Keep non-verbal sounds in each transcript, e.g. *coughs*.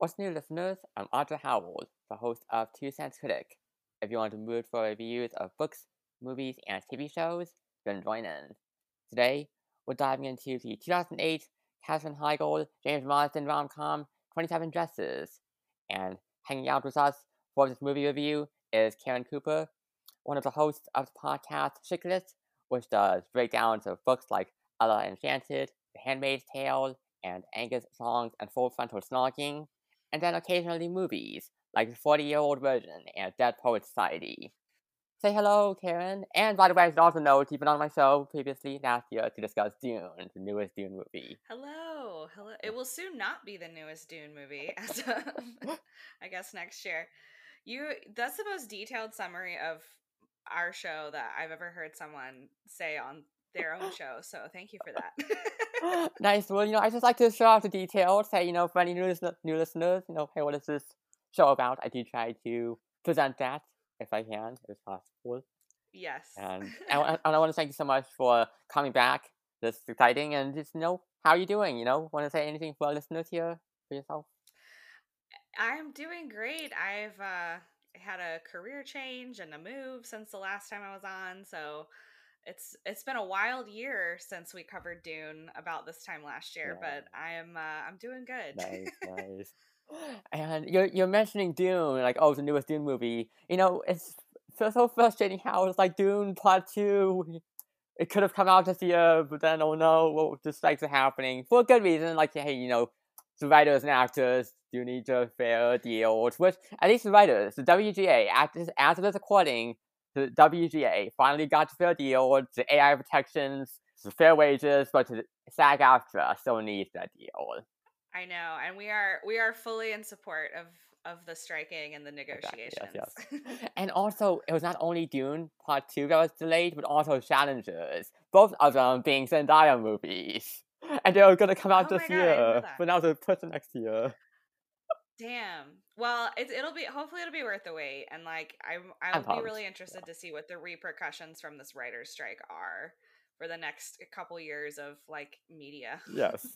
What's new, listeners? I'm Arthur Howell, the host of Two Cents Critic. If you want to mood for reviews of books, movies, and TV shows, then join in. Today, we're diving into the 2008 Katherine Heigl James Marsden rom-com 27 Dresses. And hanging out with us for this movie review is Karyn Cooper, one of the hosts of the podcast Chick-Lit, which does breakdowns of books like Ella Enchanted, The Handmaid's Tale, and Angus Thongs and Full Frontal Snogging, and then occasionally movies like the 40 Year Old Virgin and Dead Poet Society. Say hello, Karyn. And by the way, I should also note you've been on my show previously last year to discuss Dune, the newest Dune movie. Hello, hello. It will soon not be the newest Dune movie, as *laughs* of, *laughs* I guess next year. You that's the most detailed summary of our show that I've ever heard someone say on their own show. So thank you for that. *laughs* nice. Well, you know, I just like to show off the details. Say, you know, for any new, new listeners, you know, hey, what is this show about? I do try to present that if I can, if possible. Yes. And, and, *laughs* and I want to thank you so much for coming back. This is exciting. And just, you know, how are you doing? You know, want to say anything for our listeners here for yourself? I'm doing great. I've uh, had a career change and a move since the last time I was on. So it's it's been a wild year since we covered Dune about this time last year, yeah. but I'm uh, I'm doing good. Nice, *laughs* nice. And you're you're mentioning Dune, like oh, the newest Dune movie. You know, it's so frustrating how it's like Dune Part Two. It could have come out this year, but then oh no, what just like happening for a good reason. Like hey, you know, the writers and actors do need a fair deal. Which at least the writers, the WGA, after after this recording, the WGA finally got fair deal. The AI protections, the fair wages, but the SAG-AFTRA still needs that deal. I know, and we are we are fully in support of of the striking and the negotiations. Exactly, yes, yes. *laughs* and also, it was not only Dune Part Two that was delayed, but also Challengers, both of them being Zendaya movies, and they were going to come out oh this God, year, but now they're put to next year. Damn. Well, it's it'll be hopefully it'll be worth the wait, and like I'm I'll be really interested yeah. to see what the repercussions from this writer's strike are for the next couple years of like media. Yes.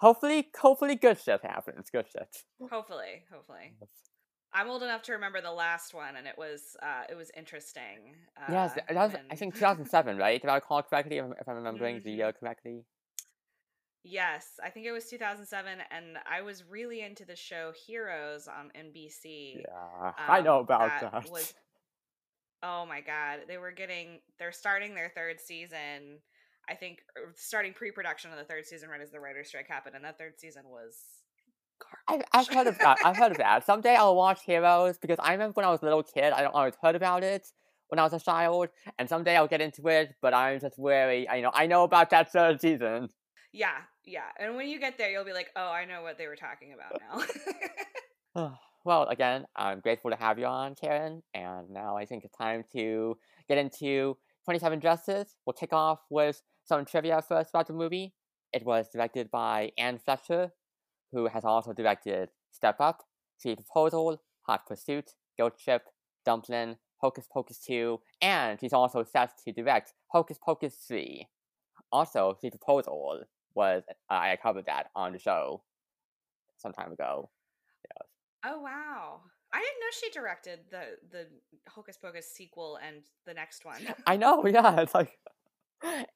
hopefully, hopefully, good stuff happens. Good stuff. Hopefully, hopefully. Yes. I'm old enough to remember the last one, and it was uh, it was interesting. Uh, yes, that was when... I think 2007, right? If I recall correctly, if, I'm *laughs* remembering mm-hmm. the year correctly. Yes, I think it was 2007, and I was really into the show Heroes on NBC. Yeah, *laughs* um, I know about that. that. Was, oh my god, they were getting they're starting their third season. I think er, starting pre-production of the third season right as the writer's strike happened, and that third season was. I've, I've heard of that. I've heard of that. *laughs* Someday I'll watch Heroes because I remember when I was a little kid, I don't always heard about it when I was a child, and someday I'll get into it. But I'm just wary. I know I know about that third season. Yeah, yeah. And when you get there, you'll be like, oh, I know what they were talking about uh. now. *laughs* well, again, I'm grateful to have you on, Karyn. And now I think it's time to get into 27 Dresses. We'll kick off with some trivia first about the movie. It was directed by Anne Fletcher, who has also directed Step Up, Sweet Proposal, Hot Pursuit, Guilt Trip, Dumplin', Hocus Pocus 2, and she's also set to direct Hocus Pocus 3. Also, Sweet Proposal was I covered that on the show some time ago. Yes. Oh wow. I didn't know she directed the the Hocus Pocus sequel and the next one. *laughs* I know, yeah. It's like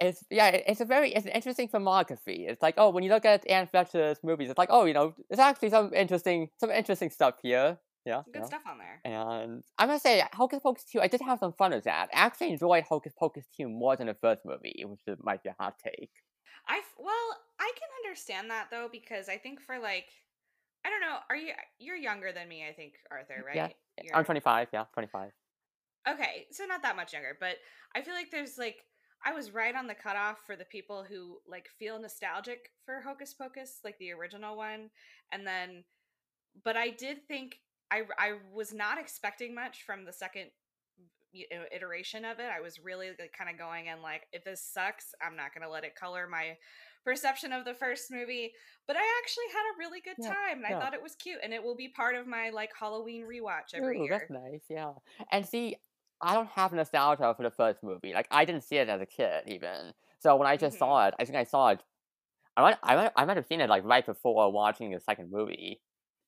it's yeah, it's a very it's an interesting filmography. It's like oh, when you look at Anne Fletcher's movies, it's like oh, you know, there's actually some interesting some interesting stuff here. Yeah, good stuff on there. And I must say, Hocus Pocus two, I did have some fun with that. I actually enjoyed Hocus Pocus two more than the first movie, which might be a hot take. I well, I can understand that though because I think for like I don't know, are you you're younger than me, I think, Arthur, right? Yeah. You're... I'm 25, yeah, 25. Okay, so not that much younger, but I feel like there's like I was right on the cutoff for the people who like feel nostalgic for Hocus Pocus, like the original one, and then but I did think I I was not expecting much from the second iteration of it. I was really like, kind of going in like, if this sucks, I'm not going to let it color my perception of the first movie. But I actually had a really good time, and yeah. I thought it was cute, and it will be part of my like Halloween rewatch every Ooh, year. That's nice, yeah. And see, I don't have nostalgia for the first movie. Like I didn't see it as a kid even. So when I just mm-hmm. saw it, I think I saw it. I might, I might, I might have seen it like right before watching the second movie,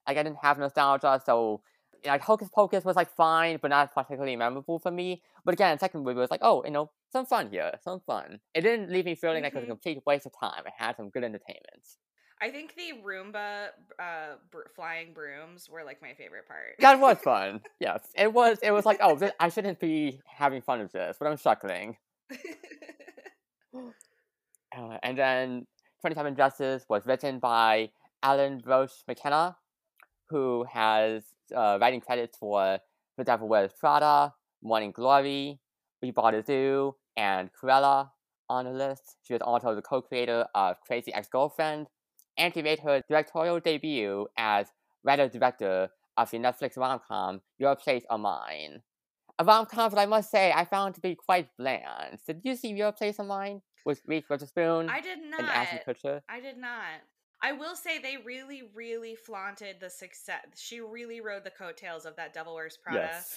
Like I didn't have nostalgia, so like Hocus Pocus was like fine, but not particularly memorable for me. But again, second movie was like, oh, you know, some fun here, some fun. It didn't leave me feeling like it was a Mhm. complete waste of time. It had some good entertainment. I think the Roomba uh, br- flying brooms were like my favorite part. That was fun. *laughs* yes, it was. It was like, oh, this, I shouldn't be having fun with this, but I'm chuckling. *laughs* *gasps* Uh, and then 27 Dresses was written by Aline Brosh McKenna, who has uh, writing credits for The Devil Wears Prada, Morning Glory, We Bought a Zoo, and Cruella on the list. She was also the co-creator of Crazy Ex-Girlfriend, and she made her directorial debut as writer-director of the Netflix rom-com Your Place or Mine. A rom-com that I must say I found to be quite bland. Did you see Your Place or Mine with Reese Witherspoon I did not. and Ashton Kutcher? I did not. I will say they really, really flaunted the success. She really rode the coattails of that Devil Wears Prada Yes.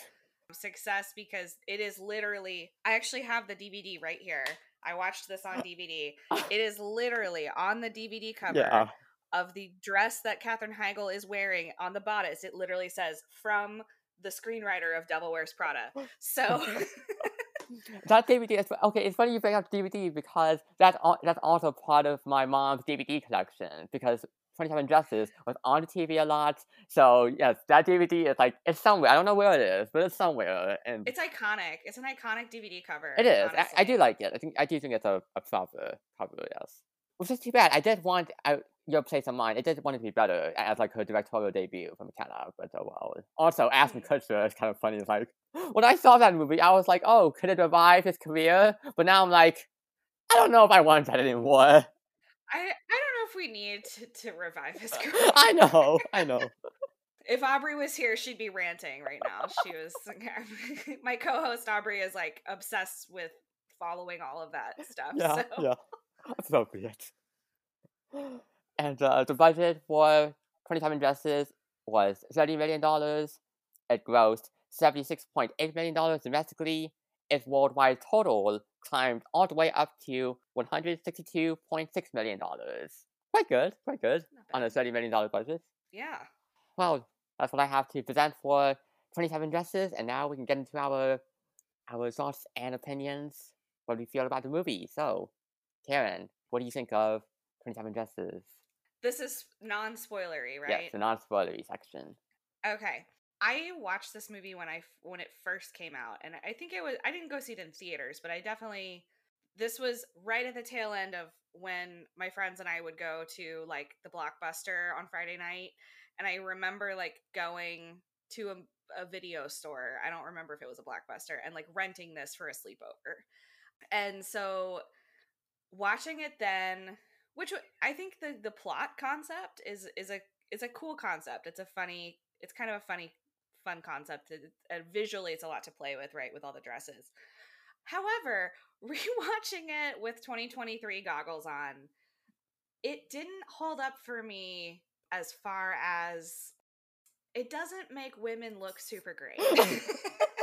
success because it is literally. I actually have the DVD right here. I watched this on DVD. *laughs* It is literally on the DVD cover Yeah. of the dress that Katherine Heigl is wearing on the bodice. It literally says from the screenwriter of Devil Wears Prada. *laughs* So *laughs* *laughs* That DVD is okay. It's funny you bring up DVD because that's al- that's also part of my mom's DVD collection because Twenty Seven Dresses was on the TV a lot. So yes, that DVD is like it's somewhere. I don't know where it is, but it's somewhere, and it's iconic. It's an iconic DVD cover. it is. I, I do like it. I think I do think it's a, a proper cover. Yes, which is too bad. I did want I, Your Place or Mine. It did want it to be better as like her directorial debut from McKenna, but oh well. Also, Ashton Mhm. Kutcher is kind of funny. It's like *gasps* when I saw that movie, I was like, oh, could it revive his career? But now I'm like, I don't know if I want that anymore. I I don't know if we need to, to revive his career. I know, *laughs* I know. If Aubrey was here, she'd be ranting right now. She was *laughs* *laughs* my co-host Aubrey is like obsessed with following all of that stuff. Yeah, so yeah. Appropriate. And uh, the budget for 27 Dresses was $30 million. It grossed $76.8 million domestically. Its worldwide total climbed all the way up to $162.6 million. Quite good, quite good on a bad. $30 million budget. yeah. Well, that's what I have to present for 27 dresses, and now we can get into our our thoughts and opinions, what we feel about the movie. So, Karyn, what do you think of 27 Dresses? This is non-spoilery, right? Yeah, it's a non-spoilery section. Okay. I watched this movie when I when it first came out, and I think it was I didn't go see it in theaters, but I definitely this was right at the tail end of when my friends and I would go to like the blockbuster on Friday night, and I remember like going to a, a video store. I don't remember if it was a blockbuster, and like renting this for a sleepover, and so watching it then, which I think the the plot concept is is a is a cool concept. It's a funny. It's kind of a funny fun concept. It, uh, visually, it's a lot to play with, right? With all the dresses. However, *laughs* rewatching it with 2023 goggles on, it didn't hold up for me as far as it doesn't make women look super great. *laughs* *laughs*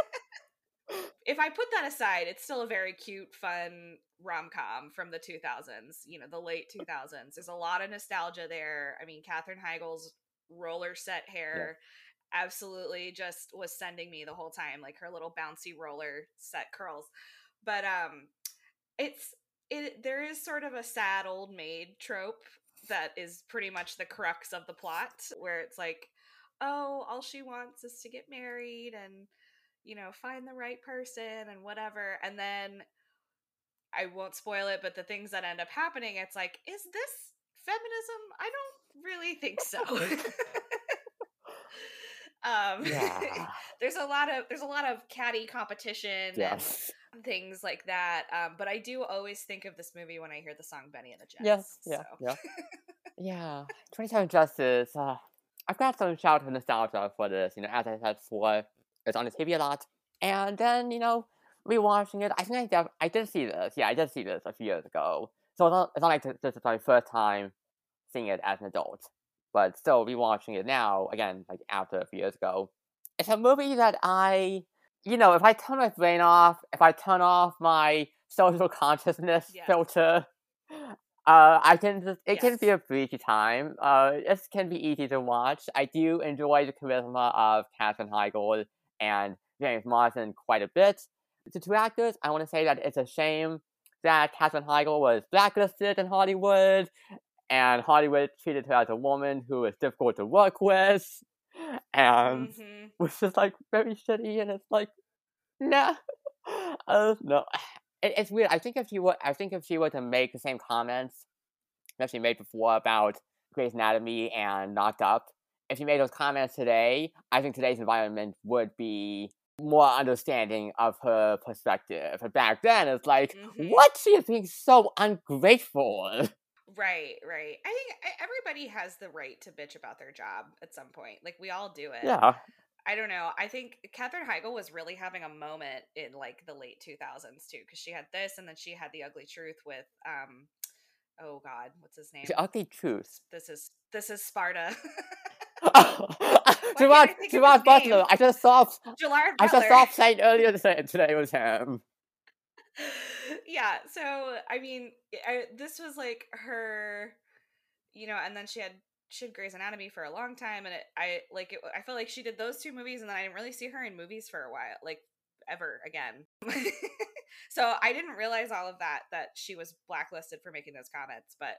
if I put that aside, it's still a very cute, fun rom com from the 2000s, you know, the late 2000s. There's a lot of nostalgia there. I mean, Katherine Heigl's roller set hair absolutely just was sending me the whole time, like her little bouncy roller set curls. But um it's it there is sort of a sad old maid trope that is pretty much the crux of the plot where it's like oh all she wants is to get married and you know find the right person and whatever and then i won't spoil it but the things that end up happening it's like is this feminism i don't really think so *laughs* um Yeah. *laughs* there's a lot of there's a lot of catty competition and things like that. Um, but I do always think of this movie when I hear the song Benny and the Jets. Yes, yeah, so. yeah. *laughs* Yeah. 27 Dresses. Uh, I've got some shout out nostalgia for this. You know, as I said before, it's on the TV a lot. And then, you know, rewatching it, I think I, def- I did see this. Yeah, I did see this a few years ago. So it's not, it's not like th- this is my first time seeing it as an adult. But still, rewatching it now, again, like after a few years ago, it's a movie that I, you know, if I turn my brain off, if I turn off my social *laughs* consciousness Yes. filter, Uh, I can just, it can be a breezy time. Uh, it can be easy to watch. I do enjoy the charisma of Katherine Heigl and James Marsden quite a bit. The two actors, I want to say that it's a shame that Katherine Heigl was blacklisted in Hollywood, and Hollywood treated her as a woman who was difficult to work with, and Mhm. was just like very shitty. And it's like, nah, uh, no. It, it's weird. I think if she were, I think if she were to make the same comments that she made before about Grey's Anatomy and Knocked Up, if she made those comments today, I think today's environment would be more understanding of her perspective. But back then, it's like, Mhm. what? She is being so ungrateful. *laughs* Right, right. I think everybody has the right to bitch about their job at some point. Like we all do it. yeah. I don't know. I think Katherine Heigl was really having a moment in like the late 2000s too, because she had this, and then she had the Ugly Truth with, um, oh God, what's his name? The ugly truth. This is this is Sparta. *laughs* Gerard, can't I think Gerard Butler. name? I just saw. Gerard I just saw saying earlier today, today was him. *laughs* yeah. So I mean, I, this was like her, you know, and then she had she had Grey's Anatomy for a long time, and it I like it. I felt like she did those two movies, and then I didn't really see her in movies for a while, like ever again. *laughs* so I didn't realize all of that that she was blacklisted for making those comments, but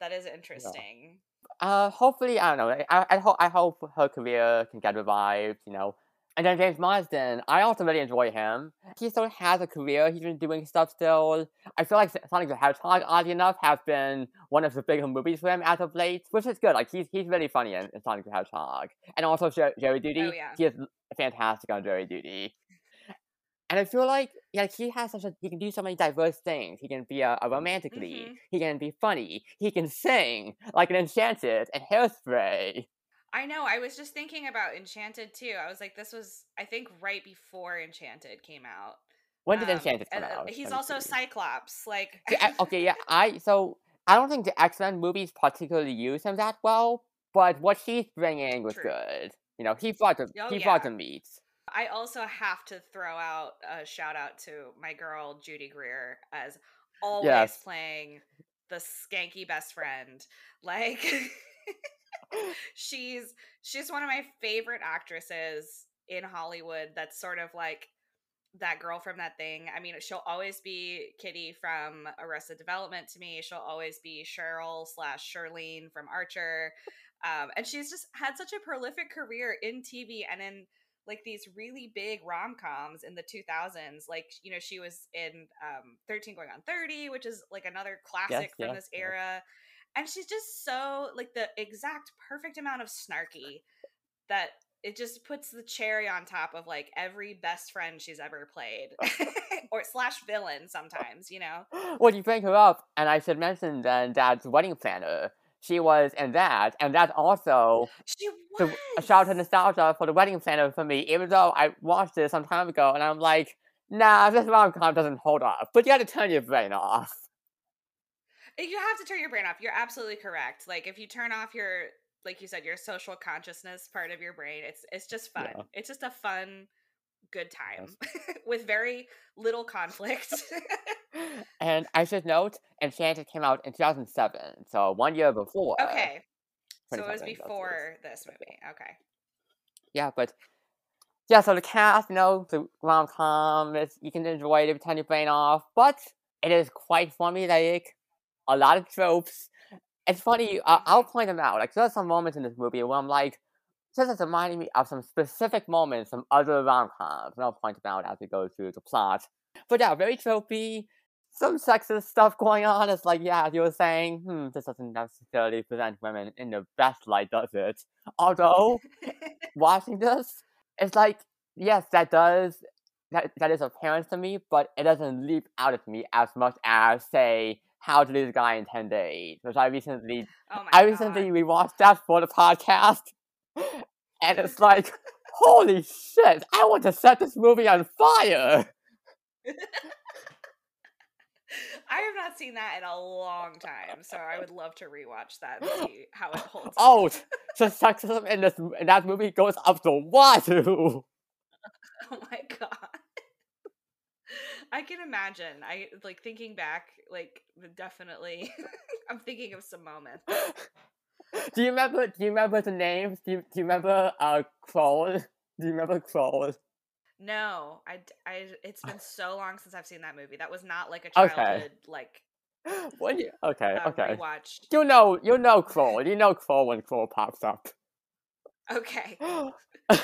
that is interesting. Uh, hopefully, I don't know. I, I hope I hope her career can get revived. You know. And then James Marsden, I also really enjoy him. He still has a career. He's been doing stuff still. I feel like Sonic the Hedgehog, oddly enough, has been one of the bigger movies for him as of late, which is good. Like he's he's really funny in, in Sonic the Hedgehog, and also Jer- Jury Duty. Oh, yeah. He is fantastic on Jury Duty. And I feel like yeah, he has such a he can do so many diverse things. He can be a, a romantic lead. Mhm. He can be funny. He can sing like an Enchanted and Hairspray. I know. I was just thinking about Enchanted too. I was like, this was I think right before Enchanted came out. When did Um, Enchanted come uh, out? He's also. Cyclops. Like, okay, yeah, *laughs* I so I don't think the X Men movies particularly use him that well, but what he's bringing was True. good. You know, he brought the Oh, he brought yeah. the meat. I also have to throw out a shout out to my girl Judy Greer as always Yes. playing the skanky best friend. Like *laughs* *laughs* she's she's one of my favorite actresses in Hollywood that's sort of like that girl from that thing. I mean, she'll always be Kitty from Arrested Development to me. She'll always be Cheryl slash Charlene from Archer. Um, and she's just had such a prolific career in TV and in like these really big rom coms in the 2000s. Like, you know, she was in um, 13 Going on 30, which is like another classic from yes, this yes. era. And she's just so like the exact perfect amount of snarky that it just puts the cherry on top of like every best friend she's ever played *laughs* or slash villain sometimes, you know? Well, you bring her up, and I should mention then Dad's wedding planner. She was in that, and that's also She was. a shout out to nostalgia for the wedding planner for me. Even though I watched it some time ago, and I'm like, nah, this rom com doesn't hold up. But you got to turn your brain off. Eh, you have to turn your brain off. You're absolutely correct. Like if you turn off your like you said, your social consciousness part of your brain, it's it's just fun. Yeah. It's just a fun, good time *laughs* with very little conflict. *laughs* *laughs* and I should note, Enchanted came out in 2007, so one year before. okay. So it was before this movie. Okay. Yeah, but yeah, so the cast, you know, the rom com, you can enjoy it every time you brain off, but it is quite formulaic, a lot of tropes. It's funny, uh, I'll point them out. Like, there's some moments in this movie where I'm like, this is reminding me of some specific moments from other rom coms, and I'll point them out as we go through the plot. But yeah, very tropey, some sexist stuff going on. It's like, yeah, as you were saying, hmm, this doesn't necessarily present women in the best light, does it? Although, *laughs* watching this, it's like, yes, that does that that is apparent to me, but it doesn't leap out at me as much as say How to Lose a Guy in Ten Days, which I recently Oh I god. recently rewatched that for the podcast, and it's like, holy shit! I want to set this movie on fire. *laughs* I have not seen that in a long time, so I would love to rewatch that and see *gasps* how it holds. up. Oh, the sexism in this in that movie goes up the wazoo. *laughs* *laughs* Oh my god. I can imagine. I like thinking back, like definitely. I'm thinking of some moments. Do you remember? Do you remember the names? Do you, do you remember uh Kroll? Do you remember Kroll? No, I, I. It's been *sighs* so long since I've seen that movie. That was not like a childhood Okay. like *gasps* What? You, okay, uh, okay. rewatch. You know, you know Kroll. You know Kroll when Kroll pops up. Okay. *gasps*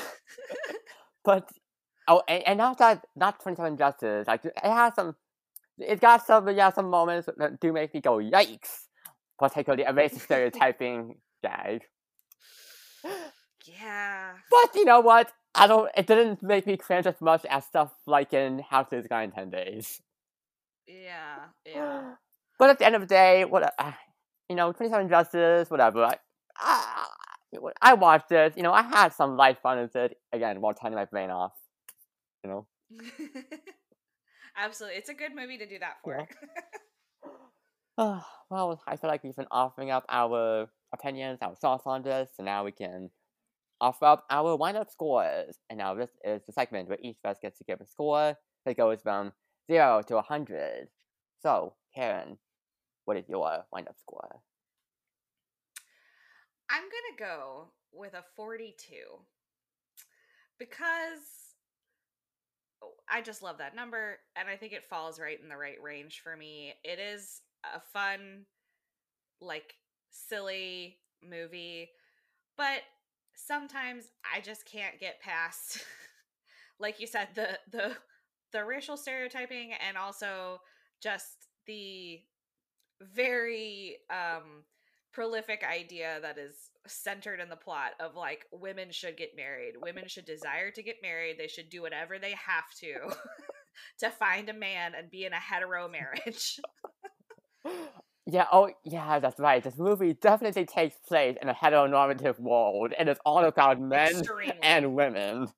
but oh, and, and not that not Twenty Seven Dresses. Like it has some. It's got some yeah some moments that do make me go yikes. Particularly a racist stereotyping gag. Yeah. But you know what? I don't. It didn't make me cringe as much as stuff like in How to Guy in Ten Days. Yeah. *gasps* Yeah. But at the end of the day, what uh, you know, Twenty Seven Dresses, whatever. I, I, I watched it. You know, I had some light fun with it. Again, while turning my brain off. You know. *laughs* Absolutely. It's a good movie to do that for. Yeah. *laughs* Well, I feel like we've been offering up our opinions, our thoughts on this, and now we can offer up our wind-up scores. And now this is the segment where each of us gets to give a score that goes from zero to a hundred. So, Karyn, what is your wind-up score? I'm going to go with a 42 because oh, I just love that number and I think it falls right in the right range for me. It is a fun, like, silly movie, but sometimes I just can't get past, *laughs* like you said, the, the, the racial stereotyping and also just the very um prolific idea that is centered in the plot of like women should get married women should desire to get married they should do whatever they have to *laughs* to find a man and be in a hetero marriage Yeah, oh, yeah, that's right. This movie definitely takes place in a heteronormative world, and it's all about men Extremely. and women.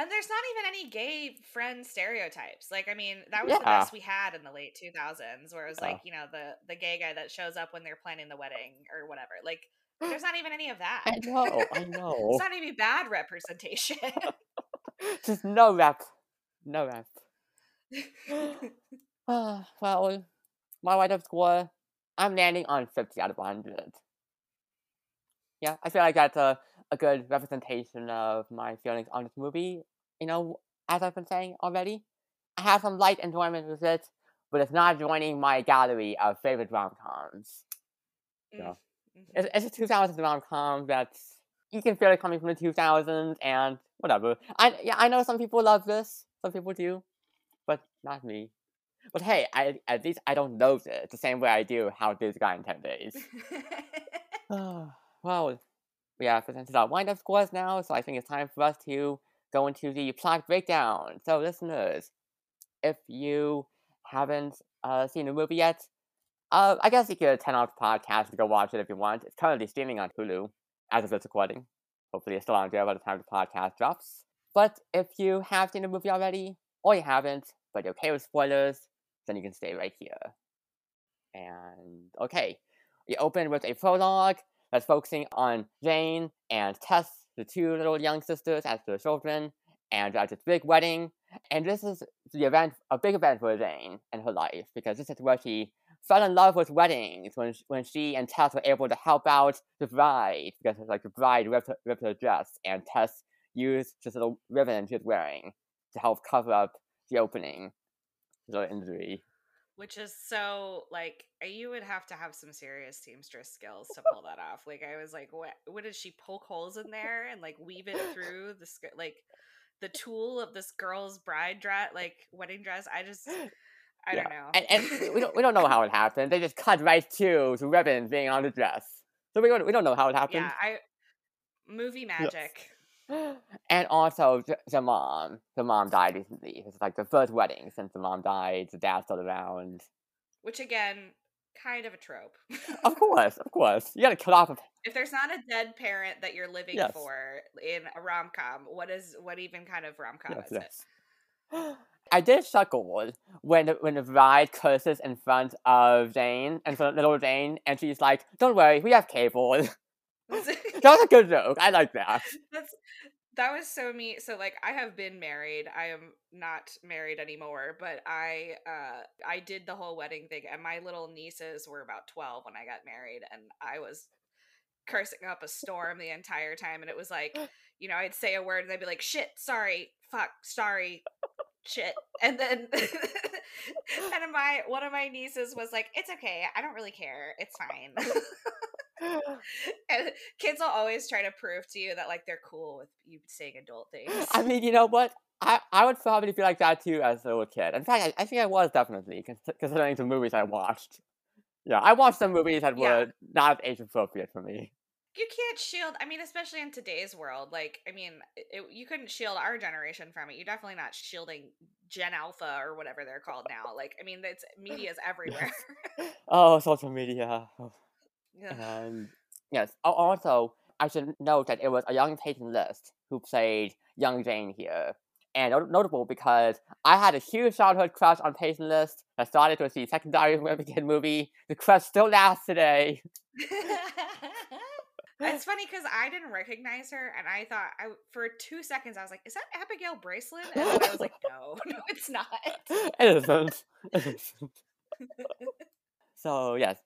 and there's not even any gay friend stereotypes like i mean that was the best we had in the late 2000s where it was Yeah. like you know the the gay guy that shows up when they're planning the wedding or whatever like *gasps* there's not even any of that I know, I *laughs* know. it's not even bad representation *laughs* Just no rep. No rep. Ah, *laughs* *sighs* well, my write-up score, I'm landing on 50 out of 100. Yeah, I feel like that's a, a good representation of my feelings on this movie. You know, as I've been saying already, I have some light enjoyment with it, but it's not joining my gallery of favorite rom-coms. Yeah. Mhm. It's, it's a 2000s rom-com that's you can feel it coming from the 2000s and whatever. I yeah, I know some people love this, some people do, but not me. But hey, I at least I don't know this the same way I do how this guy in ten days. well, we have presented our wind-up scores now, so I think it's time for us to go into the plot breakdown. So, listeners, if you haven't uh, seen the movie yet, uh, I guess you could turn off the podcast to go watch it if you want. It's currently streaming on Hulu as of this recording. Hopefully, it's still on there by the time the podcast drops. But if you have seen the movie already, or you haven't, but you're okay with spoilers, then you can stay right here. And okay, we open with a prologue that's focusing on Jane and Tess, the two little young sisters as their children, and at this big wedding. And this is the event, a big event for Jane and her life, because this is where she fell in love with weddings when sh- when she and Tess were able to help out the bride because like the bride ripped her, ripped her dress and Tess used this little ribbon she was wearing to help cover up the opening, the injury. Which is so like uh, you would have to have some serious seamstress skills to pull that off. Like I was like, what? What did she poke holes in there and like weave it through the sk- like the tool of this girl's bride dress, like wedding dress? I just, I Yeah, don't know. And, and we don't we don't know how it happened. They just cut right to the ribbon being on the dress, so we don't we don't know how it *laughs* happened. yeah, I movie magic. And also the, the mom, the mom died recently. It's like the first wedding since the mom died. The dad's still around. Which again, kind of a trope. Of course, of course. You gotta cut off. A, if there's not a dead parent that you're living Yes. for in a rom com, what is what even kind of rom com yes, is it? *gasps* I did chuckle when the, when the bride curses in front of Jane and front of little Jane, and she's like, "Don't worry, we have cable." *laughs* *laughs* *laughs* that was a good joke. I like that. that's That was so me. So like I have been married. I am not married anymore, but I uh I did the whole wedding thing and my little nieces were about 12 when I got married and I was cursing up a storm the entire time and it was like, *gasps* you know, I'd say a word and they'd be like, "Shit, sorry, fuck, sorry, shit." And then *laughs* and my one of my nieces was like, "It's okay. I don't really care. It's fine." *laughs* and kids will always try to prove to you that like they're cool with you saying adult things. I mean, you know what? I, I would probably feel like that too as a little kid. In fact, I, I think I was definitely considering the movies I watched. Yeah, I watched some movies that Yeah. were not age appropriate for me. You can't shield. I mean, especially in today's world, like I mean, it, you couldn't shield our generation from it. You're definitely not shielding Gen Alpha or whatever they're called now. Like, I mean, it's media's *laughs* everywhere. Oh, social media. Oh. And yes, also, I should note that it was a young Peyton List who played young Jane here. And not- notable because I had a huge childhood crush on Peyton List that started with the secondary *laughs* American Kid movie. The crush still lasts today. *laughs* it's funny because I didn't recognize her, and I thought I for two seconds I was like, "Is that Abigail Breslin?" And then I was like, "No, *laughs* no, it's not." it isn't. It isn't. so yes,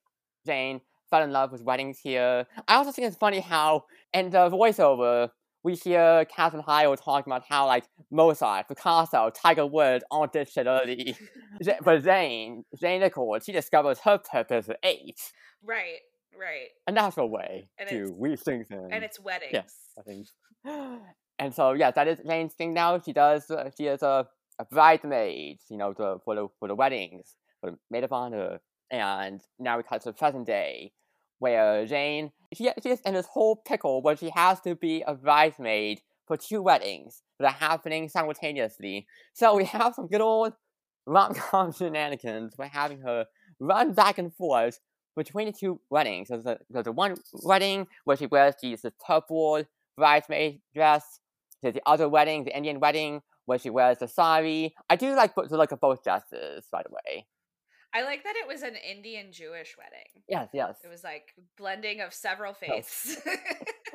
Jane fell in love with weddings here. I also think it's funny how in the voiceover we hear Katherine Heigl talking about how like Mozart, Picasso, Tiger Woods all did shit early. *laughs* But Jane, Jane Nichols, she discovers her purpose at eight. right, right, A natural way And to weave things in. and it's weddings. Yes, I think. *gasps* And so yeah, that is Jane's thing now. She does. Uh, she is a, a bridesmaid, you know, to, for the for the weddings, for the maid of honor. And now we cut to the present day, where Jane she she is in this whole pickle where she has to be a bridesmaid for two weddings that are happening simultaneously. So we have some good old rom com *laughs* shenanigans. We're having her run back and forth between the two weddings. There's the, there's the one wedding where she wears the, this purple bridesmaid dress. There's the other wedding, the Indian wedding, where she wears the sari. I do like the look of both dresses, by the way. I like that it was an Indian Jewish wedding. Yes, yes. It was like blending of several faiths.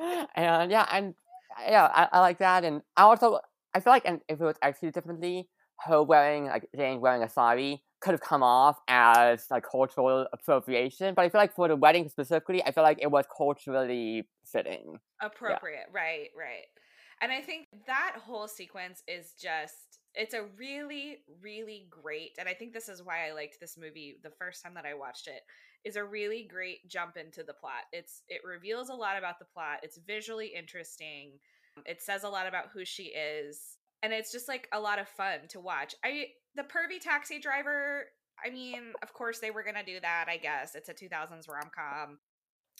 *laughs* and yeah, and *laughs* yeah, I, I like that. And I also I feel like, and if it was executed differently, her wearing like Jane wearing a sari could have come off as like cultural appropriation. But I feel like for the wedding specifically, I feel like it was culturally fitting. appropriate right right and i think that whole sequence is just it's a really really great and i think this is why i liked this movie the first time that i watched it is a really great jump into the plot. It's it reveals a lot about the plot it's visually interesting it says a lot about who she is and it's just like a lot of fun to watch. I the pervy taxi driver i mean of course they were gonna do that i guess it's a 2000s rom-com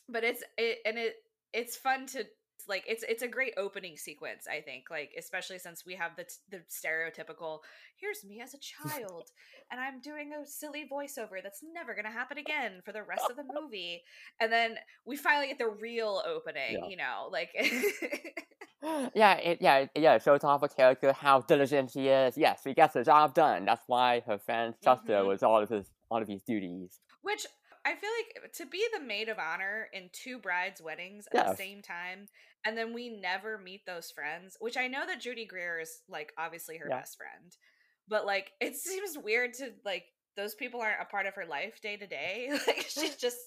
but it's it and it it's fun to like it's it's a great opening sequence i think like especially since we have the t- the stereotypical here's me as a *laughs* child and i'm doing a silly voiceover that's never going to happen again for the rest of the movie and then we finally get the real opening Yeah. you know like *gasps* yeah, it yeah, it, yeah, it shows off a character how diligent she is. Yes, she gets the job done. That's why her friends trust her Mhm. with all of his all of these duties. Which I feel like to be the maid of honor in two brides' weddings at the same time, and then we never meet those friends, which I know that Judy Greer is like obviously her Yeah. best friend, but like it *laughs* seems weird to like those people aren't a part of her life day to day. *laughs* Like she *laughs* just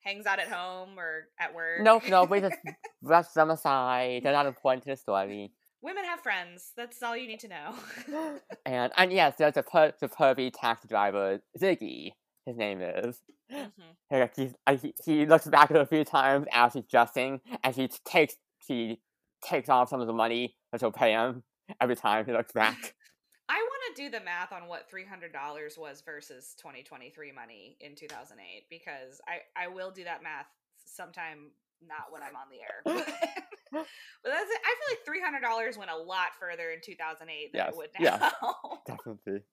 hangs out at home or at work. Nope, no, we just brush them aside. They're not important to the story. Women have friends. That's all you need to know. *gasps* and and yes, there's a per- the pervy taxi driver Ziggy. His name is. Mhm. Uh, he, he looks back at her a few times as he's dressing, and he takes he takes off some of the money that she'll pay him every time he looks back. *laughs* I want to do the math on what three hundred dollars was versus twenty twenty three money in two thousand eight because I I will do that math sometime not when I'm on the air. *laughs* *laughs* but that's it. I feel like three hundred dollars went a lot further in two thousand eight than Yes, it would now. yes.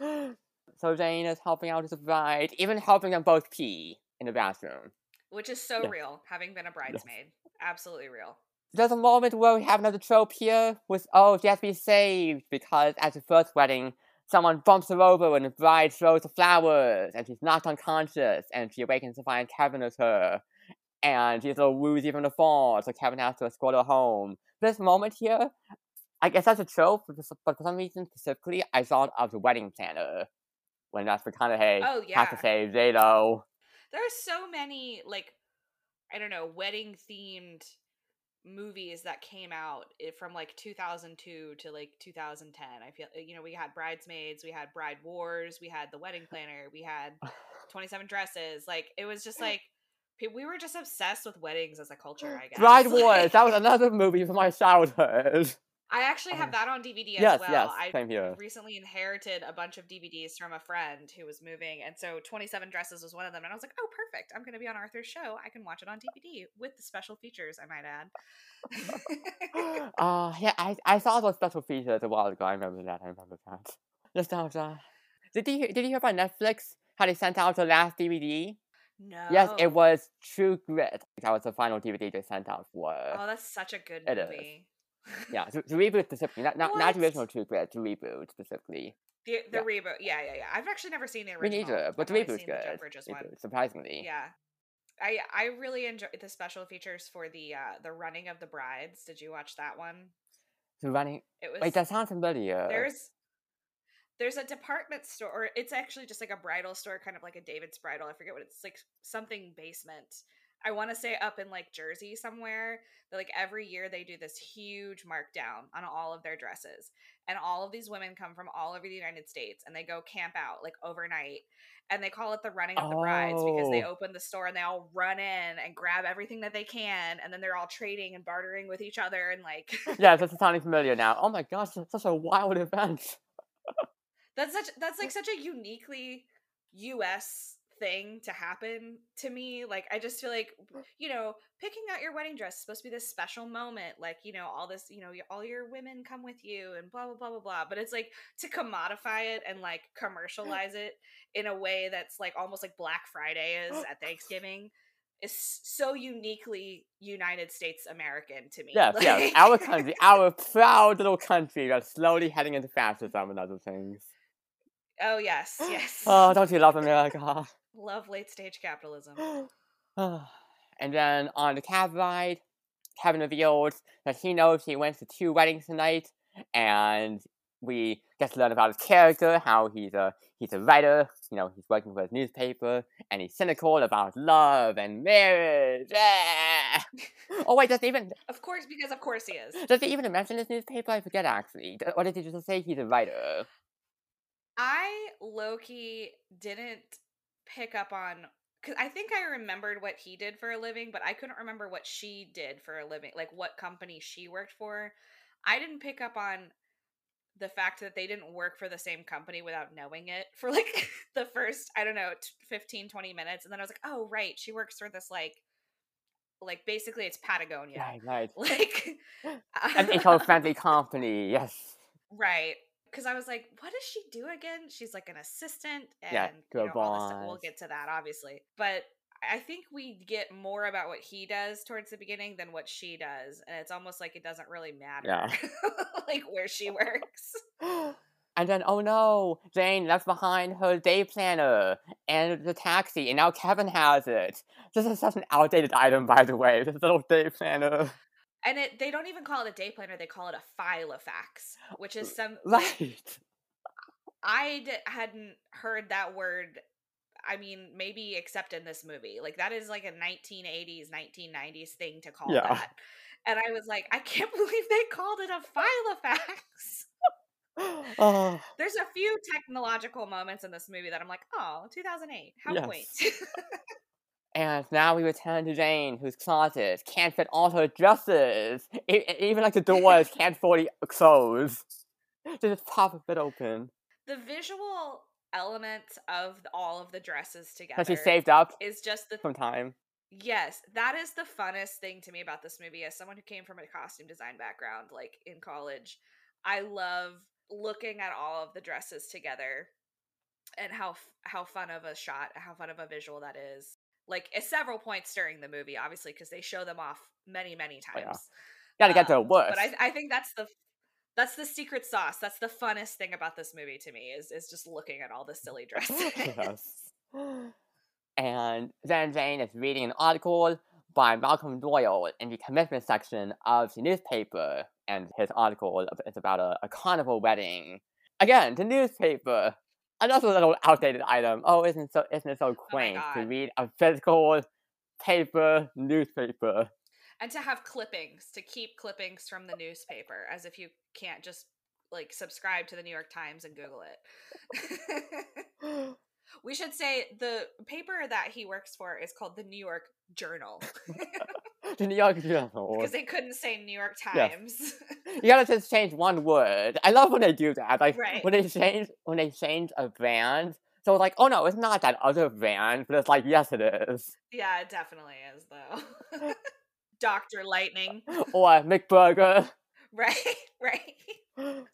Definitely. So Jane is helping out as a bride, even helping them both pee in the bathroom. Which is so Yeah. real, having been a bridesmaid. Absolutely real. There's a moment where we have another trope here with oh she has to be saved because at the first wedding someone bumps her over when the bride throws the flowers and she's knocked unconscious and she awakens to find Kevin is her. and she's a little woozy from the fall, so Kevin has to escort her home. This moment here, I guess that's a trope, but for some reason specifically, I thought of the wedding planner when that's McConaughey Oh has yeah. to say Lo. There are so many like I don't know, wedding themed movies that came out eh, from like 2002 to like 2010. I feel eh, you know, we had Bridesmaids, we had Bride Wars, we had The Wedding Planner, we had *laughs* 27 Dresses. Like it was just like we were just obsessed with weddings as a culture, *gasps* I guess. Bride *laughs* Wars. Like, That was another movie from my childhood. I actually have Oh. that on DVD as Yes, well. yes, I same here. recently inherited a bunch of DVDs from a friend who was moving, and so 27 Dresses was one of them. And I was like, oh, perfect. I'm going to be on Arthur's show. I can watch it on DVD with the special features, I might add. *gasps* *laughs* uh, yeah, I, I saw those special features a while ago. I remember that. I remember that. Nostalgia. Did you did you hear about Netflix? How they sent out the last DVD? no. Yes, it was True Grit. That was the final DVD they sent out for. Oh, that's such a good It is. Yeah, the, the reboot specifically, not not, not the original True Grit, the reboot specifically. The, the Yeah. reboot. Yeah, yeah, yeah. I've actually never seen the Me original. neither, but the reboot's the good. Jeff Bridges one. Surprisingly. Yeah. I I really enjoyed the special features for the uh the running of the brides. Did you watch that one? So running. It was Wait, that sounds familiar. there's there's a department store or it's actually just like a bridal store kind of like a david's bridal i forget what it's like something basement i want to say up in like jersey somewhere that like every year they do this huge markdown on all of their dresses and all of these women come from all over the united states and they go camp out like overnight and they call it the running of the brides because they Oh. open the store and they all run in and grab everything that they can and then they're all trading and bartering with each other and like *laughs* yeah, that's sounding familiar now. Oh my gosh, that's such a wild *laughs* event. That's such that's like such a uniquely US thing to happen to me. Like I just feel like you know, picking out your wedding dress is supposed to be this special moment. Like, you know, all this, you know, all your women come with you and blah blah blah blah blah. But it's like to commodify it and like commercialize it in a way that's like almost like Black Friday is oh. at Thanksgiving is so uniquely United States American to me. Yes, yes, our country, our proud little country that's slowly heading into fascism and other things. Oh yes, *gasps* yes. Oh, don't you love America? Love late stage capitalism. *gasps* and then on the cab ride, Kevin reveals that he knows he went to two weddings tonight, and we get to learn about his character, how he's a he's a writer, you know, he's working for his newspaper, and he's cynical about love and marriage. Ah! oh wait, does he even *laughs* Of course, because of course he is. does he even mention his newspaper? I forget actually. Or did he just say he's a writer? I Loki didn't pick up on because I think I remembered what he did for a living, but I couldn't remember what she did for a living, like what company she worked for. I didn't pick up on the fact that they didn't work for the same company without knowing it *laughs* for like the first, I don't know, t- 15, 20 minutes. And then I was like, oh, right, she works for this, like, like basically it's Patagonia. Right, right. *laughs* Like, *laughs* An eco-friendly company. Yes. Right. Because I was like, what does she do again? She's like an assistant and Yeah, you know, all this stuff. We'll get to that, obviously. But I think we get more about what he does towards the beginning than what she does. And it's almost like it doesn't really matter Yeah. *laughs* like where she works. *gasps* And then, oh no, Jane left behind her day planner and the taxi, and now Kevin has it. This is such an outdated item, by the way. This little day planner. And it they don't even call it a day planner, they call it a filofax which is some *laughs* Right. I d- hadn't heard that word. I mean, maybe except in this movie. Like that is like a 1980s, 1990s thing to call Yeah. that. And I was like, I can't *laughs* believe they called it a filofax. oh, *gasps* uh. *laughs* There's a few technological moments in this movie that I'm like, oh, 2008. How Yes. quaint. And now we return to Jane, whose closet can't fit all her dresses. E- e- even like the doors *laughs* can't fully close. They just pop a bit open. the visual element of all of the dresses together That she saved up is just the from time. Yes, that is the funnest thing to me about this movie. As someone who came from a costume design background, like in college, I love looking at all of the dresses together and how how fun of a shot, how fun of a visual that is. Like at several points during the movie, obviously, because they show them off many, many Oh, yeah. times. Gotta get to Um, work. But I, I think that's the that's the secret sauce. That's the funnest thing about this movie to me is is just looking at all the silly *laughs* dresses. yes. *gasps* And then Jane is reading an article by Malcolm Doyle in the commitment section of the newspaper, and his article is about a, a carnival wedding. Again, the newspaper. Another little outdated item. Oh, isn't so isn't it so oh quaint to read a physical paper newspaper? And to have clippings, to keep clippings from the newspaper, as if you can't just like subscribe to the New York Times and Google it. *gasps* we should say the paper that he works for is called the New York Journal. *laughs* the *laughs* New York Journal. Because they couldn't say New York Times. Yes. You gotta just change one word. I love when they do that. Like right. when they change when they change a brand. So it's like, oh no, it's not that other brand, but it's like, yes, it is. Yeah, it definitely is though. *laughs* Doctor Lightning. *laughs* Or McBurger. Right, right.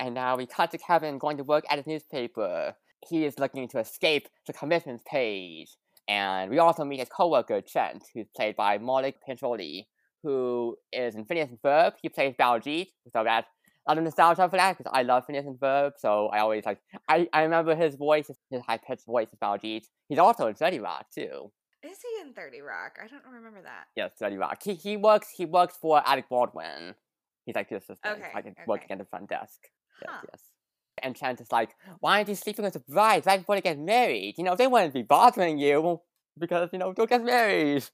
And now we cut to Kevin going to work at his newspaper. He is looking to escape the commitments page. And we also meet his coworker, Trent, who's played by Maulik Pancholy, who is in Phineas and Ferb. He plays Baljeet, so that's a lot of nostalgia for that because I love Phineas and Ferb, so I always like. I, I remember his voice, his high pitched voice of Baljeet. He's also in 30 Rock too. Is he in 30 Rock? I don't remember that. Yes, 30 Rock. He he works he works for Alec Baldwin. He's like the assistant, okay, like okay. working at the front desk. Yes, yes. And is like, why aren't you sleeping with the bride right before they get married? You know, they wouldn't be bothering you because, you know, they'll get married.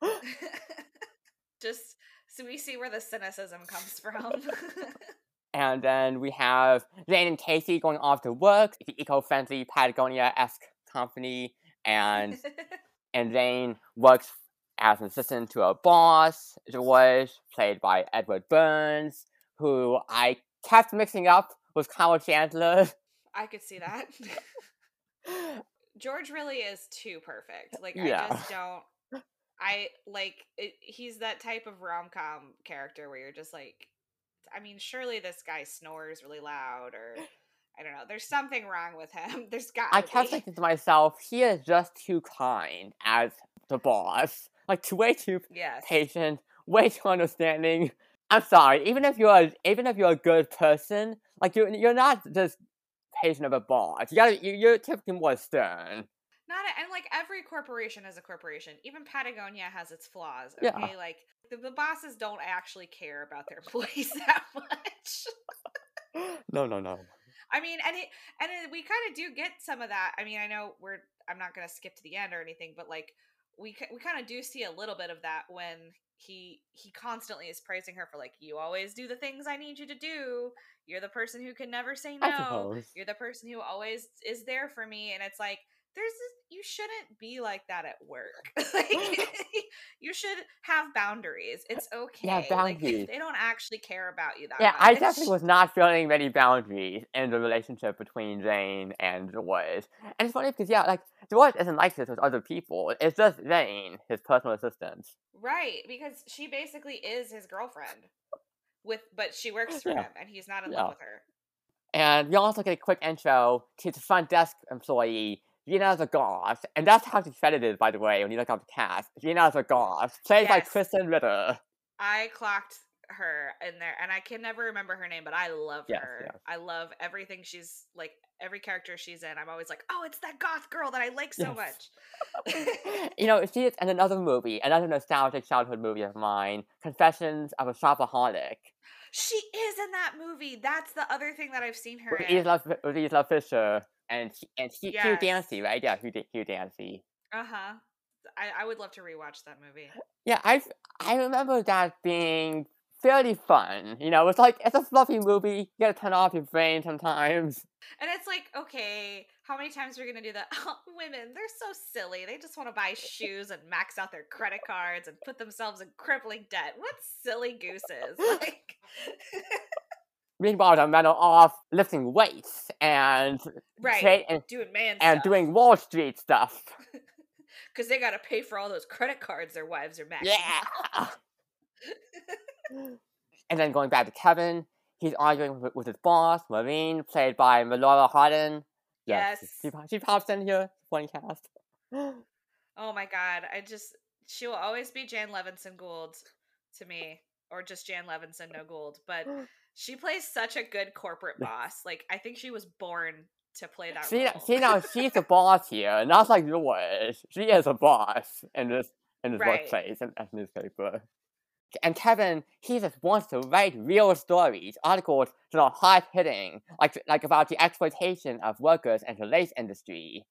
*laughs* Just so we see where the cynicism comes from. *laughs* And then we have Jane and Casey going off to work, the eco-friendly Patagonia-esque company, and *laughs* and Jane works as an assistant to a boss, George, played by Edward Burns, who I kept mixing up with Kyle Chandler. *laughs* I could see that. *laughs* George really is too perfect. Like Yeah. I just don't. I like it, he's that type of rom com character where you're just like, I mean, surely this guy snores really loud, or I don't know. There's something wrong with him. *laughs* There's got. I kept thinking to myself, he is just too kind as the boss. Like, too, way too Yes. patient, way too understanding. I'm sorry, even if you're a, even if you're a good person, like you're you're not just patient of a boss. You gotta you, you're typically more stern. Not a, and like every corporation is a corporation. Even Patagonia has its flaws. Yeah. Okay, like the, the bosses don't actually care about their *laughs* employees that much. *laughs* No, no, no. I mean, and it and it, we kind of do get some of that. I mean, I know we're I'm not gonna skip to the end or anything, but like we we kind of do see a little bit of that when he he constantly is praising her for like you always do the things I need you to do. You're the person who can never say no. You're the person who always is there for me, and it's like there's this, you shouldn't be like that at work. *laughs* like *gasps* you should have boundaries. It's okay. Yeah, boundaries. they don't actually care about you that much. Yeah, much. I definitely was not feeling many boundaries in the relationship between Jane and George. And it's funny because yeah, like George isn't like this with other people. It's just Jane, his personal assistant. Right, because she basically is his girlfriend. With but she works for Yeah. him and he's not in Yeah. love with her. And we also get a quick intro to the front desk employee, Gina goth, And that's how she's credited, by the way, when you look up the cast. Gina goth, played by Krysten Ritter. I clocked her in there and I can never remember her name, but I love Yes, her. yes. I love everything she's like every character she's in. I'm always like, "Oh, it's that goth girl that I like so Yes. much." *laughs* you know, she is in another movie, another nostalgic childhood movie of mine, Confessions of a Shopaholic, she is in that movie. That's the other thing that I've seen her with in. Isla, with Isla Fisher and and Hugh, Hugh Yes. Dancy, right? Yeah, Hugh, Hugh Dancy. Uh-huh. I, I would love to rewatch that movie. Yeah, I I remember that being fairly fun. You know, it's like it's a fluffy movie. You gotta turn off your brain sometimes. And it's like, okay, how many times are we gonna do that? *laughs* Oh, women, they're so silly. They just want to buy shoes and max out their credit cards and put themselves in crippling debt. What silly gooses? *laughs* Like, *laughs* Meanwhile, the men are off lifting weights and right? tra- and, doing man and doing Wall Street stuff. because they got to pay for all those credit cards their wives are maxing. Yeah. And then going back to Kevin, he's arguing with, with his boss, Maureen, played by Melora Hardin. Yes. She, she pops in here. Funny cast. *gasps* Oh my god, I just she will always be Jan Levinson Gould to me, or just Jan Levinson no Gould. But *gasps* she plays such a good corporate boss. Like I think she was born to play that See, role. see now, she's a boss here, not like yours. She is a boss in this in his Right. workplace and as a newspaper. And Kevin, he just wants to write real stories, articles that are hard hitting, like like about the exploitation of workers in the lace industry.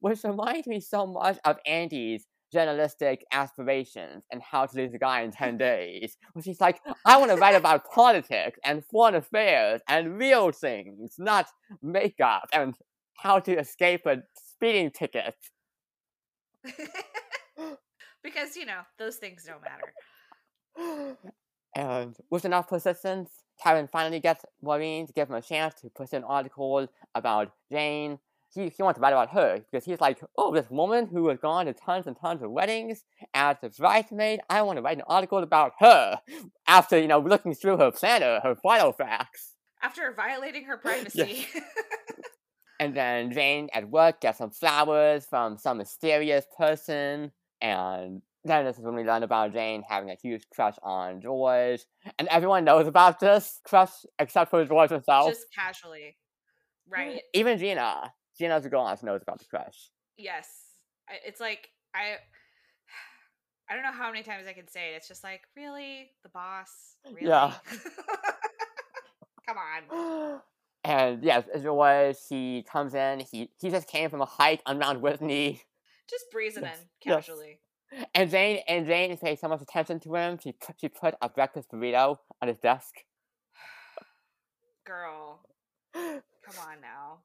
Which reminds me so much of Andy's journalistic aspirations and how to lose a guy in 10 *laughs* days. Which she's like, I want to write about politics and foreign affairs and real things, not makeup and how to escape a speeding ticket. *laughs* because you know those things don't matter. And with enough persistence, Kevin finally gets Maureen to give him a chance to put in an article about Jane. He, he wants to write about her because he's like, oh, this woman who has gone to tons and tons of weddings as a bridesmaid, I want to write an article about her after, you know, looking through her planner, her vital facts. After violating her *laughs* privacy. *laughs* And then Jane at work gets some flowers from some mysterious person. And then this is when we learn about Jane having a huge crush on George. And everyone knows about this crush except for George himself. Just casually. Mm, right. Even Gina. Gina's a girl knows about the crush. Yes. It's like I I don't know how many times I can say it. It's just like, really? The boss? Really? Yeah. *laughs* Come on. *gasps* And yes, George, he comes in, he, he just came from a hike on Mount Whitney. Just breezing Yes, in yes. And Jane and Jane paid so much attention to him, she put, she put a breakfast burrito on his desk. *sighs* Girl. Come on now.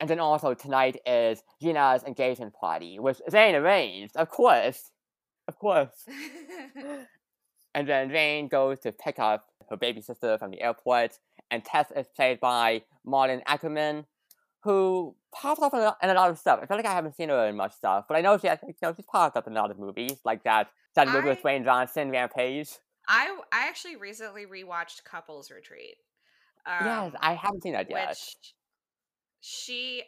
And then also tonight is Gina's engagement party, which Jane arranged, of course. Of course. *laughs* And then Jane goes to pick up her baby sister from the airport, and Tess is played by Malin Åkerman, who pops up in a, in a lot of stuff. I feel like I haven't seen her in much stuff, but I know she has, you know, she's popped up in a lot of movies, like that that movie with I- Dwayne Johnson, Rampage. I I actually recently rewatched Couples Retreat. Um, yes, I haven't seen that yet. which she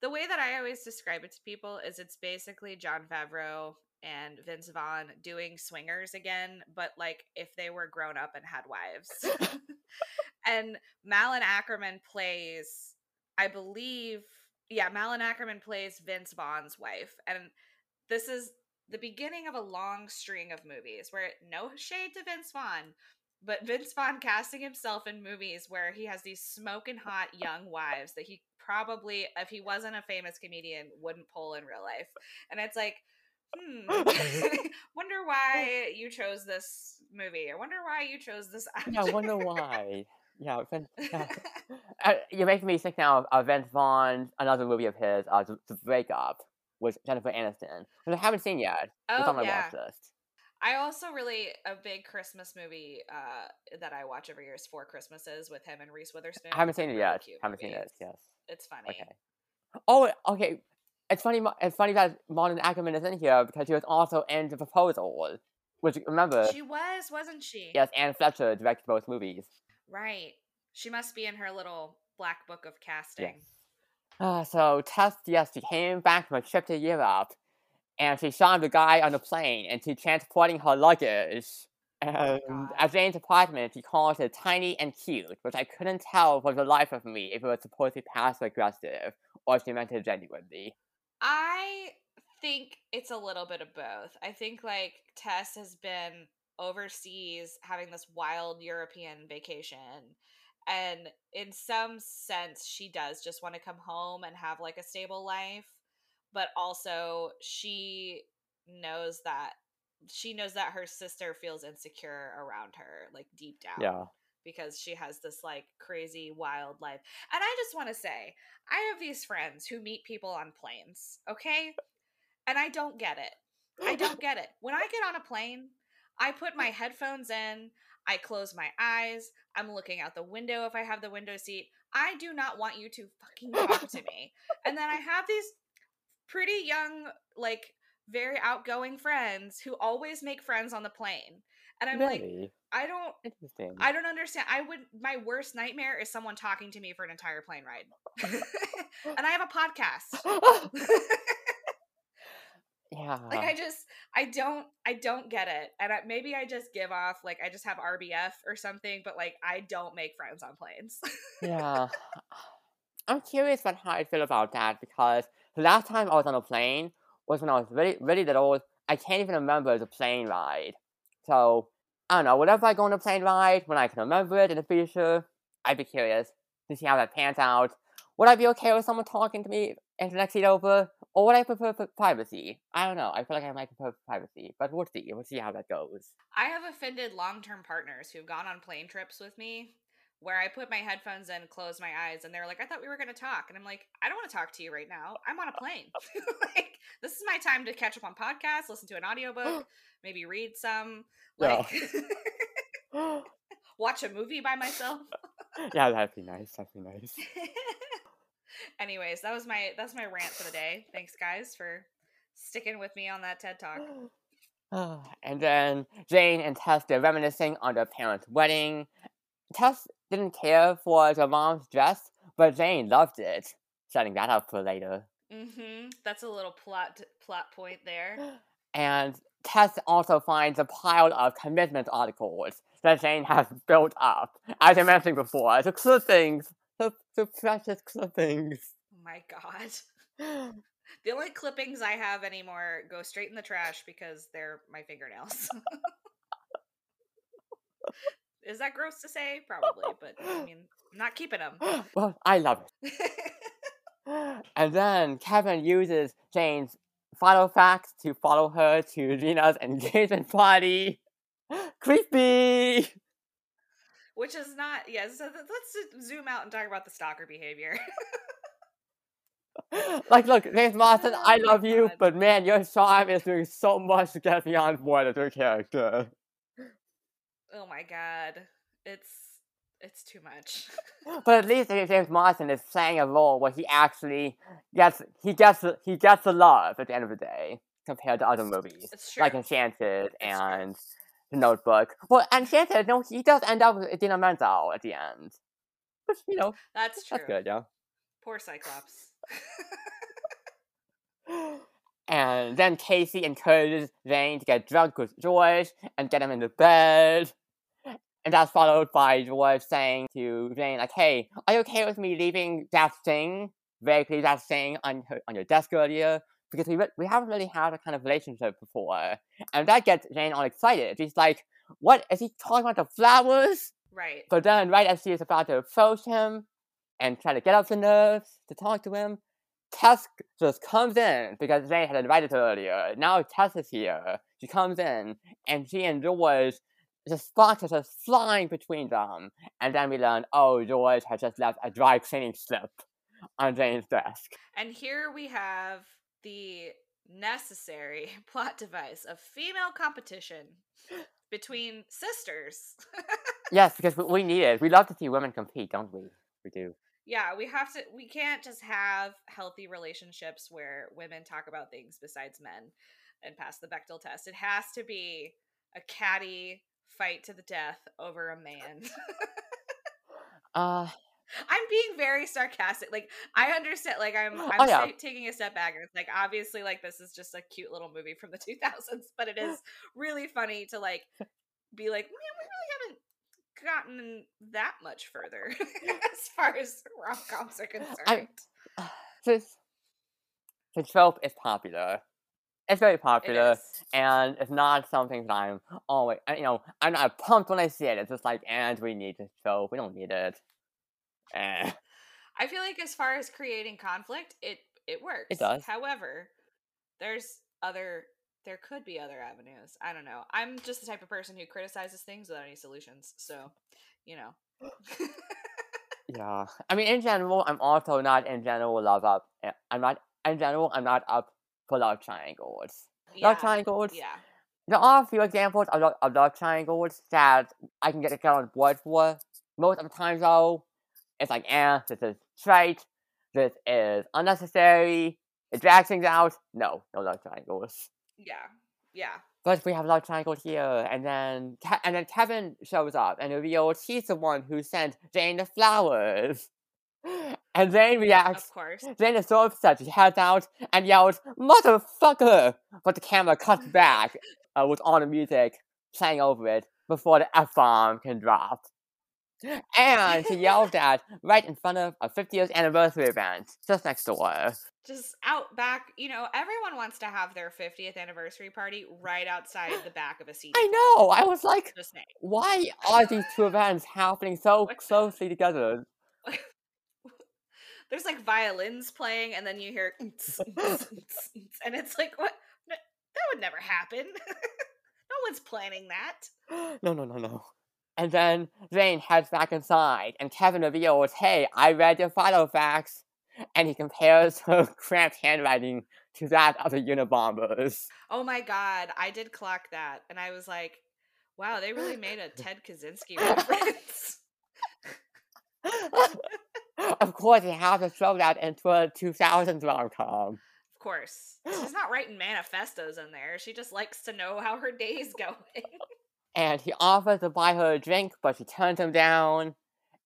the way that I always describe it to people is it's basically Jon Favreau and Vince Vaughn doing swingers again, but like if they were grown up and had wives. *laughs* and Malin Åkerman plays, I believe, yeah, Malin Åkerman plays Vince Vaughn's wife. And this is the beginning of a long string of movies where no shade to Vince Vaughn, but Vince Vaughn casting himself in movies where he has these smoking hot young wives that he probably, if he wasn't a famous comedian, wouldn't pull in real life. And it's like, hmm, *laughs* *laughs* wonder why you chose this movie. I wonder why you chose this actor. Yeah, I wonder why. Yeah, Vin- *laughs* yeah. Uh, you're making me think now of, of Vince Vaughn, another movie of his, uh, The, the Breakup, with Jennifer Aniston, which I haven't seen yet. It's Oh, on my yeah. watch list. I also really a big Christmas movie uh, that I watch every year is Four Christmases with him and Reese Witherspoon. I haven't seen it really yet. Haven't seen movie. it. Yes. It's funny. Okay. Oh, okay. It's funny. It's funny that Malin Åkerman is in here because he was also in the proposal, which remember, She was, wasn't she? yes, Anne Fletcher directed both movies. Right. She must be in her little black book of casting. Uh, so Tess, yes, she came back from a trip to Europe, and she saw the guy on the plane, and she transporting her luggage. And God. at Jane's apartment, she calls it tiny and cute, which I couldn't tell for the life of me if it was supposed to be passive aggressive or if she meant it genuinely. I think it's a little bit of both. I think like Tess has been overseas having this wild European vacation. And in some sense, she does just want to come home and have like a stable life. But also, she knows that she knows that her sister feels insecure around her, like deep down Yeah. because she has this like crazy wild life. And I just want to say, I have these friends who meet people on planes, okay? And I don't get it. I don't *laughs* get it. When I get on a plane, I put my headphones in, I close my eyes, I'm looking out the window if I have the window seat. I do not want you to fucking talk to *laughs* me. And then I have these pretty young, like very outgoing friends who always make friends on the plane. And I'm like. I don't Interesting. I don't understand. I would my worst nightmare is someone talking to me for an entire plane ride. *laughs* and I have a *laughs* podcast. Yeah. like I just I don't I don't get it. And I, maybe I just give off like I just have RBF or something, but like I don't make friends on planes. yeah. *laughs* I'm curious about how I feel about that because the last time I was on a plane was when I was really, really little I can't even remember the plane ride. So I don't know. Whenever I go on a plane ride, when I can remember it in the future, I'd be curious to see how that pans out. Would I be okay with someone talking to me in the next seat over, or would I prefer privacy? I don't know. I feel like I might prefer privacy, but we'll see. We'll see how that goes. I have offended long-term partners who've gone on plane trips with me where I put my headphones in, close my eyes, and they're like, I thought we were going to talk. And I'm like, I don't want to talk to you right now. I'm on a plane. *laughs* *laughs* like, this is my time to catch up on podcasts, listen to an audiobook, *gasps* maybe read some, like, *gasps* *laughs* watch a movie by myself. yeah, that'd be nice. That'd be nice. Anyways, that was my that's my rant for the day. Thanks guys for sticking with me on that TED Talk. *gasps* and then Jane and Tess they're reminiscing on their parents' wedding. Tess didn't care for the mom's dress, but Jane loved it. Setting that up for later. Mm-hmm. That's a little plot plot point there. *gasps* And Tess also finds a pile of commitment articles that Jane has built up. As I mentioned before, the clippings, the, the precious clippings. Oh my god. *laughs* *gasps* The only clippings I have anymore go straight in the trash because they're my fingernails. *laughs* Is that gross to say? Probably, but I *laughs* mean, I'm not keeping them. well, I love it. *gasps* and then Kevin uses Jane's final facts to follow her to Gina's engagement party. *gasps* Creepy! Which is not, yes, yeah, so let's zoom out and talk about the stalker behavior. *laughs* like, look, James Marsden, oh I love God. you, but man, your charm is doing so much to get me on board as your character. Oh my God. It's it's too much. *laughs* but at least James Marsden is playing a role where he actually gets he gets he gets the love at the end of the day compared to other movies like Enchanted and true. Notebook. Well, Enchanted, no, he does end up with Idina Menzel at the end, which you know that's true. That's good, yeah. Poor Cyclops. *laughs* and then Casey encourages Jane to get drunk with George and get him into bed. And that's followed by George saying to Jane, like, hey, are you okay with me leaving that thing, vaguely that thing on, her, on your desk earlier? Because we, we haven't really had a kind of relationship before. And that gets Jane all excited. She's like, what? Is he talking about the flowers? Right. But then, right as she is about to approach him and try to get up the nerves to talk to him, Tess just comes in because Jane had invited her earlier. Now Tess is here. She comes in and she and George the sparks are just flying between them. And then we learn, oh, George has just left a dry cleaning slip on Jane's desk. And here we have the necessary *laughs* plot device of female competition between sisters. yes, because we need it. We love to see women compete, don't we? We do. Yeah, we have to. We can't just have healthy relationships where women talk about things besides men and pass the Bechdel test. It has to be a catty fight to the death over a man. *laughs* uh I'm being very sarcastic. Like I understand. Like I'm, oh, I'm oh, yeah. taking a step back, and it's like obviously, like this is just a cute little movie from the 2000s, but it *laughs* is really funny to like be like, man, we really haven't gotten that much further *laughs* as far as rom coms are concerned. I, *sighs* this the trope is popular, it's very popular, it and it's not something that I'm always, you know, I'm not pumped when I see it. It's just like, and we need this show. We don't need it. Eh. I feel like as far as creating conflict, it it works. It does. However, there's other there could be other avenues. I don't know. I'm just the type of person who criticizes things without any solutions. So, you know. yeah. I mean, in general, I'm also not in general love up. Eh, I'm not in general. I'm not up for love triangles. Yeah. Love triangles. Yeah. There are a few examples of, love, of love triangles that I can get a get on board for. Most of the time, though, it's like, eh, this is trite, this is unnecessary, it drags things out. No, no love triangles. Yeah, yeah. But we have love triangles here, and then and then Kevin shows up and reveals he's the one who sent Jane the flowers. *gasps* And Jane reacts. Of course. Jane is so upset. She heads out and yells, Motherfucker! But the camera cuts back uh, with all the music playing over it before the F bomb can drop. And she yelled at right in front of a 50th anniversary event just next door. Just out back, you know, everyone wants to have their 50th anniversary party right outside the back of a CD. I know. I was like, why are these two events happening so closely together? *laughs* There's like violins playing, and then you hear, *laughs* *laughs* and it's like, what? That would never happen. no one's planning that. *gasps* no, no, no, no. And then Jane heads back inside, and Kevin reveals, hey, I read your Filofax. And he compares *laughs* her cramped handwriting to that of the Unabombers. Oh my god, I did clock that, and I was like, wow, they really made a *laughs* Ted Kaczynski reference. of course, he has to throw that into a 2000s rom com. Of course. She's *gasps* not writing manifestos in there. She just likes to know how her day's *laughs* going. And he offers to buy her a drink, but she turns him down.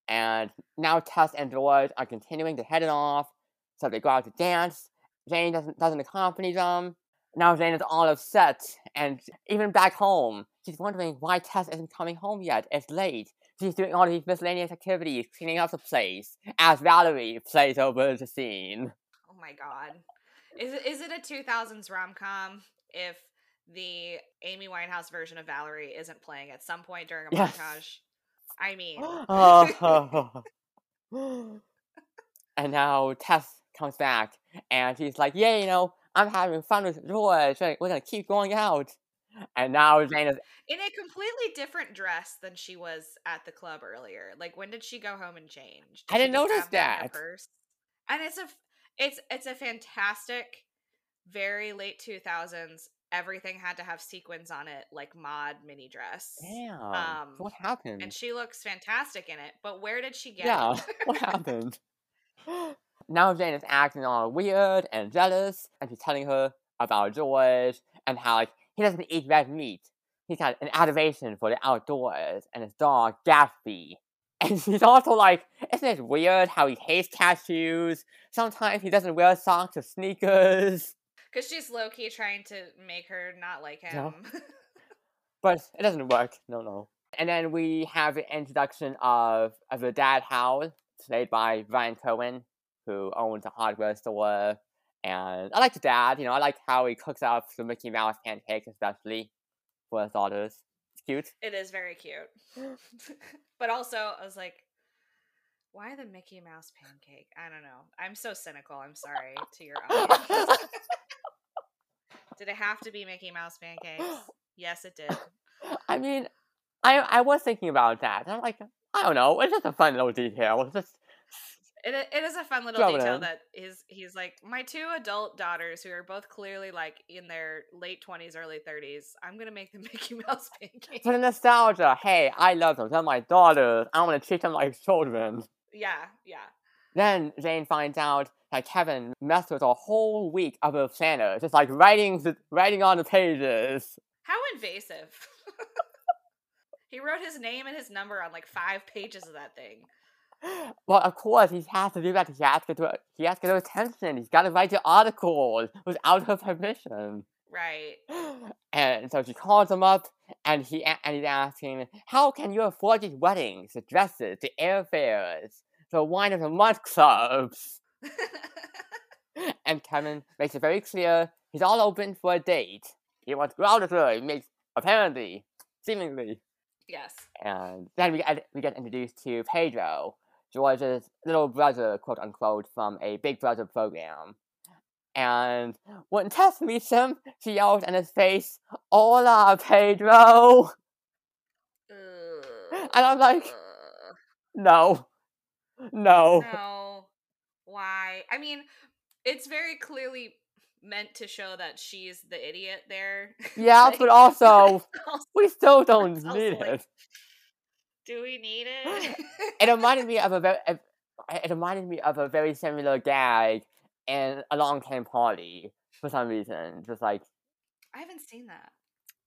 And now Tess and George are continuing to head it off. So they go out to dance. Jane doesn't, doesn't accompany them. Now Jane is all upset. And even back home, she's wondering why Tess isn't coming home yet. It's late. She's doing all these miscellaneous activities, cleaning up the place, as Valerie plays over the scene. oh my god. Is is it a 2000s rom com if the Amy Winehouse version of Valerie isn't playing at some point during a Yes. montage? I mean, oh. *gasps* *laughs* *laughs* and now Tess comes back and she's like, Yeah, you know, I'm having fun with George. We're gonna keep going out. And now Jane is in a completely different dress than she was at the club earlier. Like when did she go home and change? I Did she didn't notice have in her that. And it's a it's it's a fantastic very late 2000s everything had to have sequins on it like mod mini dress. Damn. Um, what happened? And she looks fantastic in it, but where did she get yeah, it? *laughs* what *laughs* happened? *gasps* now Jane is acting all weird and jealous, and she's telling her about George and how like he doesn't eat red meat. He's got an adoration for the outdoors and his dog Gatsby. *laughs* And she's also like, isn't it weird how he hates cashews? Sometimes he doesn't wear socks or sneakers. Because she's low key trying to make her not like him. No. *laughs* But it doesn't work. No, no. And then we have the introduction of, of the dad Howard, played by Brian Kerwin, who owns a hardware store. And I like the dad, you know, I like how he cooks up the Mickey Mouse pancakes, especially for his daughters. It's cute. It is very cute. *laughs* but also, I was like, why the Mickey Mouse pancake? I don't know. I'm so cynical. I'm sorry to your audience. *laughs* did it have to be Mickey Mouse pancakes? *gasps* Yes, it did. I mean, I I was thinking about that. I'm like, I don't know, it's just a fun little detail. It's just It, it is a fun little Throw detail that he's he's like my two adult daughters who are both clearly like in their late twenties, early thirties. I'm gonna make them *laughs* Mickey Mouse pancakes. for the nostalgia. Hey, I love them. They're my daughters. I want to treat them like children. Yeah, yeah. Then Jane finds out that Kevin messed with a whole week of her planner, just like writing the, writing on the pages. How invasive. *laughs* he wrote his name and his number on like five pages of that thing. Well, of course, he has to do that. He has to get her, he has to get attention. He's got to write the articles without her permission. Right. *gasps* And so she calls him up, and he and he's asking, "How can you afford these weddings, the dresses, the airfares, the wine of the month clubs?" *laughs* And Kevin makes it very clear he's all open for a date. He wants to go out with her. He makes apparently, seemingly, yes. and then we get we get introduced to Pedro, George's little brother, quote unquote, from a Big Brother program. And when Tess meets him, she yells in his face, "Hola, Pedro!" Ugh. And I'm like, Ugh. no, no. no. Why? I mean, it's very clearly meant to show that she's the idiot there. *laughs* Yeah, Like, but also *laughs* also- we still don't need like- it. do we need it? *laughs* It reminded me of a very, it reminded me of a very similar gag in Along Came Polly for some reason. Just like, I haven't seen that.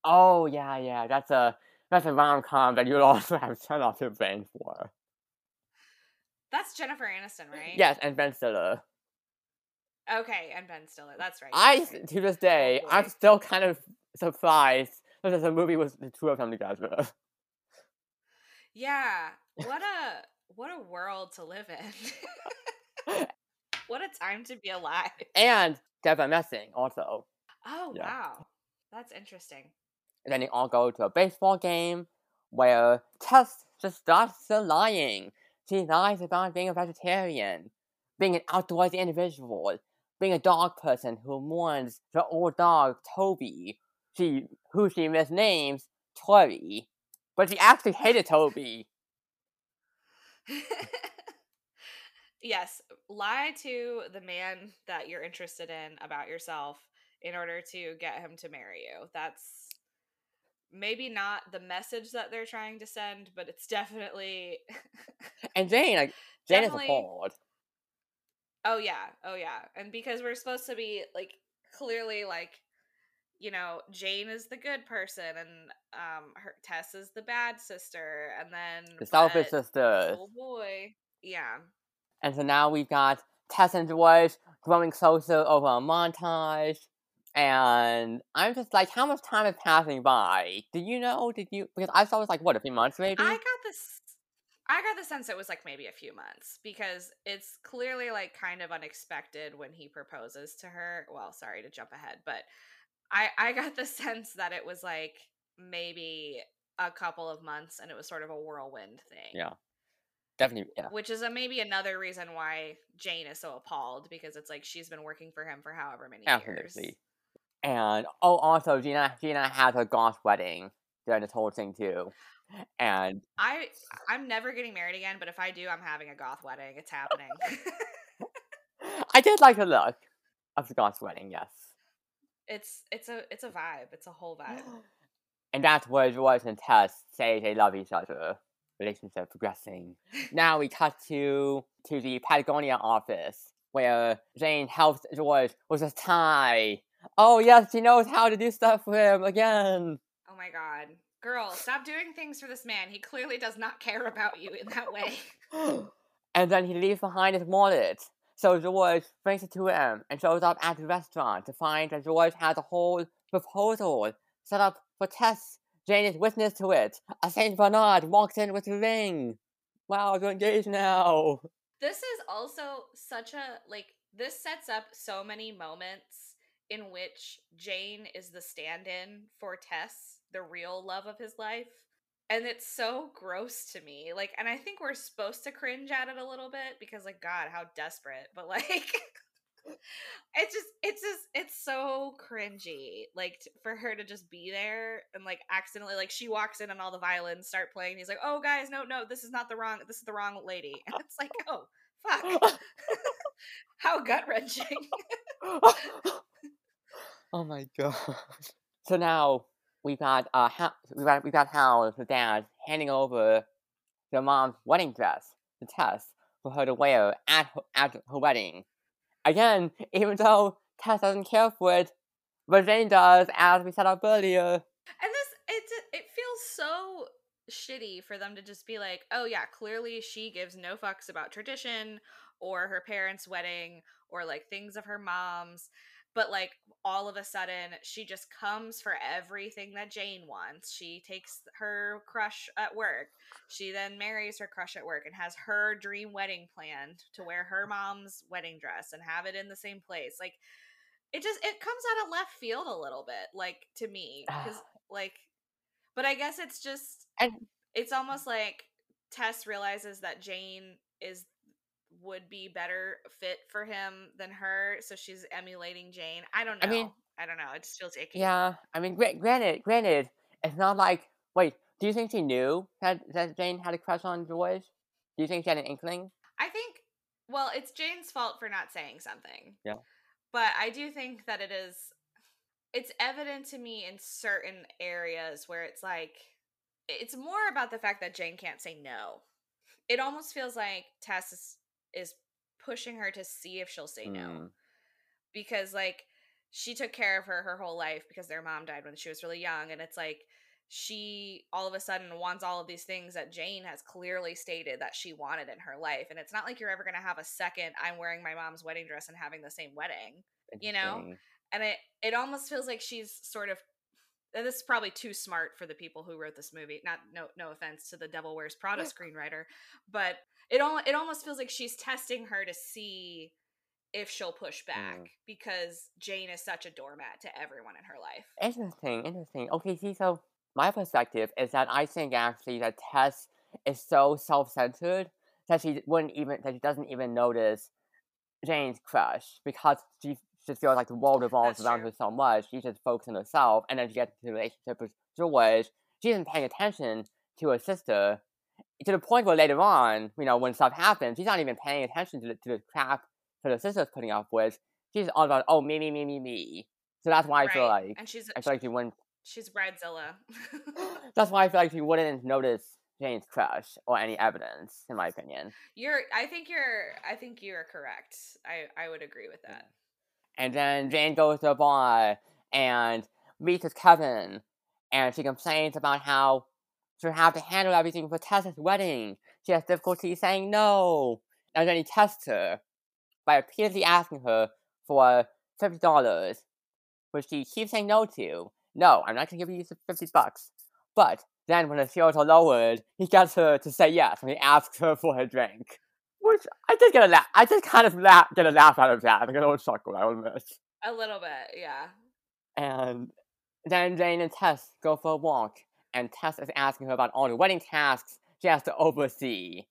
oh yeah, yeah, that's a that's a rom com that you'd also have turned off your brain for. That's Jennifer Aniston, right? Yes, and Ben Stiller. Okay, and Ben Stiller. That's right. I right. to this day, I'm still kind of surprised that there's a movie with the two of them together. Yeah. What *laughs* a what a world to live in. *laughs* *laughs* what a time to be alive. And Debra Messing also. Oh Yeah. wow. That's interesting. And then they all go to a baseball game where Tess just starts lying. She lies about being a vegetarian, being an outdoorsy individual, being a dog person who mourns her old dog Toby, she who she misnames Tori. But she actually hated Toby. *laughs* yes, lie to the man that you're interested in about yourself in order to get him to marry you. That's maybe not the message that they're trying to send, but it's definitely *laughs* And Jane, like Jane is Definitely- appalled. Oh yeah, oh yeah. And because we're supposed to be like clearly like you know, Jane is the good person and um her Tess is the bad sister and then The selfish sisters. Oh boy. Yeah. And so now we've got Tess and George growing closer over a montage. And I'm just like, how much time is passing by? Did you know? Did you? Because I saw it was like, what, a few months maybe? I got this I got the sense it was like maybe a few months because it's clearly like kind of unexpected when he proposes to her. Well, sorry to jump ahead, but I I got the *laughs* sense that it was like maybe a couple of months and it was sort of a whirlwind thing. Yeah. Definitely, yeah. Which is a, maybe another reason why Jane is so appalled because it's like she's been working for him for however many years. And, oh, also, Gina, Gina had her goth wedding during this whole thing too. And I I'm never getting married again, but if I do, I'm having a goth wedding. It's happening. *laughs* I did like the look of the goth wedding, yes. it's it's a it's a vibe. It's a whole vibe. *gasps* And that's where George and Tess say they love each other. Relationship progressing. Now we cut to to the Patagonia office where Jane helps George with his tie. Oh yes, she knows how to do stuff for him again. Oh my god. Girl, stop doing things for this man. He clearly does not care about you in that way. *laughs* and then he leaves behind his wallet. So George brings it to him and shows up at the restaurant to find that George has a whole proposal set up for Tess. Jane is witness to it. A Saint Bernard walks in with the ring. Wow, they're engaged now. This is also such a like this sets up so many moments in which Jane is the stand-in for Tess, the real love of his life. And it's so gross to me. Like and I think we're supposed to cringe at it a little bit because like god, how desperate. But *laughs* like it's just it's just it's so cringy like t- for her to just be there and like accidentally like she walks in and all the violins start playing and he's like oh guys no no this is not the wrong this is the wrong lady and it's like oh fuck *laughs* *laughs* how gut wrenching oh my god. So now we've got uh ha- we've got we've got Hal, the dad, handing over their mom's wedding dress to Tess for her to wear at her, at her wedding. Again, even though Tess doesn't care for it, but Jane does, as we said up earlier. and this it's it feels so shitty for them to just be like oh yeah clearly she gives no fucks about tradition or her parents wedding or like things of her mom's but like all of a sudden she just comes for everything that Jane wants. She takes her crush at work. She then marries her crush at work and has her dream wedding planned to wear her mom's wedding dress and have it in the same place. Like it just it comes out of left field a little bit like to me cuz *sighs* like but I guess it's just And it's almost like Tess realizes that Jane is would be better fit for him than her, so she's emulating Jane. I don't know. I mean- I don't know. It just feels icky. yeah, I mean, gra- granted, granted, it's not like. Wait, do you think she knew that that Jane had a crush on George? Do you think she had an inkling? I think well, it's Jane's fault for not saying something. Yeah. But I do think that it is it's evident to me in certain areas where it's like it's more about the fact that Jane can't say no. It almost feels like Tess is, is pushing her to see if she'll say no Hmm. because like she took care of her her whole life because their mom died when she was really young and it's like she all of a sudden wants all of these things that Jane has clearly stated that she wanted in her life and it's not like you're ever going to have a second I'm wearing my mom's wedding dress and having the same wedding you know? And it it almost feels like she's sort of this is probably too smart for the people who wrote this movie. Not no no offense to the Devil Wears Prada screenwriter, but it all it almost feels like she's testing her to see if she'll push back mm. because Jane is such a doormat to everyone in her life. Interesting, interesting. Okay, see, so my perspective is that I think actually that Tess is so self-centered that she wouldn't even that she doesn't even notice Jane's crush because she just feels like the world revolves That's around true. her so much. She just focuses on herself, and then she gets into a relationship with George. She isn't paying attention to her sister to the point where later on, you know, when stuff happens, she's not even paying attention to the, to the crap that her sister's putting up with. She's all about, oh, me, me, me, me, me. So that's why I feel like, and she's, I feel like she wouldn't. She's Bridezilla. *gasps* *laughs* that's why I feel like she wouldn't notice Jane's crush or any evidence, in my opinion. You're, I think you're, I think you're correct. I, I would agree with that. And then Jane goes to the bar and meets with Kevin, and she complains about how she'll have to handle everything for Tessa's wedding. She has difficulty saying no. And then he tests her by repeatedly asking her for fifty dollars, which she keeps saying no to. No, I'm not gonna give you fifty bucks. But then when the shields are lowered, he gets her to say yes and he asks her for her drink. Which I did get a laugh. I just kind of laugh, get a laugh out of that. I get a little chuckle. I will admit. A little bit, yeah. And then Jane and Tess go for a walk, and Tess is asking her about all the wedding tasks she has to oversee.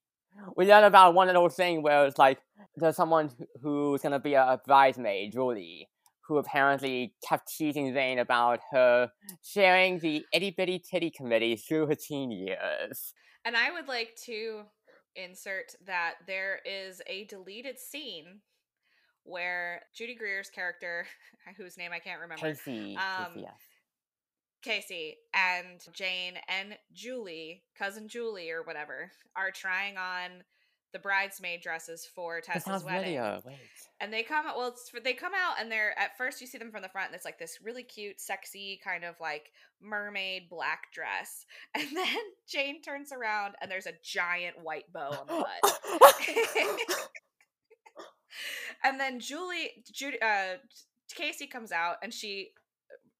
We learn about one little thing where it's like there's someone who's gonna be a bridesmaid, Julie, who apparently kept teasing Jane about her sharing the itty bitty titty committee through her teen years. And I would like to insert that there is a deleted scene where Judy Greer's character, *laughs* whose name I can't remember, Casey, um, Casey, yes. Casey and Jane and Julie, cousin Julie or whatever, are trying on the bridesmaid dresses for Tessa's wedding. Wait. And they come well, it's they come out and they're at first you see them from the front and it's like this really cute, sexy kind of like mermaid black dress. *laughs* And then Jane turns around and there's a giant white bow on the butt. *laughs* *laughs* and then Julie, Judy, uh, Casey comes out and she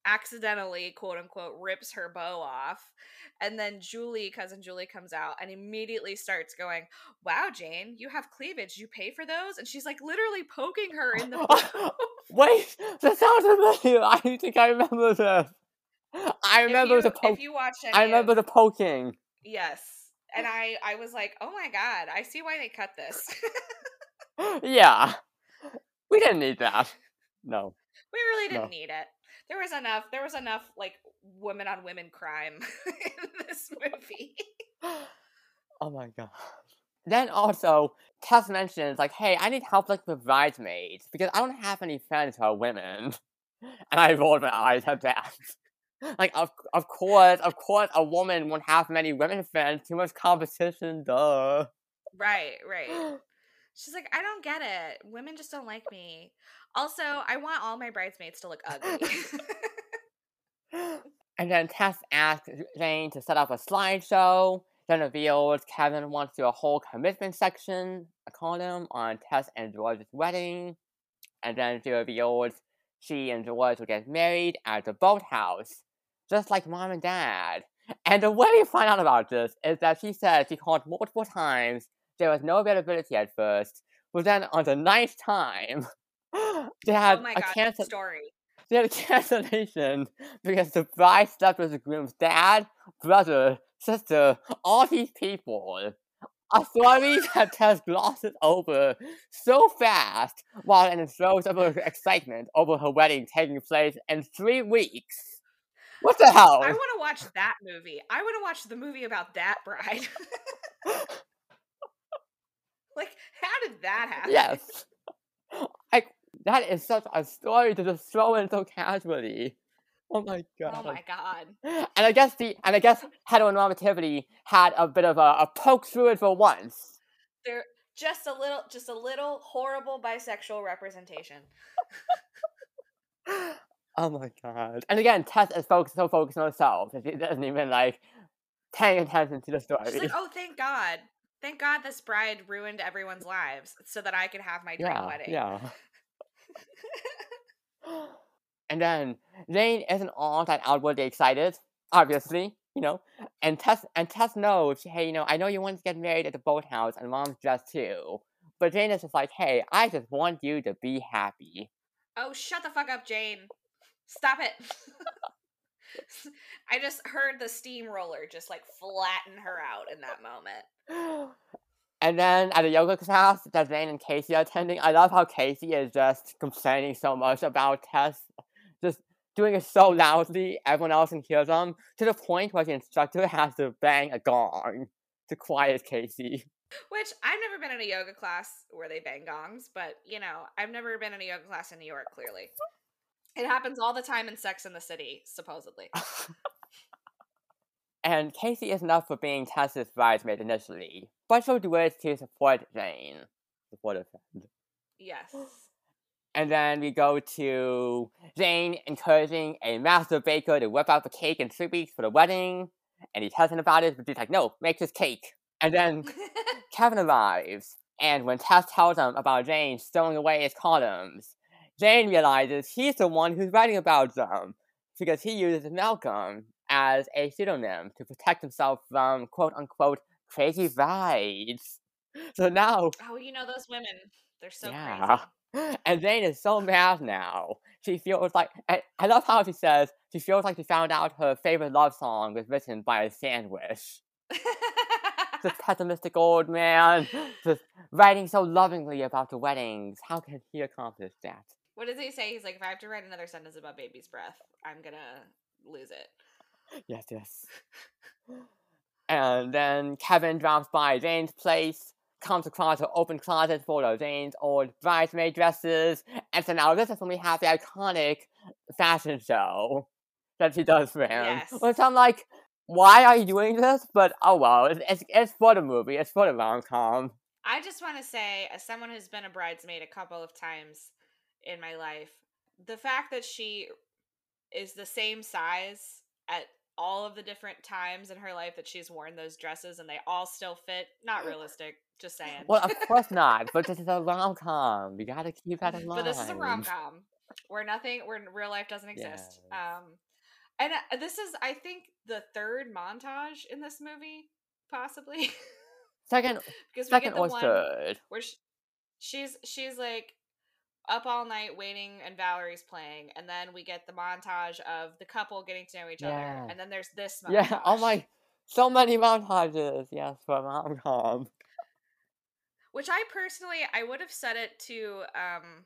accidentally quote unquote rips her bow off and then Julie, cousin Julie, comes out and immediately starts going, Wow, Jane, you have cleavage. You pay for those? And she's like literally poking her in the *laughs* Wait, that sounds familiar. I think I remember this. I remember you, the poking. If you watch I remember of, the poking. Yes. And I, I was like, oh my god, I see why they cut this. *laughs* yeah. We didn't need that. No. *laughs* We really didn't no. need it there was enough there was enough like women on women crime *laughs* in this movie. oh my god. Then also, Tess mentions like, "Hey, I need help like with bridesmaids because I don't have any friends who are women." *laughs* And I rolled my eyes at that. *laughs* like, of of course, of course, a woman won't have many women friends. Too much competition, duh. Right, right. *gasps* She's like, I don't get it. Women just don't like me. Also, I want all my bridesmaids to look ugly. *laughs* and then Tess asks Jane to set up a slideshow. Then reveals Kevin wants to do a whole commitment section, call them, on Tess and George's wedding. And then she reveals she and George will get married at the boathouse, just like mom and dad. And the way we find out about this is that she says she called multiple times there was no availability at first, but then on the ninth time, *gasps* they had oh a cancel- story. They had a *laughs* cancellation because the bride slept with the groom's dad, brother, sister, all these people. A story that Tess glosses over so fast while in the throes of her excitement over her wedding taking place in three weeks. What the hell? I want to watch that movie. I want to watch the movie about that bride. *laughs* *laughs* Like, how did that *laughs* happen? Yes. *laughs* Like, that is such a story to just throw in so casually. Oh my oh god. Oh my god. And I guess the and I guess heteronormativity had a bit of a, a poke through it for once. There just a little just a little horrible bisexual representation. *laughs* oh my god. And again, Tess is focused so focused on herself she doesn't even like paying attention to the story. She's like, oh thank God. Thank God this bride ruined everyone's lives so that I could have my dream yeah, wedding. Yeah. *laughs* And then Jane isn't all that outwardly excited, obviously, you know. And Tess and Tess knows, hey, you know, I know you want to get married at the boathouse, and Mom's just too. But Jane is just like, hey, I just want you to be happy. Oh, shut the fuck up, Jane. Stop it. *laughs* *laughs* I just heard the steamroller just like flatten her out in that moment. *gasps* And then at the yoga class that Jane and Casey are attending, I love how Casey is just complaining so much about Tess, just doing it so loudly, everyone else can hear them, to the point where the instructor has to bang a gong to quiet Casey. Which I've never been in a yoga class where they bang gongs, but you know, I've never been in a yoga class in New York, clearly. It happens all the time in Sex in the City, supposedly. *laughs* and Casey is enough for being Tess's bridesmaid initially, but she'll do it to support Jane. Support a friend. Yes. *gasps* And then we go to Jane encouraging a master baker to whip out the cake in three weeks for the wedding. And he tells him about it, but he's like, no, make this cake. And then *laughs* Kevin arrives. And when Tess tells him about Jane stowing away his columns, Jane realizes he's the one who's writing about them because he uses Malcolm as a pseudonym to protect himself from quote unquote crazy vibes. So now. Oh, you know those women. They're so yeah. crazy. *laughs* And Jane is so mad now. She feels like. I love how she says she feels like she found out her favorite love song was written by a sandwich. this *laughs* pessimistic old man, just writing so lovingly about the weddings. How can he accomplish that? What does he say? He's like, if I have to write another sentence about baby's breath, I'm gonna lose it. Yes, yes. and then Kevin drops by Jane's place, comes across an open closet full of Jane's old bridesmaid dresses, and so now this is when we have the iconic fashion show that she does for him. Yes. Which I'm like, why are you doing this? But oh well, it's, it's, it's for the movie, it's for the rom com. I just want to say, as someone who's been a bridesmaid a couple of times, in my life. The fact that she is the same size at all of the different times in her life that she's worn those dresses and they all still fit. Not realistic, just saying. Well, of course *laughs* not, but this is a rom com. We gotta keep that in mind. But this is a rom com where nothing, where real life doesn't exist. Yes. Um, and uh, this is, I think, the third montage in this movie, possibly. *laughs* Second, because second or third. Where she, she's she's like up all night waiting and Valerie's playing, and then we get the montage of the couple getting to know each yeah. other, and then there's this montage. Yeah, oh my, so many montages, yes, for rom com. Which I personally, I would have set it to um,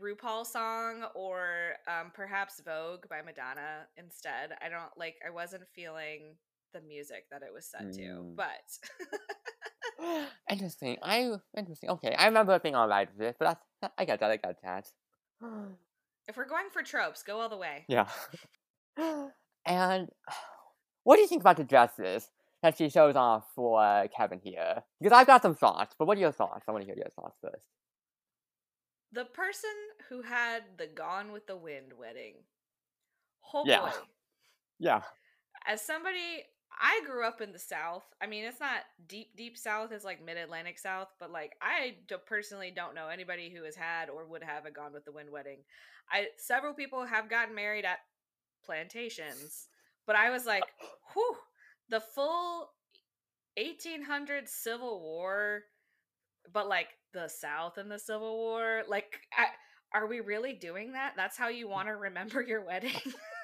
RuPaul song or um, perhaps Vogue by Madonna instead. I don't like, I wasn't feeling the music that it was set mm. to, but. *gasps* interesting. I interesting. Okay, I remember being alright with it, but that's, I got that. I got that. *gasps* if we're going for tropes, go all the way. Yeah. *gasps* and *sighs* what do you think about the dresses that she shows off for uh, Kevin here? Because I've got some thoughts, but what are your thoughts? I want to hear your thoughts first. The person who had the Gone with the Wind wedding. Oh yeah. boy. Yeah. As somebody I grew up in the South. I mean, it's not deep, deep South. It's like mid Atlantic South. But like, I do, personally don't know anybody who has had or would have a Gone with the Wind wedding. I several people have gotten married at plantations, but I was like, *coughs* whew, the full 1800s Civil War, but like the South and the Civil War. Like, I, are we really doing that? That's how you mm. want to remember your wedding? *laughs*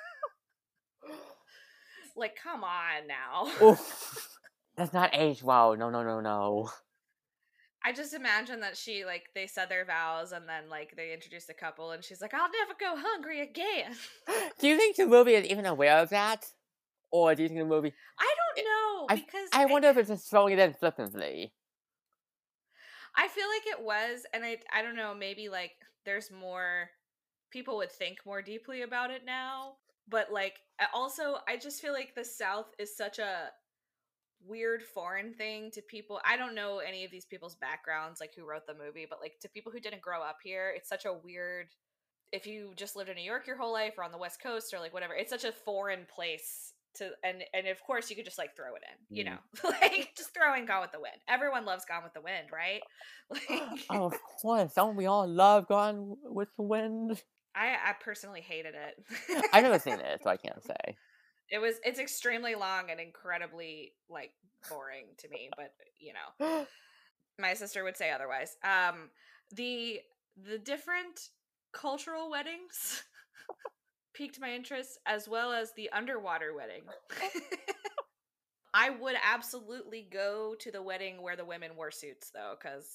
Like, come on now. *laughs* That's not age well. No, no, no, no. I just imagine that she like they said their vows and then like they introduced a couple and she's like, I'll never go hungry again. *laughs* do you think the movie is even aware of that? Or do you think the movie I don't know I, because I, I wonder if it's just throwing it in flippantly. I feel like it was, and I I don't know, maybe like there's more people would think more deeply about it now but like also i just feel like the south is such a weird foreign thing to people i don't know any of these people's backgrounds like who wrote the movie but like to people who didn't grow up here it's such a weird if you just lived in new york your whole life or on the west coast or like whatever it's such a foreign place to and and of course you could just like throw it in you mm. know? *laughs* Like just throw in gone with the wind. Everyone loves gone with the wind right? *gasps* Like oh of course don't we all love gone with the wind I I personally hated it. *laughs* I've never seen it, so I can't *laughs* say. It was it's extremely long and incredibly like boring to me, but you know, *gasps* my sister would say otherwise. Um, the the different cultural weddings *laughs* piqued my interest, as well as the underwater wedding. I would absolutely go to the wedding where the women wore suits, though, because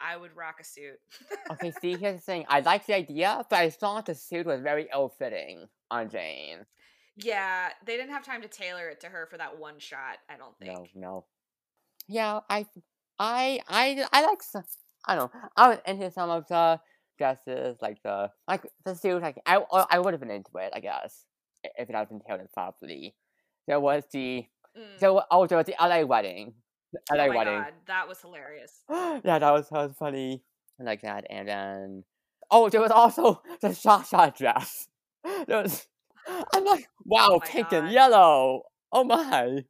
I would rock a suit. okay, *laughs* see, here's the thing. I like the idea, but I thought the suit was very ill fitting on Jane. Yeah, they didn't have time to tailor it to her for that one shot. I don't think. No, no. Yeah, I, I, I, I like some. I don't know. I was into some of the dresses, like the like the suit. Like I, I would have been into it, I guess, if it had been tailored properly. There was the, Mm. there was, oh, there was the LA wedding. The Oh wedding. god, that was hilarious. *gasps* yeah, that was that was funny. I like that, and then oh, there was also *laughs* the Shasha dress. *laughs* There was, *gasps* I'm like, wow, Oh pink and yellow. Oh my!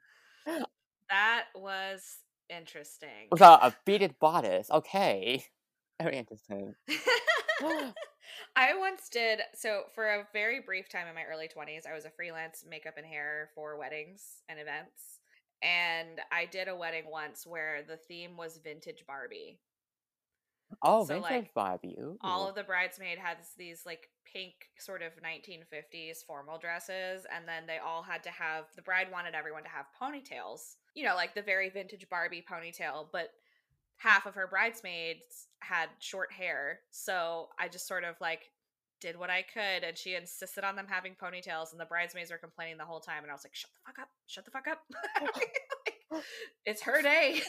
That was interesting. With a, a beaded bodice. Okay, *laughs* very interesting. I once did so for a very brief time in my early 20s. I was a freelance makeup and hair for weddings and events. And I did a wedding once where the theme was vintage Barbie. Oh, So, vintage like, Barbie. Ooh. All of the bridesmaid had these like pink sort of 1950s formal dresses and then they all had to have the bride wanted everyone to have ponytails. You know, like the very vintage Barbie ponytail, but half of her bridesmaids had short hair. So I just sort of like did what I could and she insisted on them having ponytails and the bridesmaids were complaining the whole time and I was like shut the fuck up. Shut the fuck up. *laughs* Oh. Like, *laughs* it's her day.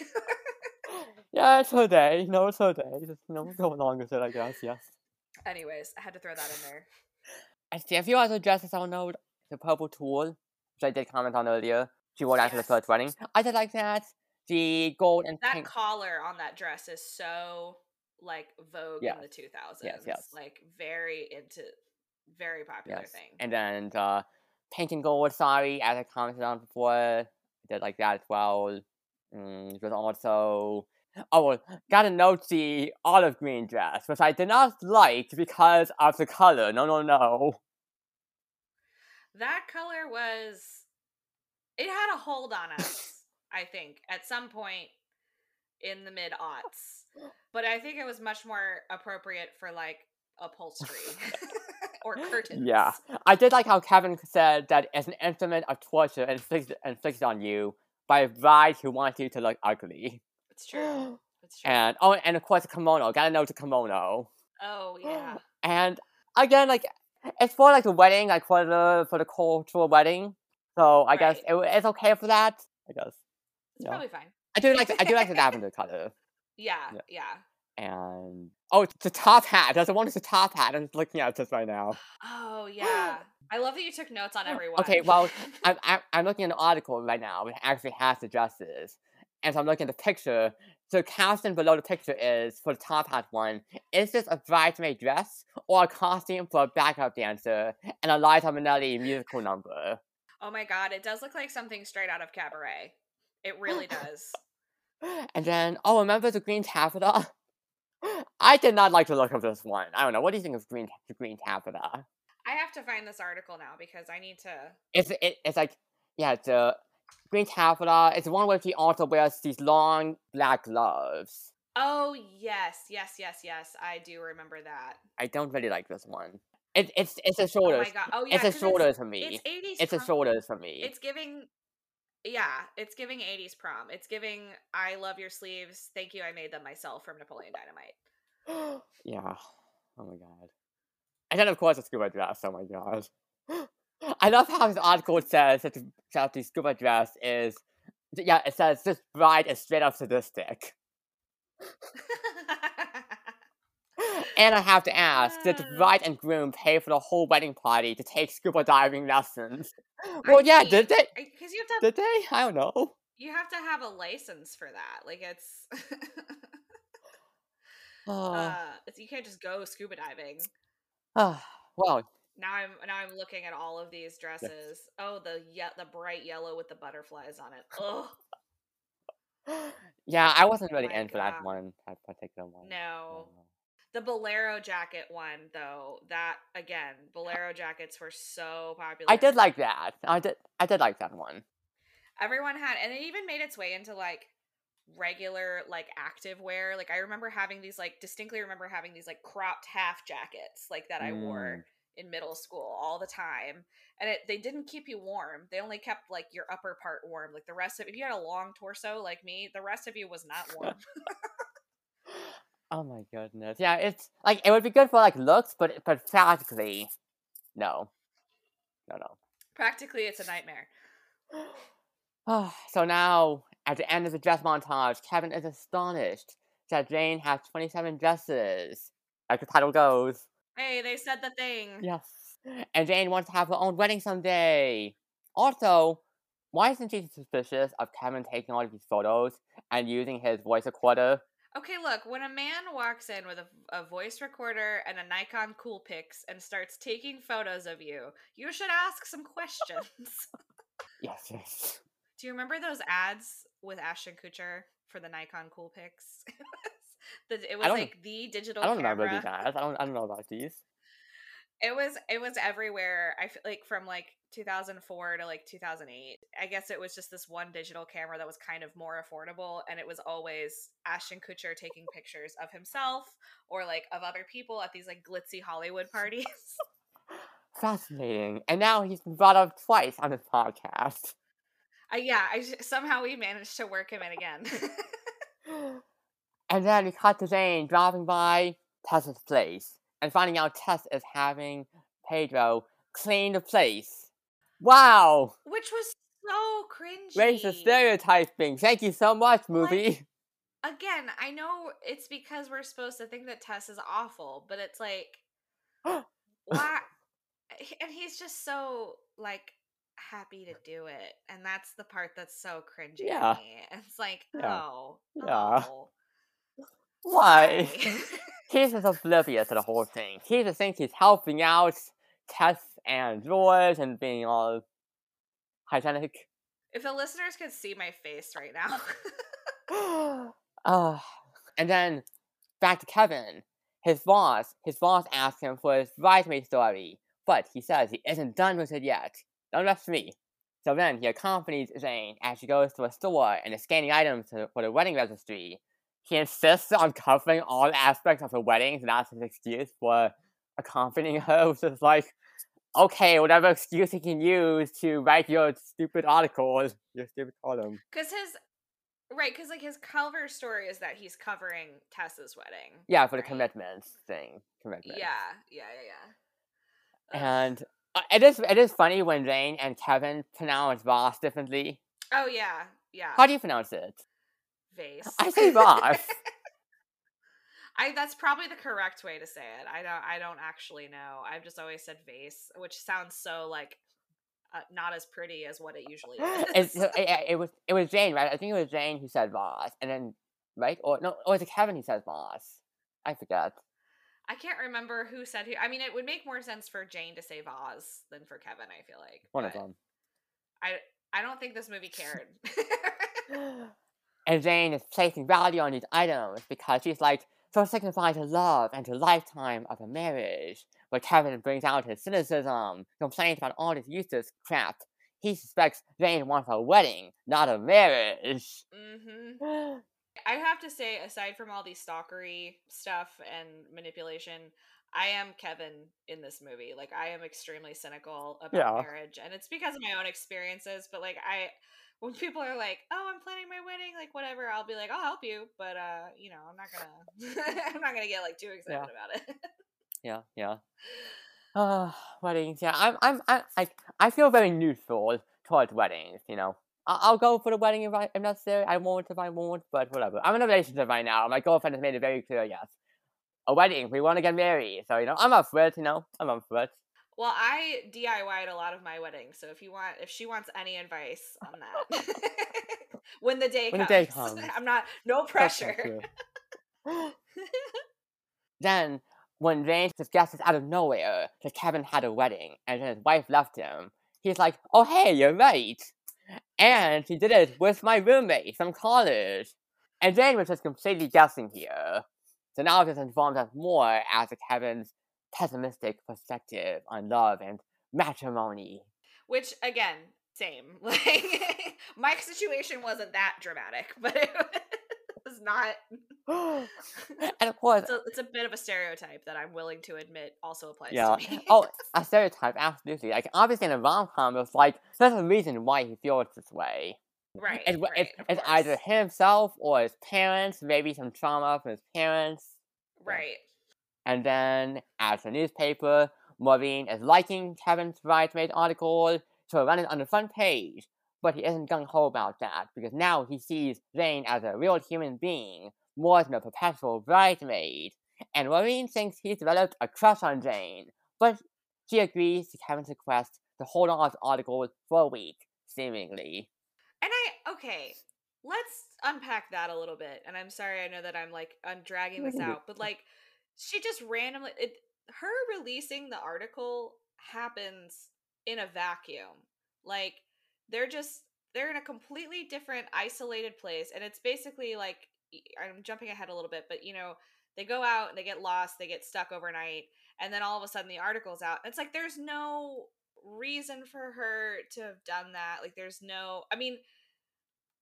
*laughs* yeah, it's her day. No, it's her day. Just you know, go along with it, I guess. Yes. Anyways, I had to throw that in there. I see a few other dresses I don't know. The purple tulle, which I did comment on earlier. She wore that to the first wedding. I did like that. The gold and that pink. collar on that dress is so like vogue Yes. in the 2000s Yes, yes. like very into very popular Yes. thing And then the pink and gold sari, as I commented on before, did like that as well. Mm, there's also. Oh, got a note the olive green dress, which I did not like because of the color. No, no, no. that color was it had a hold on us *laughs* i think at some point in the mid aughts but i think it was much more appropriate for like upholstery *laughs* or curtains Yeah. I did like how Kevin said that it's an instrument of torture inflicted, inflicted on you by a bride who wants you to look ugly. it's true *gasps* it's true And oh, and of course the kimono. Gotta know the kimono. oh yeah *gasps* And again, like it's for like the wedding, like for the for the cultural wedding. So I guess Right. it, it's okay for that. I guess it's Yeah. probably fine I do like I do like the *laughs* lavender color. Yeah Yeah. yeah And oh, it's a top hat. That's the one. It's a top hat. I'm looking at this right now. Oh *gasps* yeah, I love that you took notes on oh, everyone. Okay, well, *laughs* I'm, I'm I'm looking at an article right now that actually has the dresses, and so I'm looking at the picture. So caption below the picture is for the top hat one. Is this a bridesmaid dress or a costume for a backup dancer and a Liza Minnelli musical number? oh my god, it does look like something straight out of Cabaret. It *gasps* really does. And then oh, remember the green taffeta? *laughs* I did not like the look of this one. I don't know. What do you think of green the green taffeta? I have to find this article now because I need to. It's it, it's like yeah, the green taffeta. It's the one where she also wears these long black gloves. Oh yes, yes, yes, yes. I do remember that. I don't really like this one. It, it's it's the Oh my god. Oh yeah, it's 'cause shoulders for me. It's eighties. It's the shoulders for me. It's giving. Yeah, it's giving 80s prom. It's giving I love your sleeves. Thank you, I made them myself from Napoleon Dynamite. *gasps* yeah. Oh my god. And then of course the scuba dress. Oh my god. *gasps* I love how this article says that the, that the scuba dress is. Yeah, it says this bride is straight up sadistic. *laughs* And I have to ask, did the Ah. bride and groom pay for the whole wedding party to take scuba diving lessons? *laughs* Well, yeah, mean, did they? Because you have to Did they? I don't know. you have to have a license for that. Like it's *laughs* Oh, uh it's, you can't just go scuba diving. oh, well, Now I'm now I'm looking at all of these dresses. Oh, the ye- the bright yellow with the butterflies on it. Oh *gasps* yeah, I wasn't really my in for that one, that particular one. no. The bolero jacket one, though, that again, bolero jackets were so popular. I did like that. I did. I did like that one. Everyone had, and it even made its way into like regular like active wear. Like I remember having these like distinctly remember having these like cropped half jackets like that I Mm. wore in middle school all the time. And it they didn't keep you warm. They only kept like your upper part warm. Like the rest of if you had a long torso like me, the rest of you was not warm. *laughs* *laughs* Oh my goodness. Yeah, it's like it would be good for like looks, but but practically, no, no, no. Practically it's a nightmare. *sighs* so now, at the end of the dress montage, Kevin is astonished that Jane has 27 dresses. Like the title goes. Hey, they said the thing. Yes. And Jane wants to have her own wedding someday. Also, why isn't she suspicious of Kevin taking all of these photos and using his voice recorder? Okay, look, when a man walks in with a, a voice recorder and a Nikon Coolpix and starts taking photos of you, you should ask some questions. *laughs* Yes, yes. Do you remember those ads with Ashton Kutcher for the Nikon Coolpix? *laughs* it was, the, it was like the digital I don't camera. remember these ads. I don't. I don't know about these. It was it was everywhere. I feel like from like 2004 to like 2008. I guess it was just this one digital camera that was kind of more affordable, and it was always Ashton Kutcher taking pictures of himself or like of other people at these like glitzy Hollywood parties. *laughs* Fascinating. And now he's been brought up twice on this podcast. uh, yeah, I somehow we managed to work him in again. *laughs* *gasps* and then we cut to Jane driving by Tess's place and finding out Tess is having Pedro clean the place. Wow! Which was so cringy. Racist stereotyping. Thank you so much, movie. *laughs* Again, I know it's because we're supposed to think that Tess is awful, but it's like, why? *laughs* And he's just so like happy to do it, and that's the part that's so cringy. to Yeah. me. It's like, Yeah. oh, Yeah. oh, Why? *laughs* he's just oblivious to the whole thing. He just thinks he's helping out Tess and George and being all hygienic. if the listeners could see my face right now, *gasps* uh, and then back to Kevin. His boss, his boss asked him for his bridesmaid story, but he says he isn't done with it yet. Don't rush me. So then he accompanies Jane as she goes to a store and is scanning items for the wedding registry. He insists on covering all aspects of the wedding, so that's his excuse for accompanying *laughs* her, which is like, okay, whatever excuse he can use to write your stupid article, your stupid column. because his right, because like his cover story is that he's covering Tess's wedding. Yeah, for the right? commitments thing. Commitment. Yeah, yeah, yeah, yeah. And uh, it is it is funny when Jane and Kevin pronounce Voss differently. oh yeah, yeah. How do you pronounce it? Vase. I say Voss. *laughs* I that's probably the correct way to say it. I don't I don't actually know. I've just always said vase, which sounds so like uh, not as pretty as what it usually *laughs* is. it, it, it was it was Jane, right? I think it was Jane who said Voss, and then right or no, or was it Kevin who said Voss? I forget. I can't remember who said who. I mean, it would make more sense for Jane to say Voz than for Kevin. I feel like One of them. I I don't think this movie *laughs* cared. *gasps* and Jane is placing value on these items because she's like, so signify to love and to lifetime of a marriage. But Kevin brings out his cynicism, complains about all this useless crap. He suspects Jane wants a wedding, not a marriage. hmm *gasps* I have to say, aside from all these stalkery stuff and manipulation, I am Kevin in this movie. Like, I am extremely cynical about Yeah. marriage, and it's because of my own experiences. But like, I, when people are like, "Oh, I'm planning my wedding," like whatever, I'll be like, "I'll help you," but uh, you know, I'm not gonna, *laughs* I'm not gonna get like too excited Yeah. about it. Yeah, yeah. Uh, *laughs* weddings, yeah. I'm, I'm, I, I, I feel very neutral towards weddings. You know, I'll, I'll go for the wedding if, I, if necessary. I won't if I won't, but whatever. I'm in a relationship right now. My girlfriend has made it very clear. Yes, a wedding. We want to get married, so you know, I'm up for it. You know, I'm up for it. Well, I DIY'd a lot of my weddings, so if you want, if she wants any advice on that, *laughs* when the day When the comes, day *laughs* comes. I'm not no pressure. *laughs* then, when just guesses out of nowhere that Kevin had a wedding and his wife left him, he's like, "Oh hey, you're right," and he did it with my roommate from college. And Jane was just completely guessing here. So now this informs us more as to Kevin's pessimistic perspective on love and matrimony. Which again, same. *laughs* Like my situation wasn't that dramatic, *laughs* but it was not. *gasps* and *laughs* of course, it's a, it's a, bit of a stereotype that I'm willing to admit also applies yeah. to me. oh, a stereotype, absolutely. Like obviously in a rom com, it's like there's a reason why he feels this way. Right. It's, right, it's, it's either himself or his parents, maybe some trauma from his parents. Right. And then, as the newspaper, Maureen is liking Kevin's bridesmaid article, so run it on the front page. But he isn't gung ho about that because now he sees Jane as a real human being more than a perpetual bridesmaid. And Maureen thinks he's developed a crush on Jane, but she agrees to Kevin's request to hold on to the article for a week, seemingly. And I okay, let's unpack that a little bit. And I'm sorry, I know that I'm like I'm dragging this *laughs* out, but like she just randomly it her releasing the article happens in a vacuum. Like they're just they're in a completely different isolated place and it's basically like I'm jumping ahead a little bit, but you know, they go out and they get lost, they get stuck overnight, and then all of a sudden the article's out. It's like there's no reason for her to have done that. Like there's no I mean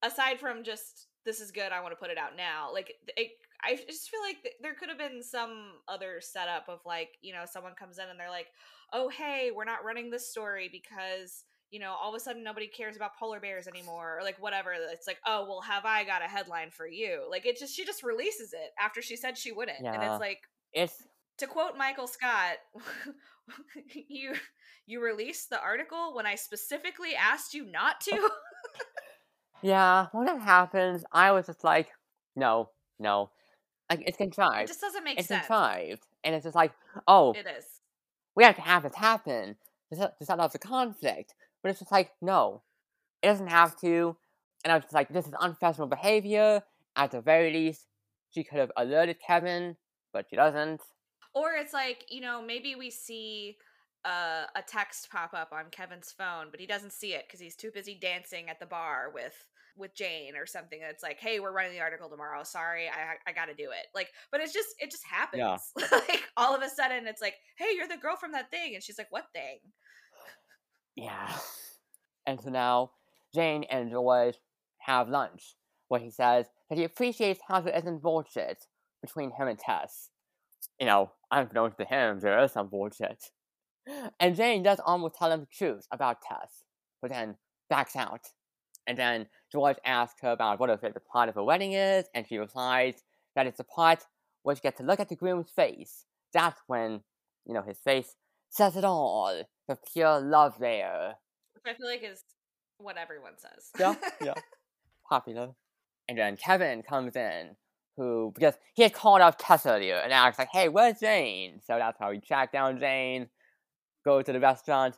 aside from just this is good, I want to put it out now. Like it I just feel like th- there could have been some other setup of like, you know, someone comes in and they're like, "Oh, hey, we're not running this story because you know, all of a sudden nobody cares about polar bears anymore, or like whatever. Uh, it's like, oh, well, have I got a headline for you? Like it just she just releases it after she said she wouldn't, yeah. and it's like, it's to quote Michael Scott, *laughs* you you released the article when I specifically asked you not to. *laughs* yeah, when it happens, I was just like, no, no, like it's contrived. It just doesn't make it's sense. It's contrived, and it's just like, oh, it is. We have to have this happen to set off the conflict. But it's just like, no, it doesn't have to. And I was just like, this is unprofessional behavior. At the very least, she could have alerted Kevin, but she doesn't. Or it's like, you know, maybe we see uh, a text pop up on Kevin's phone, but he doesn't see it because he's too busy dancing at the bar with with Jane or something. That's like, hey, we're running the article tomorrow. Sorry, I I got to do it. Like, but it's just it just happens. Yeah. *laughs* like all of a sudden, it's like, hey, you're the girl from that thing, and she's like, what thing? Yeah. And so now Jane and George have lunch, where he says that he appreciates how there isn't bullshit between him and Tess. You know, unbeknownst to him, there is some bullshit. And Jane does almost tell him the truth about Tess, but then backs out. And then George asks her about what her favorite part of her wedding is, and she replies that it's the part where she gets to look at the groom's face. That's when, you know, his face says it all. The pure love there. Which I feel like is what everyone says. yeah, yeah. *laughs* Popular. And then Kevin comes in, who, because he had called out Tess earlier, and asks, like, hey, where's Jane? So that's how he tracked down Jane, goes to the restaurant,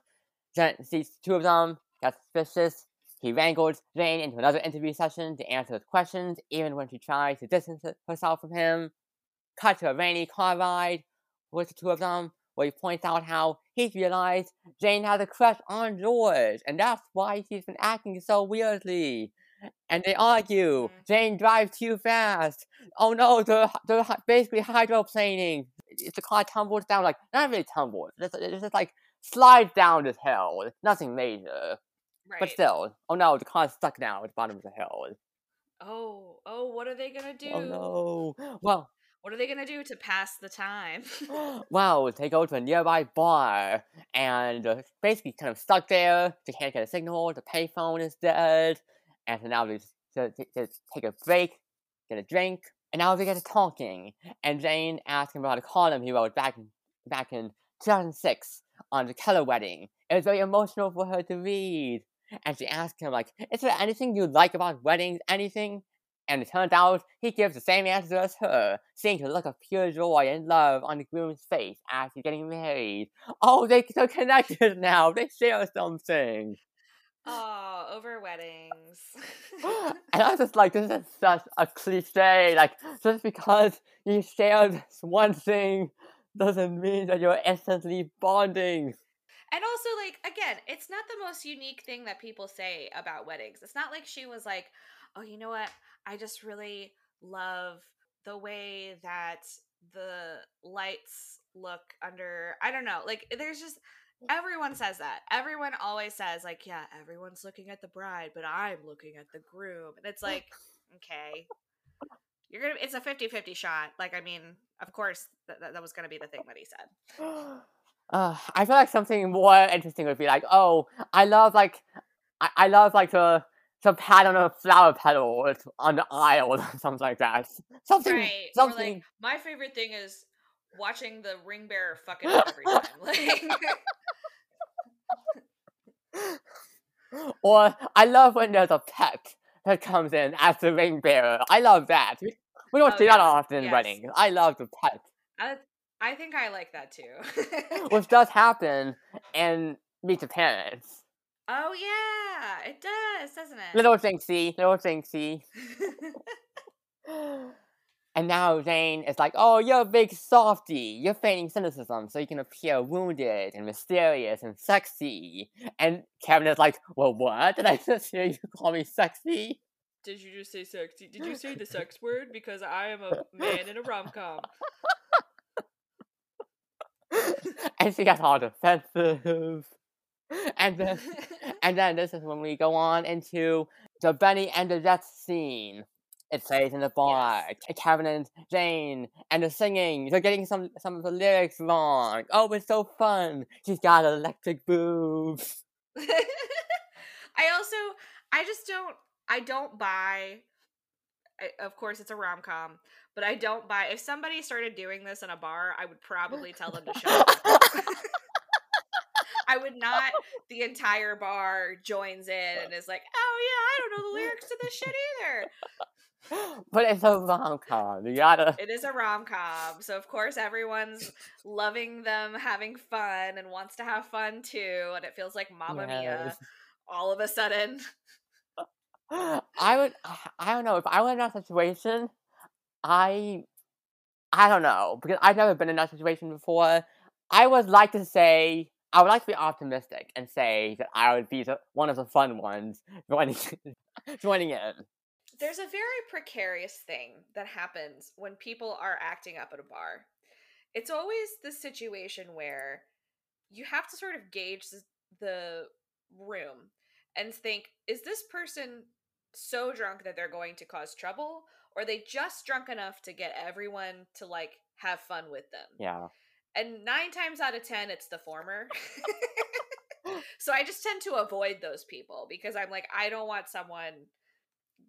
sees two of them, gets suspicious. He wrangles Jane into another interview session to answer his questions, even when she tries to distance herself from him. Cut to a rainy car ride with the two of them, where he points out how he's realized Jane has a crush on George, and that's why she's been acting so weirdly. And they argue. Mm-hmm. Jane drives too fast. Oh no, they're, they're basically hydroplaning. The car tumbles down, like, not really tumbles. It's, it's just like slides down this hill. It's nothing major. Right. But still, oh no, the car's stuck now at the bottom of the hill. Oh, oh, what are they gonna do? Oh no. Well, what are they gonna do to pass the time? *gasps* well, they go to a nearby bar and uh, basically kind of stuck there. They can't get a signal. The payphone is dead, and so now they just, just take a break, get a drink, and now they get to talking. And Jane asks him about a column he wrote back back in 2006 on the Keller wedding. It was very emotional for her to read. And she asked him, like, is there anything you like about weddings? Anything? And it turns out he gives the same answer as her, seeing the look of pure joy and love on the groom's face as he's getting married. Oh, they, they're connected *laughs* now. They share something. Oh, over weddings. *gasps* *laughs* and I was just like, this is such a cliche. Like, just because you share this one thing doesn't mean that you're instantly bonding. And also, like, again, it's not the most unique thing that people say about weddings. It's not like she was like, oh, you know what? I just really love the way that the lights look under I don't know. Like there's just everyone says that. Everyone always says like, yeah, everyone's looking at the bride, but I'm looking at the groom. And it's like, okay. You're to it's a 50-50 shot. Like I mean, of course that, that, that was going to be the thing that he said. *gasps* Uh, I feel like something more interesting would be like, oh, I love like, I, I love like the the pattern of flower petals on the aisle or *laughs* something like that. Something, Right. Something. like my favorite thing is watching the ring bearer fucking up every time. *laughs* Like or I love when there's a pet that comes in as the ring bearer. I love that. We we don't Oh, see that yes, often in yes. weddings. I love the pet, I, I think I like that too. which does *laughs* happen and Meet the Parents. oh yeah, it does, doesn't it? Little Jinxie, little Jinxie. And now Jane is like, oh, you're a big softy. You're feigning cynicism so you can appear wounded and mysterious and sexy. And Kevin is like, well, what? Did I just hear you call me sexy? Did you just say sexy? Did you say the sex word? Because I am a man in a rom com. *laughs* *laughs* and she gets all defensive. And then, and then this is when we go on into the Bennie and the Jets scene. It plays in the *laughs* bar. Kevin and Jane and the singing. They're getting some some of the lyrics wrong. Oh, it's so fun. She's got electric boobs. *laughs* I also, I just don't, I don't buy. I, of course, it's a rom com, but I don't buy. If somebody started doing this in a bar, I would probably tell them to shut up. *laughs* I would not. The entire bar joins in and is like, "Oh yeah, I don't know the lyrics to this shit either." *laughs* but it's a rom com. You gotta. It is a rom com, so of course everyone's loving them, having fun, and wants to have fun too. And it feels like Mamma Mia all of a sudden. *laughs* I would. *sighs* I don't know if I were in that situation. I. I don't know because I've never been in that situation before. I would like to say I would like to be optimistic and say that I would be the, one of the fun ones *laughs* joining joining in. There's a very precarious thing that happens when people are acting up at a bar. It's always the situation where you have to sort of gauge the- the room and think is this person so drunk that they're going to cause trouble or are they just drunk enough to get everyone to like have fun with them. Yeah. and nine times out of ten it's the former. *laughs* *laughs* So i just tend to avoid those people because i'm like i don't want someone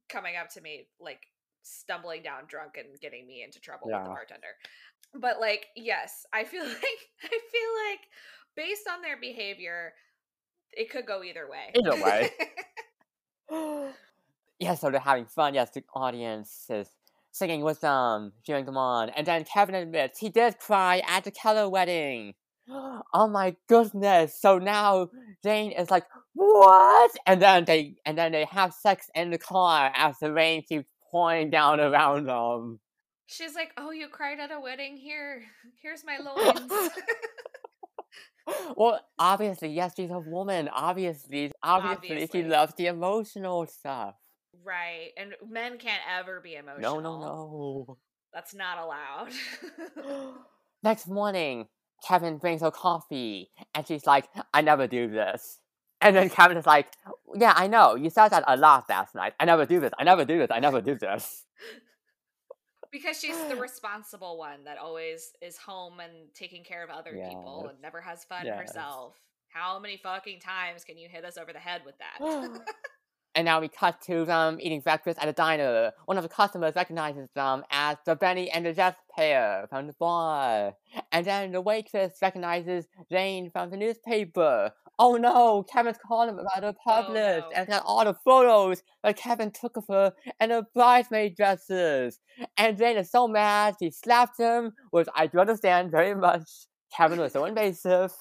coming up to me like stumbling down drunk and getting me into trouble with the bartender. But like yes i feel *laughs* like i feel like based on their behavior it could go either way. Either way. *gasps* yeah, so they're having fun. Yes, the audience is singing with them, cheering them on. And then Kevin admits he did cry at the Keller wedding. *gasps* Oh my goodness! So now Jane is like, "What?" And then they and then they have sex in the car as the rain keeps pouring down around them. she's like oh you cried at a wedding here here's my loins *laughs* Well, obviously, yes, she's a woman. Obviously, obviously, Obviously. she loves the emotional stuff. Right and men can't ever be emotional no, no. No. That's not allowed *laughs* *gasps* Next morning, Kevin brings her coffee, and she's like, I never do this. And then Kevin is like, Yeah, I know. You said that a lot last night. I never do this. I never do this. I never do this. *laughs* because she's the *sighs* responsible one that always is home and taking care of other people and never has fun Yes. herself how many fucking times can you hit us over the head with that *gasps* *laughs* and now we cut to them eating breakfast at a diner. One of the customers recognizes them as the Bennie and the Jets pair from the bar. And then the waitress recognizes Jane from the newspaper. Oh no, Kevin's calling about her oh, published no. and got all the photos that Kevin took of her and her bridesmaid dresses. And Jane is so mad, she slapped him, which I do understand very much. Kevin was so invasive.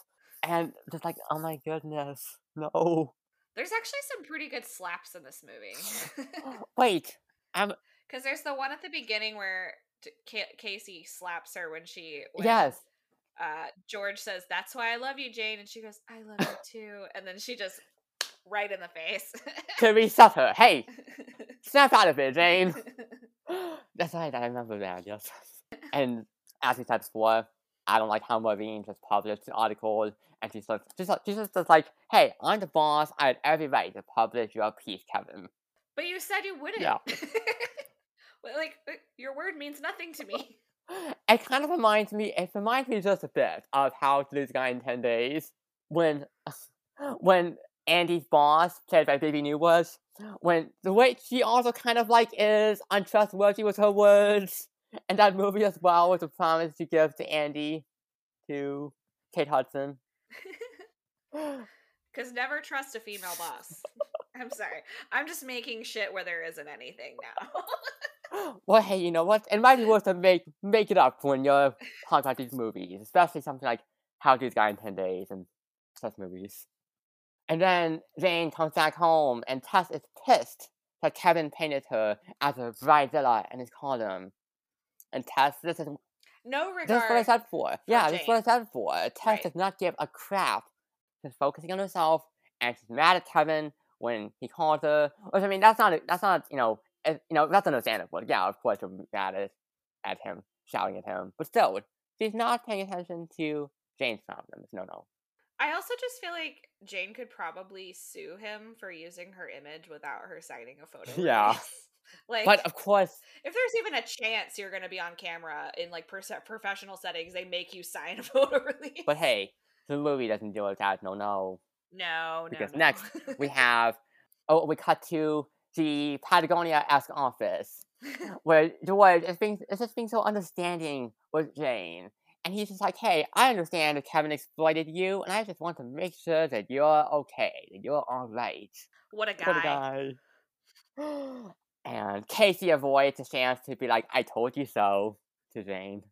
And just like, oh my goodness, no. There's actually some pretty good slaps in this movie Wait, I'm *laughs* because there's the one at the beginning where t- casey slaps her when she when, yes. uh george says that's why i love you jane and she goes i love you *clears throat* too and then she just right in the face To reset her. Hey, *laughs* snap out of it, Jane. *laughs* *gasps* That's right, I remember that, yes. and as we said before, I don't like how Maureen just published an article and she's just, she's, she's just like, hey, I'm the boss, I had every right to publish your piece, Kevin. But you said you wouldn't. Yeah. *laughs* Like, uh, your word means nothing to me. *laughs* It kind of reminds me, it reminds me just a bit of how to lose a guy in 10 days when, *sighs* when Andy's boss, played by Bebe Neuwirth, when the way she also kind of like is untrustworthy with her words, and that movie as well was a promise she gives to Andy, to Kate Hudson. *laughs* Because never trust a female boss. I'm sorry. I'm just making shit where there isn't anything now. *laughs* well, hey, you know what? It might be worth to make make it up when you're talking about these movies, especially something like How to Guy in Ten Days and such movies. And then Jane comes back home, and Tess is pissed that Kevin painted her as a bridezilla in his column. And Tess, this is no this is what I said for. Yeah, this is what I said for. Tess Right. does not give a crap. She's focusing on herself, and she's mad at Kevin when he calls her. Which I mean, that's not that's not you know it, you know that's understandable. Yeah, of course, she'll be mad at, at him, shouting at him. But still, she's not paying attention to Jane's problems. No, no. I also just feel like Jane could probably sue him for using her image without her signing a *laughs* photo. Yeah. *laughs* like, But of course, if there's even a chance you're going to be on camera in like perse- professional settings, they make you *laughs* sign a photo release. but hey, the movie doesn't deal with that. No, no. no, no. Because no. next We *laughs* have oh, we cut to the Patagonia-esque office. where George is being is just being so understanding with Jane. And he's just like, hey, I understand that Kevin exploited you, and I just want to make sure that you're okay, that you're alright. what a guy. What a guy. *gasps* *gasps* and Casey avoids the chance to be like, I told you so to Jane.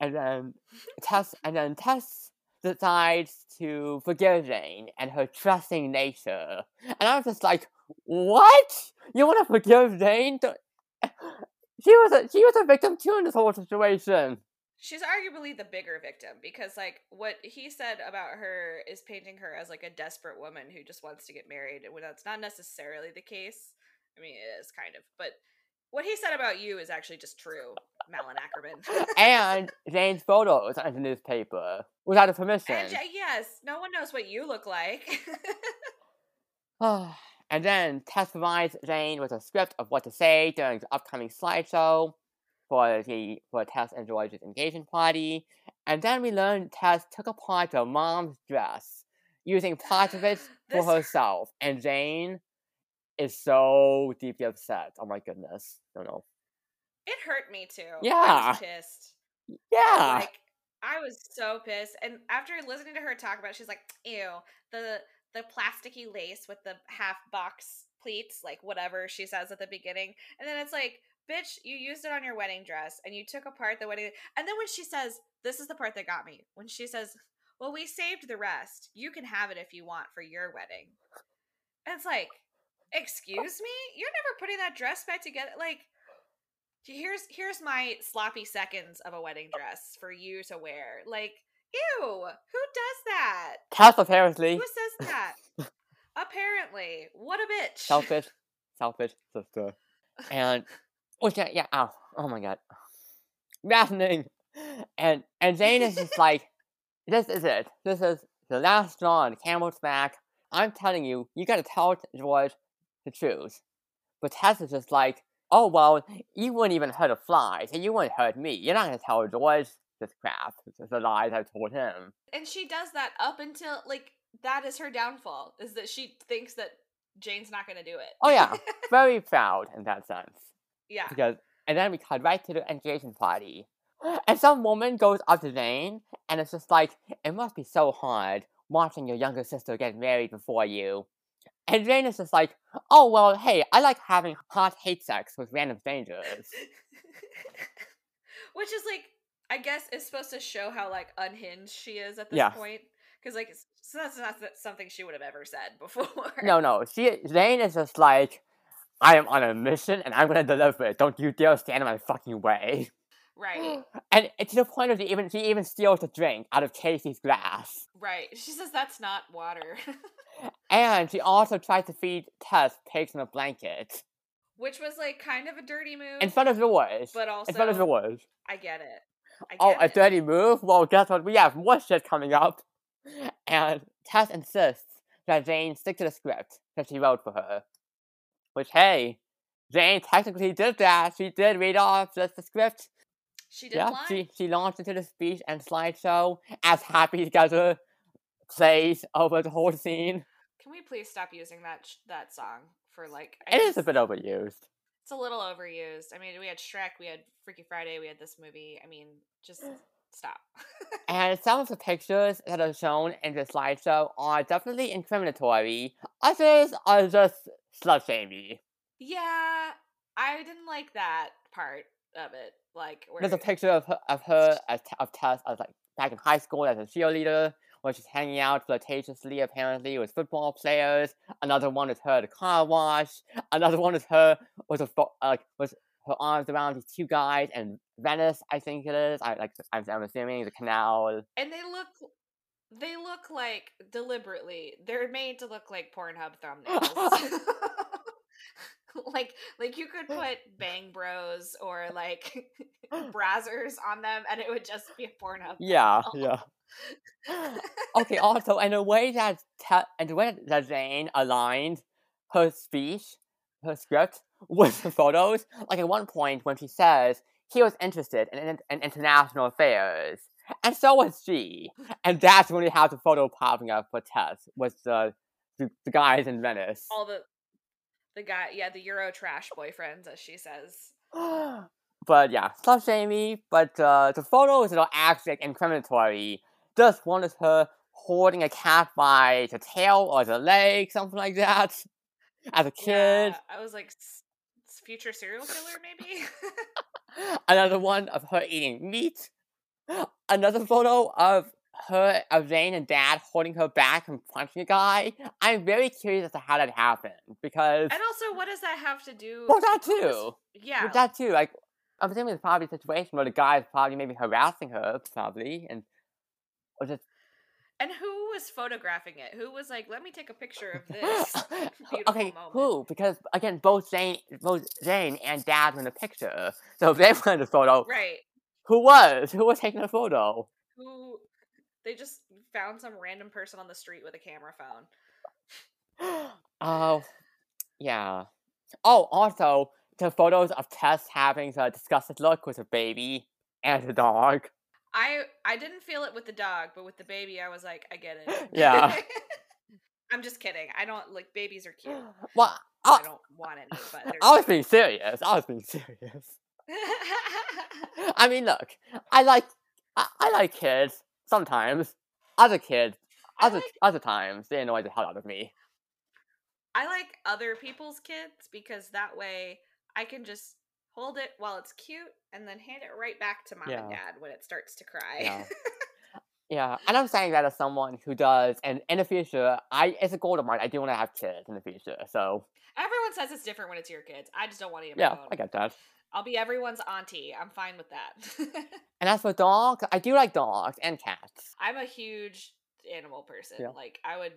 And then Tess and then Tess decides to forgive Jane and her trusting nature. And I was just like, What? You wanna forgive Jane? *laughs* She was a she was a victim too in this whole situation. She's arguably the bigger victim because, like, what he said about her is painting her as like a desperate woman who just wants to get married, when that's not necessarily the case. I mean, it is kind of, but what he said about you is actually just true, Malin Åkerman. *laughs* and Jane's photos in the newspaper without her permission. And yes, no one knows what you look like. *laughs* *sighs* and then Tess provides Jane with a script of what to say during the upcoming slideshow for the for Tess and George's engagement party. And then we learn Tess took apart her mom's dress using parts of it *gasps* for herself. And Jane is so deeply upset. Oh my goodness. No no. it hurt me too. I Yeah. was pissed. Yeah. Like I was so pissed. And after listening to her talk about, it, she's like, "Ew, the the plasticky lace with the half box pleats, like whatever she says at the beginning." And then it's like, "Bitch, you used it on your wedding dress, and you took apart the wedding." And then when she says, "This is the part that got me," when she says, "Well, we saved the rest. You can have it if you want for your wedding." And it's like, "Excuse me, you're never putting that dress back together." Like, here's here's my sloppy seconds of a wedding oh. dress for you to wear. Like, ew, who does that? Tess apparently Who says that? Apparently, what a bitch. selfish, selfish sister. And which yeah, yeah, ow, oh my god, maddening. And and Jane is just like, this is it. This is the last straw on the camel's back. I'm telling you, you gotta tell George the choose. But Tess is just like, oh well, you wouldn't even hurt a fly, so you wouldn't hurt me. You're not gonna tell George this crap. This is the lies I told him. and she does that up until like that is her downfall is that she thinks that Jane's not going to do it. Oh yeah, *laughs* very proud in that sense. yeah. because and then we cut right to the engagement party. *gasps* And some woman goes up to Jane and it's just like, it must be so hard watching your younger sister get married before you. And Jane is just like, oh well, hey, I like having hot hate sex with random strangers. *laughs* Which is like I guess is supposed to show how like unhinged she is at this Yeah. point cuz like so that's not something she would have ever said *laughs* before. No, no, she Jane is just like, I am on a mission and I'm gonna deliver it. Don't you dare stand in my fucking way. Right. *gasps* And it's to the point of she even she even steals a drink out of Casey's glass. Right. She says that's not water. *laughs* And she also tries to feed Tess pigs in a blanket. which was like kind of a dirty move. In front of yours. but also In front of yours. I get it. I Oh, get a dirty move? Well, guess what? We have more shit coming up. And Tess insists that Jane stick to the script that she wrote for her. Which, hey, Jane technically did that. She did read off just the script. She did yeah, lie. she, she launched into the speech and slideshow as Happy Together plays over the whole scene. Can we please stop using that sh- that song for like? It is a bit overused. It's a little overused. I mean, we had Shrek, we had Freaky Friday, we had this movie. I mean, just stop. *laughs* And some of the pictures that are shown in the slideshow are definitely incriminatory. Others are just slut shamey. yeah, I didn't like that part of it. Like, where There's a picture of her, of her as T- of Tess as like back in high school as a cheerleader, where she's hanging out flirtatiously apparently with football players. Another one is her at a car wash. Another one is her with a fo- like with her arms around these two guys and Venice, I think it is. I like I'm, I'm assuming the canal. and they look, they look like deliberately. They're made to look like Pornhub thumbnails. *laughs* *laughs* *laughs* *laughs* like, like you could put Bang Bros or like *laughs* *gasps* Brazzers on them, and it would just be a Pornhub. *laughs* Yeah, yeah. okay, also, in a way that te- in the way that Jane aligned her speech, her script with the photos, like at one point when she says he was interested in, in, in international affairs, and so was she, and that's when we have the photo popping up for Tess with the the, the guys in Venice. all the the guy yeah the euro trash boyfriends as she says *gasps* but yeah, slut shamey. But uh, the photos are actually like, incriminatory. Just one is her holding a cat by the tail or the leg, something like that. *laughs* As a kid, yeah, i was like "S- s- future serial killer maybe *laughs* another one of her eating meat. *gasps* Another photo of her, of Jane and Dad holding her back and punching a guy. I'm very curious as to how that happened because and also what does that have to do well, that too. yeah With that too, like I'm assuming it's probably a situation where the guy is probably maybe harassing her, probably, and or just and who was photographing it who was like let me take a picture of this *laughs* *laughs* beautiful okay, moment. who? Because again, both Jane, both Jane and Dad were in the picture, so if *laughs* they were in the photo, right who was? Who was taking the photo? who they just found some random person on the street with a camera phone *gasps* Oh, yeah. Oh, also the photos of Tess having the disgusted look with a baby and a dog. i i didn't feel it with the dog but with the baby i was like i get it *laughs* Yeah. *laughs* i'm just kidding i don't like babies are cute *gasps* Well, i I, don't want any *laughs* but I was being serious. I was being serious. I mean, look, I like I, I like kids sometimes. Other kids, I other like- other times, they annoy the hell out of me. I like other people's kids because that way I can just hold it while it's cute and then hand it right back to mom and dad when it starts to cry. Yeah. *laughs* Yeah, and I'm saying that as someone who does, and in the future, I it's a goal of mine. I do want to have kids in the future, so Everyone says it's different when it's your kids. I just don't want of yeah. I get that. I'll be everyone's auntie. I'm fine with that. *laughs* And as for dogs, I do like dogs and cats. I'm a huge animal person. Yeah. Like I would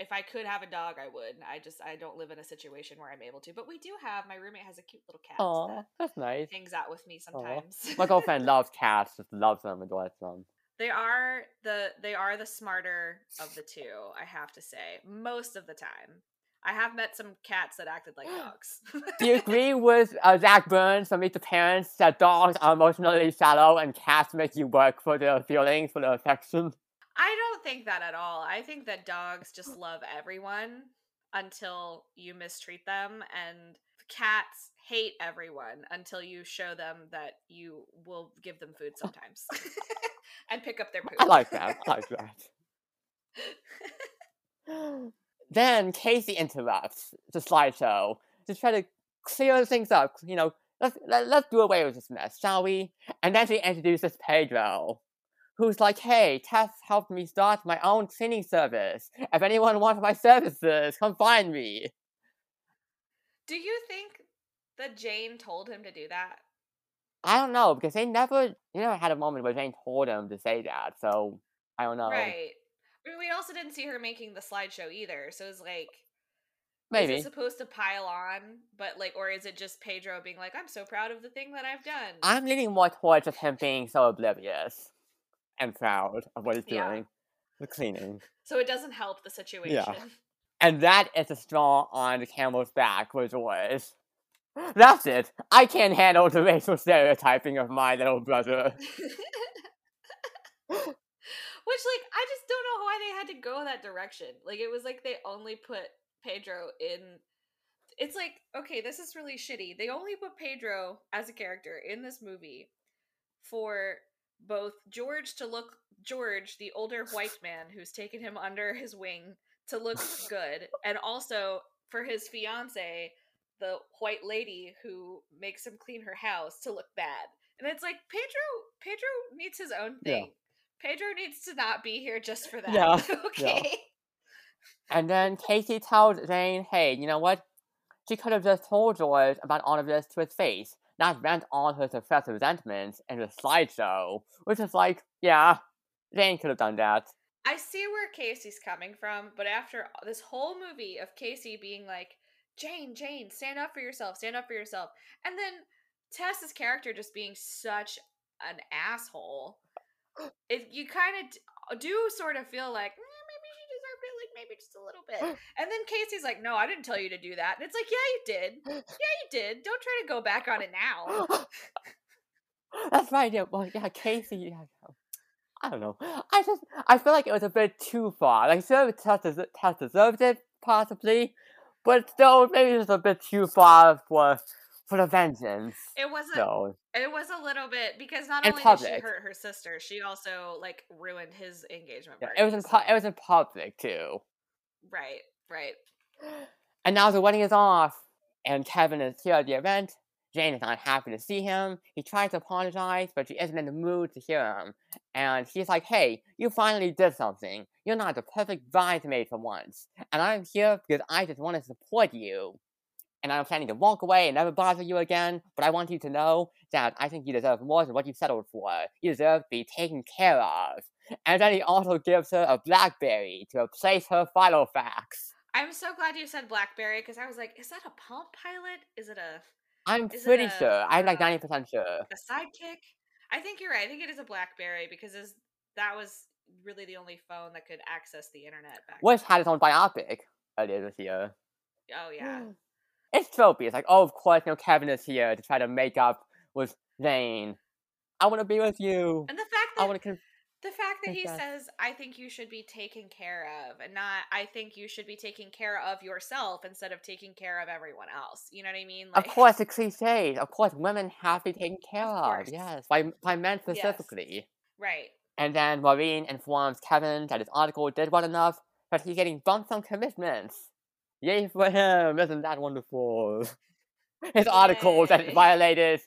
if I could have a dog, I would. I just I don't live in a situation where I'm able to. But we do have my roommate has a cute little cat Oh, that that's nice. hangs out with me sometimes. My girlfriend *laughs* loves cats, just loves them, adores them. They are the they are the smarter of the two, I have to say. Most of the time. I have met some cats that acted like *gasps* dogs. *laughs* Do you agree with uh, Jack Byrnes from Meet the Parents that dogs are emotionally shallow and cats make you work for their feelings, for their affection? I don't think that at all. I think that dogs just love everyone until you mistreat them and cats hate everyone until you show them that you will give them food *laughs* sometimes *laughs* and pick up their poop. I like that. I like that. Then Casey interrupts the slideshow to try to clear things up. You know, let's let, let's do away with this mess, shall we? And then she introduces Pedro, who's like, "Hey, Tess helped me start my own cleaning service. If anyone wants my services, come find me." Do you think that Jane told him to do that? I don't know because they never, you never had a moment where Jane told him to say that. So I don't know. Right. We also didn't see her making the slideshow either, so it's like Maybe. Is it supposed to pile on, but like, or is it just Pedro being like, "I'm so proud of the thing that I've done"? I'm leaning more towards just him being so oblivious and proud of what he's Yeah. doing. The cleaning. So it doesn't help the situation. Yeah. *laughs* And that is a straw on the camel's back for George. That's it. I can't handle the racial stereotyping of my little brother. *laughs* *laughs* Which, like, I just don't know why they had to go that direction. Like, it was like they only put Pedro in. It's like, okay, this is really shitty. They only put Pedro as a character in this movie for both George to look George, the older white man who's taken him under his wing, to look *laughs* good, and also for his fiance, the white lady who makes him clean her house, to look bad. And it's like Pedro Pedro needs his own Yeah. Pedro needs to not be here just for that. Yeah, *laughs* okay. And then Casey tells Jane, hey, you know what? She could have just told George about all of this to his face, not vent all her suppressed resentments in a slideshow. Which is like, yeah, Jane could have done that. I see where Casey's coming from, but after this whole movie of Casey being like, Jane, Jane, stand up for yourself, stand up for yourself. And then Tess's character just being such an asshole. It, you kind of do sort of feel like, "Eh, maybe she deserved it, like maybe just a little bit. *gasps* And then Casey's like, no, I didn't tell you to do that. And it's like, yeah, you did. *gasps* Yeah, you did. Don't try to go back on it now. *gasps* That's right. Yeah, well, yeah, Casey. Yeah. I don't know. I just I feel like it was a bit too far. Like, sure, Tess, Tess deserved it possibly, but still, maybe it was a bit too far for for the vengeance. It wasn't. So It was a little bit because not only did she hurt her sister, she also like ruined his engagement yeah, party. it was in so- pu- it was in public too. right, right. And now the wedding is off, and Kevin is here at the event. Jane is not happy to see him. He tries to apologize, but she isn't in the mood to hear him. And he's like, hey, you finally did something. You're not the perfect bridesmaid for once. And I'm here because I just want to support you. And I'm planning to walk away and never bother you again, but I want you to know that I think you deserve more than what you settled for. You deserve to be taken care of. And then he also gives her a Blackberry to replace her filofax. I'm so glad you said BlackBerry because I was like, is that a Palm Pilot? Is it a I'm pretty a, sure. I'm like uh, 90% sure. a sidekick? I think you're right. I think it is a BlackBerry because is that was really the only phone that could access the internet back. Which had its own biopic earlier this year. Oh yeah. It's tropey. It's like, oh, of course, you know, Kevin is here to try to make up with Jane. I want to be with you. And the fact that I want to. Con- the fact that he says, "I think you should be taken care of," and not, "I think you should be taking care of yourself instead of taking care of everyone else." You know what I mean? of course, the cliches. Of course, women have to be taken care Of of. Yes, by by men specifically. Yes. right. And then Maureen informs Kevin that his article did well enough, but he's getting bumped from commitments. *laughs* Yay for him! Isn't that wonderful? His article that violated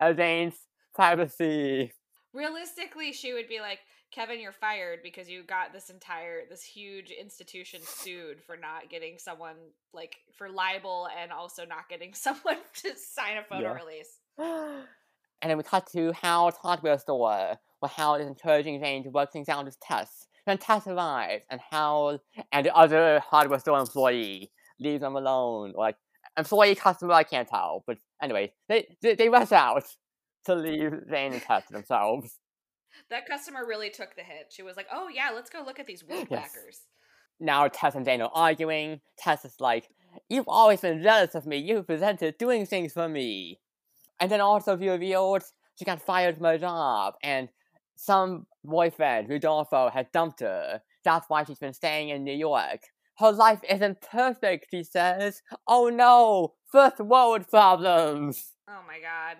uh, Jane's privacy. Realistically, she would be like, "Kevin, you're fired because you got this entire this huge institution sued for not getting someone like for libel and also not getting *laughs* someone to sign a photo Yeah. release." *gasps* and then we cut to Howard's hardware store, where Howard is encouraging Jane to work things out with Tess. Then Tess arrives, and Howard and the other hardware store employee leaves them alone. Like, employee, customer, I can't tell. But anyway, they, they, they rush out to leave Jane and Tess themselves. That customer really took the hit. She was like, "Oh yeah, let's go look at these wood Yes. Now Tess and Jane are arguing. Tess is like, You've always been jealous of me. You've presented doing things for me. And then also we revealed she got fired from her job and some boyfriend, Rudolfo, had dumped her. That's why she's been staying in New York. Her life isn't perfect, she says. Oh no, first world problems. Oh my god.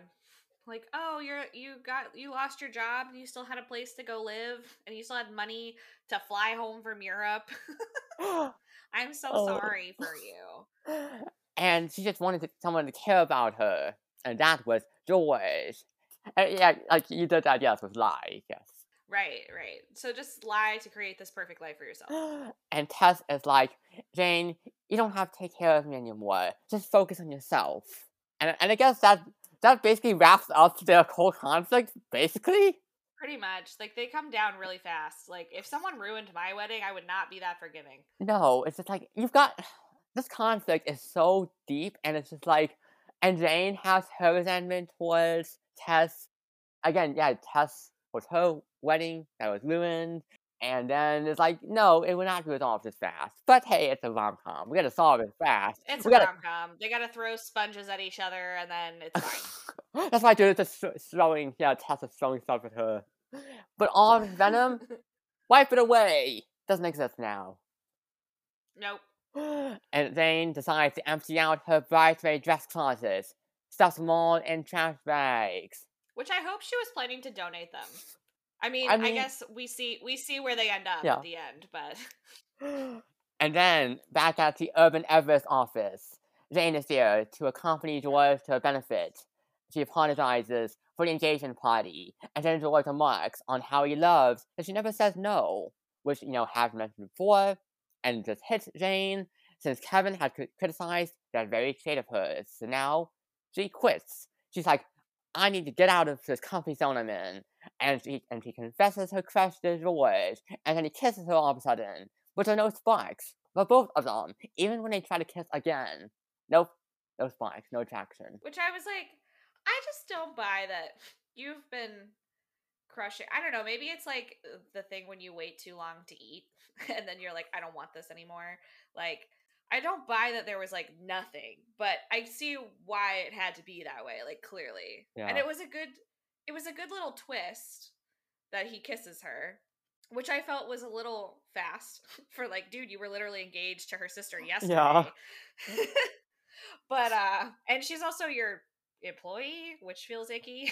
Like, oh, you're you got you lost your job and you still had a place to go live and you still had money to fly home from Europe. *gasps* *laughs* I'm so Oh. sorry for you. and she just wanted to, someone to care about her, and that was George. And yeah, like you did that, yes, with lie, yes. Right, right. So just lie to create this perfect life for yourself. *gasps* And Tess is like, Jane, you don't have to take care of me anymore. Just focus on yourself. And and I guess that that basically wraps up their whole conflict, basically. Pretty much. Like they come down really fast. Like if someone ruined my wedding, I would not be that forgiving. No, it's just like you've got *sighs* this conflict is so deep, and it's just like, and Jane has her resentment towards Tess. Again, yeah, Tess was her wedding that was ruined, and then it's like, no, it will not be resolved this fast. But hey, it's a rom com. We gotta solve it fast. It's we a gotta... rom com. They gotta throw sponges at each other, and then it's fine. *laughs* That's why Judith is throwing, yeah, Tess is throwing stuff at her. But all Venom, *laughs* wipe it away. Doesn't exist now. Nope. *gasps* And Jane decides to empty out her bridesmaid dress closets, stuffs them and trash bags. Which I hope she was planning to donate them. I mean, I I, guess we see we see where they end up Yeah. at the end, but *gasps* And then, back at the Urban Everest office, Jane is there to accompany Dolores to a benefit. She apologizes for the engagement party, and then Dolores remarks on how he loves that she never says no, which, you know, have mentioned before, and just hits Jane, since Kevin had criticized that very trait of hers. So now, she quits. She's like, I need to get out of this comfy zone I'm in. And she, and she confesses her crush to Dolores, and then he kisses her all of a sudden, there are no sparks But both of them, even when they try to kiss again. Nope, no sparks, no attraction. which I was like, I just don't buy that you've been crushing. I don't know. Maybe it's like the thing when you wait too long to eat, *laughs* and then you're like, I don't want this anymore. Like, I don't buy that there was like nothing, but I see why it had to be that way. Like clearly, and it was a good, it was a good little twist that he kisses her. Which I felt was a little fast *laughs* for like, dude, you were literally engaged to her sister *laughs* yesterday. Yeah. *laughs* but uh and she's also your employee, which feels icky.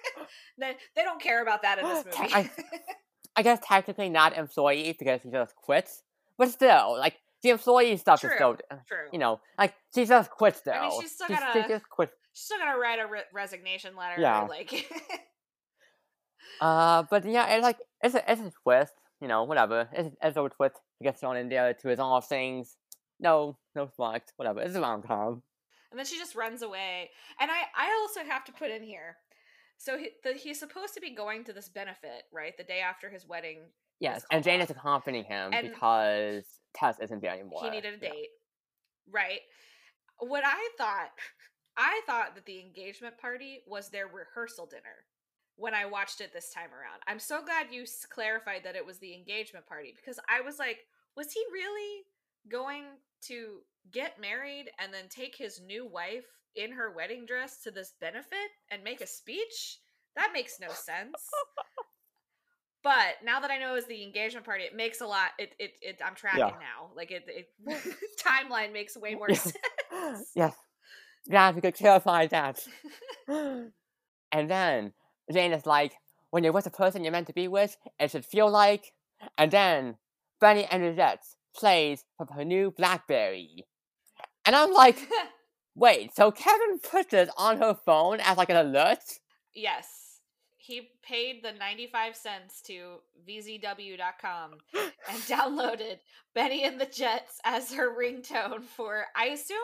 *gasps* they, they don't care about that in this movie. I- I guess technically not employee because he just quits, but still, like the employee stuff is True. still, True. you know, like she just quits though. I mean, she's still She- she gotta- just quits. She's still gonna write a re- resignation letter. Yeah. Like, *laughs* Uh, but yeah, it's like *laughs* it's a it's a twist, you know, whatever. It's, it's a twist. He gets thrown in there to resolve things. No, no sparks, whatever. It's a rom com. and then she just runs away. And I, I also have to put in here. So he, the, he's supposed to be going to this benefit, right? The day after his wedding. Yes, and Jane off. is accompanying him And- because Tess isn't there anymore. he needed a Yeah. date, right? What I thought, *laughs* I thought that the engagement party was their rehearsal dinner when I watched it this time around. I'm so glad you clarified that it was the engagement party because I was like, was he really going to get married and then take his new wife in her wedding dress to this benefit and make a speech? That makes no sense. But now that I know it was the engagement party, it makes a lot. It it, it I'm tracking Yeah. now. Like it, it *laughs* timeline makes way more *laughs* sense. *laughs* yes. Yeah, we could clarify that. *gasps* and then Jane is like, when you're with the person you're meant to be with, it should feel like. And then Bennie and Jets plays from her new Blackberry. And I'm like, wait, so Kevin put this on her phone as like an alert? yes, he paid the 95 cents to vzw.com *gasps* and downloaded Bennie and the Jets as her ringtone for. I assume.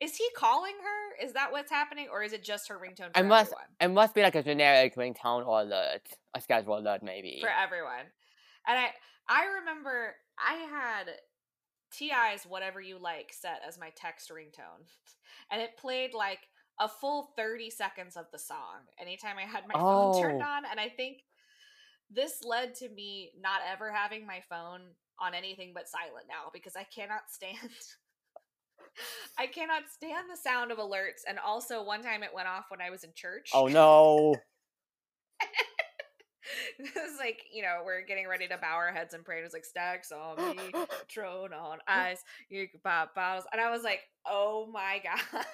Is he calling her? Is that what's happening, or is it just her ringtone for I must- everyone? It must be like a generic ringtone or alert. A schedule alert, maybe. for everyone. And I I remember I had T.I.'s Whatever You Like set as my text ringtone. *laughs* And it played like a full 30 seconds of the song anytime I had my phone turned Oh. on. And I think this led to me not ever having my phone on anything but silent now because I cannot stand *laughs* I cannot stand the sound of alerts and also one time it went off when I was in church. Oh no. *laughs* it was like you know we're getting ready to bow our heads and pray. And It was like stacks on me, *laughs* throne on ice, you pop bottles, and I was like, oh my god,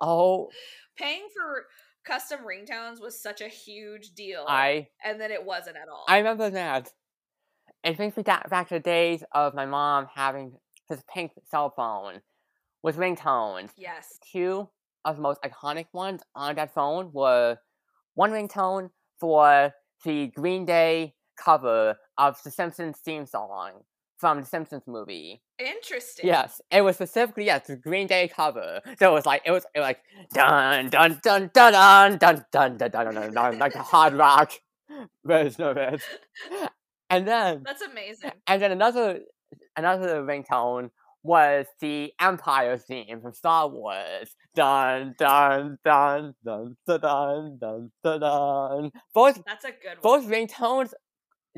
oh, paying for custom ringtones was such a huge deal, I and then it wasn't at all. I remember that. It brings me back to the days of my mom having this pink cell phone with ringtones. yes, Two of the most iconic ones on that phone were one ringtone for the Green Day cover of the Simpsons theme song from the Simpsons movie. Interesting. Yes, it was specifically yes the Green Day cover. So it was like it was, it was like dun dun dun dun dun dun dun dun dun dun dun like a hard rock version of it. And then that's amazing. and then another another ringtone was the Empire theme from Star Wars. Dun dun dun dun dun dun dun dun. dun. Both That's a good One. both one. ringtones,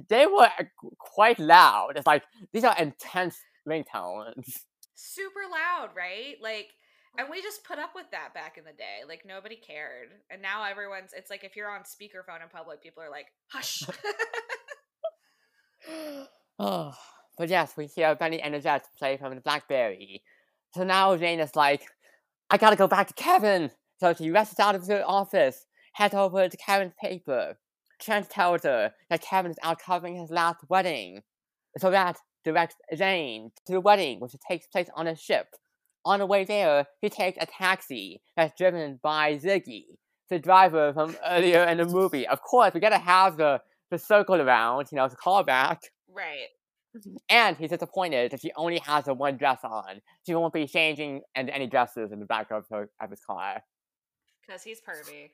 they were uh, quite loud. It's like these are intense ringtones. Super loud, right? Like and we just put up with that back in the day. Like nobody cared. And now everyone's it's like if you're on speakerphone in public, people are like, hush. *laughs* *laughs* oh, but yes, we hear Benny and the play from the Blackberry. So now Jane is like, I gotta go back to Kevin. So she rushes out of the office, heads over to Kevin's paper. Trent tells her that Kevin is out covering his last wedding. So that directs Jane to the wedding, which takes place on a ship. On the way there, he takes a taxi that's driven by Ziggy, the driver from earlier in the movie. Of course, we gotta have the, the circle around, you know, to call back. right. And he's disappointed that she only has the one dress on. She won't be changing into any dresses in the back of her of his car. Because he's pervy.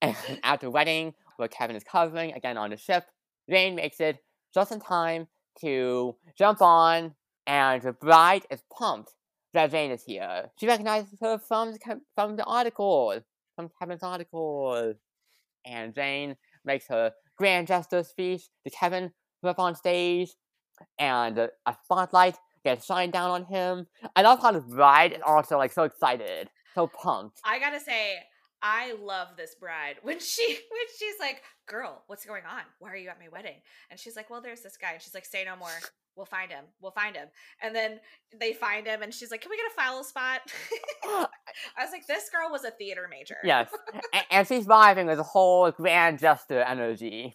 And *laughs* at the wedding, where Kevin is covering again on the ship, Jane makes it just in time to jump on, and the bride is pumped that Jane is here. She recognizes her from from the article, from Kevin's article. And Jane makes her grand gesture speech to Kevin up on stage, and a, a spotlight gets shined down on him. I love how the bride is also like so excited, so pumped. I gotta say, I love this bride *laughs* when she when she's like, "Girl, what's going on? Why are you at my wedding?" And she's like, "Well, there's this guy." And she's like, "Say no more. We'll find him. We'll find him." And then they find him, and she's like, "Can we get a follow spot?" *laughs* I was like, "This girl was a theater major." Yes, and, and she's vibing with the whole grand gesture energy.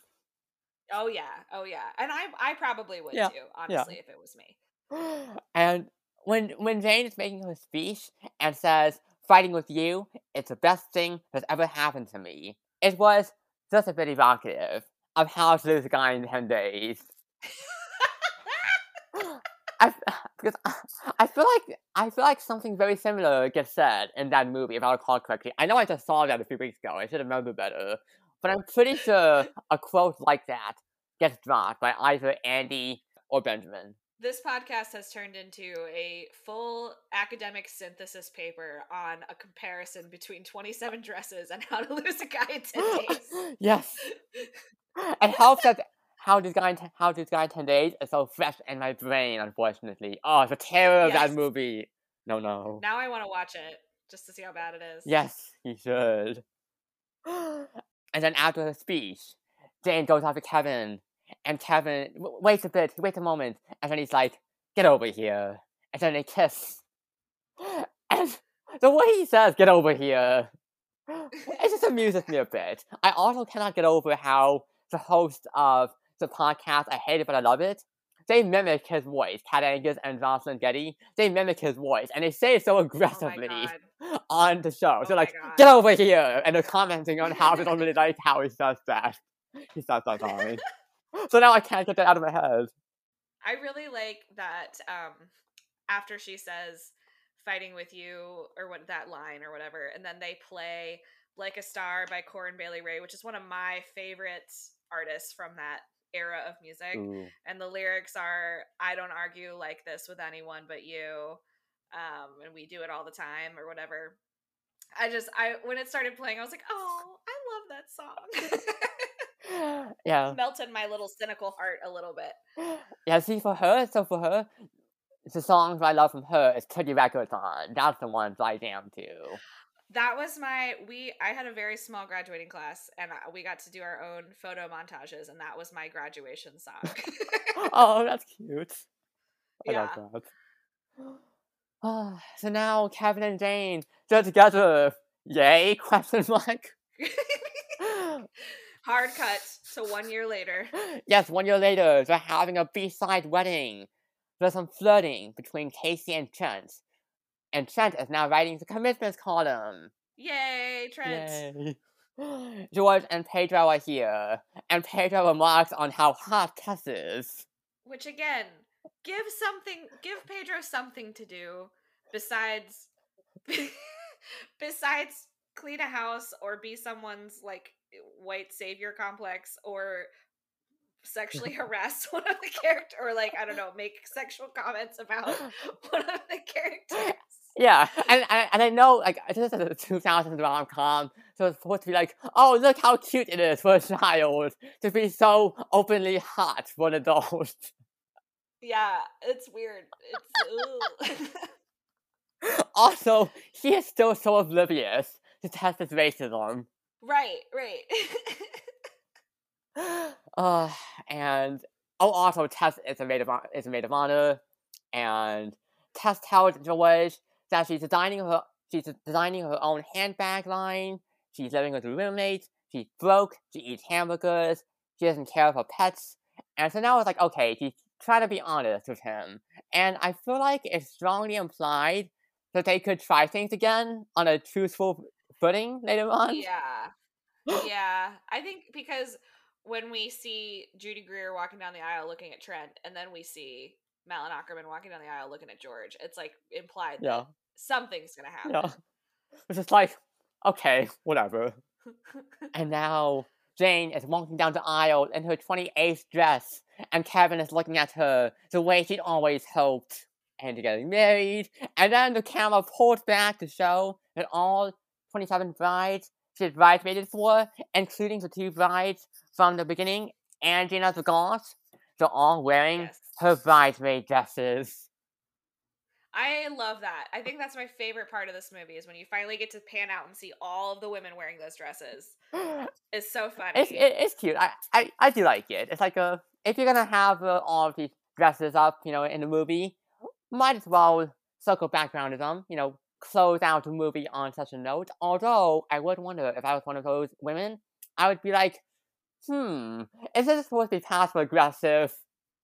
Oh yeah. Oh yeah. And I I probably would Yeah, too, honestly, if it was me. *gasps* And when when Jane is making her speech and says, "Fighting with you, it's the best thing that's ever happened to me," it was just a bit evocative of how to lose a guy in ten days. *laughs* I, *sighs* because I- I feel like I feel like something very similar gets said in that movie, if I recall correctly. I know I just saw that a few weeks ago. I should remember better, but I'm pretty sure a quote like that gets dropped by either Andy or Benjamin. This podcast has turned into a full academic synthesis paper on a comparison between 27 dresses and how to lose a guy in 10 days. *gasps* yes, it helps that how this guy in how this guy in ten days is so fresh in my brain. Unfortunately, oh, the terror of that movie. No, no. Now I want to watch it just to see how bad it is. Yes, he should. *gasps* and then after the speech, Jane goes after Kevin, and Kevin w- waits a bit, he waits a moment, and then he's like, "Get over here," and then they kiss. *gasps* And the way he says, "Get over here," *gasps* it just amuses me a bit. I also cannot get over how the host of the podcast, I hate it but I love it. They mimic his voice, Kat Angus and Jocelyn Getty. They mimic his voice, and they say it so Oh aggressively god. *laughs* on the show. Oh so like, God. get over here, and they're commenting on how they don't *laughs* really like how he says that. He says that funny. *laughs* so now I can't get that out of my head. I really like that um after she says fighting with you or what that line or whatever and then they play like a star by Corinne Bailey Rae which is one of my favorite artists from that era of music Ooh. and the lyrics are I don't argue like this with anyone but you um and we do it all the time or whatever I just I when it started playing I was like oh I love that song *laughs* *laughs* yeah, melted my little cynical heart a little bit yeah. See, for her, so for her, the songs I love from her is Your Records On. That's the ones I jam to. That was my we I had a very small graduating class and we got to do our own photo montages and that was my graduation song. *laughs* oh, that's cute. *laughs* I Yeah. love that. *sighs* Ah, so now Kevin and Jane they're together. Yay? Question mark. Hard cut to 1 year later. *gasps* yes, one year later, they're having a B-side wedding. There's some flirting between Casey and Trent. And Trent is now writing the commitments column. Yay, Trent. Yay. *gasps* George and Pedro are here. And Pedro remarks on how hot Tess is. Which again, give something give Pedro something to do besides *laughs* besides clean a house or be someone's like Eh, white savior complex or sexually *laughs* harass one of the characters or like I don't know, make sexual comments about *laughs* one of the characters. Yeah, and, and and I know like this is a 2000s rom com, so it's supposed to be like, oh look how cute it is for a child to be so openly hot for an adult. Yeah, it's weird. It's *laughs* also, he is still so oblivious to Tess's racism. Right, right. *laughs* uh, and oh, also Tess is a maid of is a maid of honor, and Tess tells George that she's designing her she's designing her own handbag line. She's living with her roommate. She's broke. She eats hamburgers. She doesn't care for pets. And so now it's like, okay, she's trying to be honest with him. And I feel like it's strongly implied that they could try things again on a truthful footing later on. Yeah. *gasps* yeah. I think because when we see Judy Greer walking down the aisle looking at Trent, and then we see Malin Åkerman walking down the aisle looking at George, it's like implied yeah. that something's gonna happen. Yeah. It's just like, okay, whatever. and now Jane is walking down the aisle in her 28th dress, and Kevin is looking at her the way she'd always hoped. And they're getting married, and then the camera pulls back to show that all 27 brides she's bridesmaided for, including the two brides from the beginning, and Gina the Goth, they're all wearing yes. her bridesmaid dresses. I love that. I think that's my favorite part of this movie is when you finally get to pan out and see all of the women wearing those dresses. *gasps* It's so funny. It's, it, it's cute. I, I, I do like it. It's like a if you're gonna have uh, all of these dresses up, you know, in the movie, might as well circle back around to them. You know, close out the movie on such a note. Although I would wonder if I was one of those women, I would be like, hmm, is this supposed to be passive aggressive?